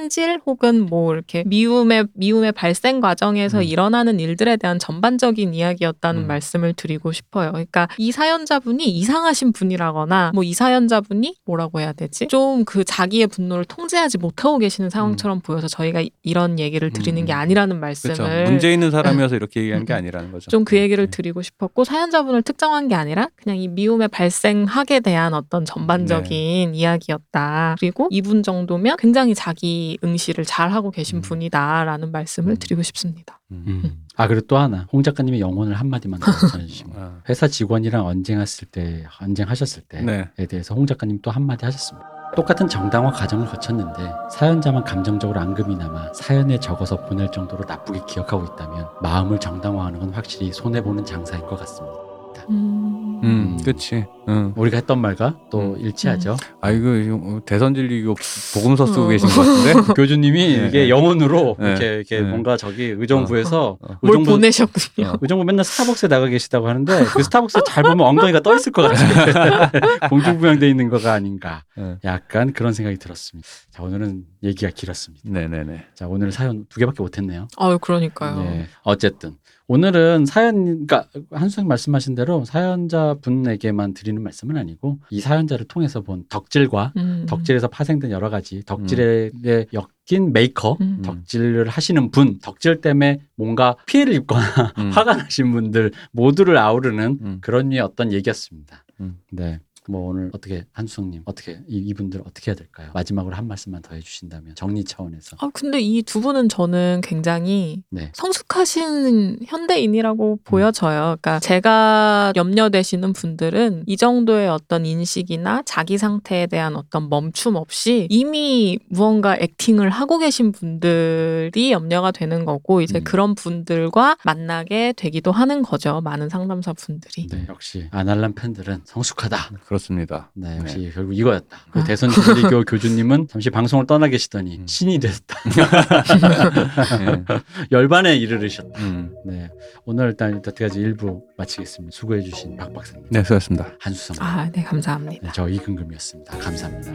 현실 혹은 뭐 이렇게 미움의 미움의 발생 과정에서 음. 일어나는 일들에 대한 전반적인 이야기였다는 음. 말씀을 드리고 싶어요. 그러니까 이 사연자분이 이상하신 분이라거나 뭐 이 사연자분이 뭐라고 해야 되지? 좀 그 자기의 분노를 통제하지 못하고 계시는 상황처럼 보여서 저희가 이- 이런 얘기를 드리는 게 음. 아니라는 그렇죠. 말씀을 문제 있는 사람이어서 이렇게 얘기한 게 음. 아니라는 거죠. 좀 그 얘기를 네. 드리고 싶었고 사연자분을 특정한 게 아니라 그냥 이 미움의 발생학에 대한 어떤 전반적인 이야기였다. 그리고 이분 정도면 굉장히 자기 응시를 잘 하고 계신 음. 분이다라는 말씀을 음. 드리고 싶습니다. 음. 음. 아 그리고 또 하나 홍 작가님의 영혼을 한 마디만 더 전해주시면 아, 회사 직원이랑 언쟁했을 때 언쟁하셨을 때에 네. 대해서 홍 작가님 또 한 마디 하셨습니다. 똑같은 정당화 과정을 거쳤는데 사연자만 감정적으로 앙금이 남아 사연에 적어서 보낼 정도로 나쁘게 기억하고 있다면 마음을 정당화하는 건 확실히 손해 보는 장사인 것 같습니다. 음. 음, 그치. 응. 우리가 했던 말과 또 음. 일치하죠. 아, 이거, 이거 대선 진리교 복음서 쓰고 어. 계신 것 같은데? 교주님이 네, 이게 네. 영혼으로 네, 이렇게, 이렇게 네. 뭔가 저기 의정부에서 어, 어. 뭘 의정부 보내셨군요. 어. 의정부 맨날 스타벅스에 나가 계시다고 하는데 그 스타벅스 잘 보면 엉덩이가 떠 있을 것 같아요. 공중부양돼 있는 거가 아닌가. 네. 약간 그런 생각이 들었습니다. 자 오늘은 얘기가 길었습니다. 네네네. 자 오늘 사연 두 개밖에 못했네요. 아유 그러니까요. 네. 어쨌든 오늘은 사연, 그러니까 한수님 말씀하신 대로 사연자 분에게만 드리는 말씀은 아니고 이 사연자를 통해서 본 덕질과 음. 덕질에서 파생된 여러 가지 덕질에 엮인 메이커, 음. 덕질을 하시는 분, 덕질 때문에 뭔가 피해를 입거나 음. 화가 나신 분들 모두를 아우르는 음. 그런 류의 어떤 얘기였습니다. 음. 네. 뭐 오늘 어떻게 한수성님 어떻게 이, 이분들 어떻게 해야 될까요? 마지막으로 한 말씀만 더 해주신다면 정리 차원에서 아 근데 이 두 분은 저는 굉장히 네. 성숙하신 현대인이라고 보여져요. 그러니까 제가 염려되시는 분들은 이 정도의 어떤 인식이나 자기 상태에 대한 어떤 멈춤 없이 이미 무언가 액팅을 하고 계신 분들이 염려가 되는 거고 이제 음. 그런 분들과 만나게 되기도 하는 거죠. 많은 상담사 분들이. 네, 역시 아날람 팬들은 성숙하다. 그렇 그렇습니다. 네, 네. 역시 네. 결국 이거였다. 그 아. 대선 진리교 교주님은 잠시 방송을 떠나 계시더니 음. 신이 됐다. 네. 열반에 이르르셨다. 음. 네, 오늘 일단 여태까지 일부 마치겠습니다. 수고해주신 박 박사님. 네, 수고하셨습니다. 한수성. 아, 네, 감사합니다. 네, 저 이근금이었습니다. 감사합니다.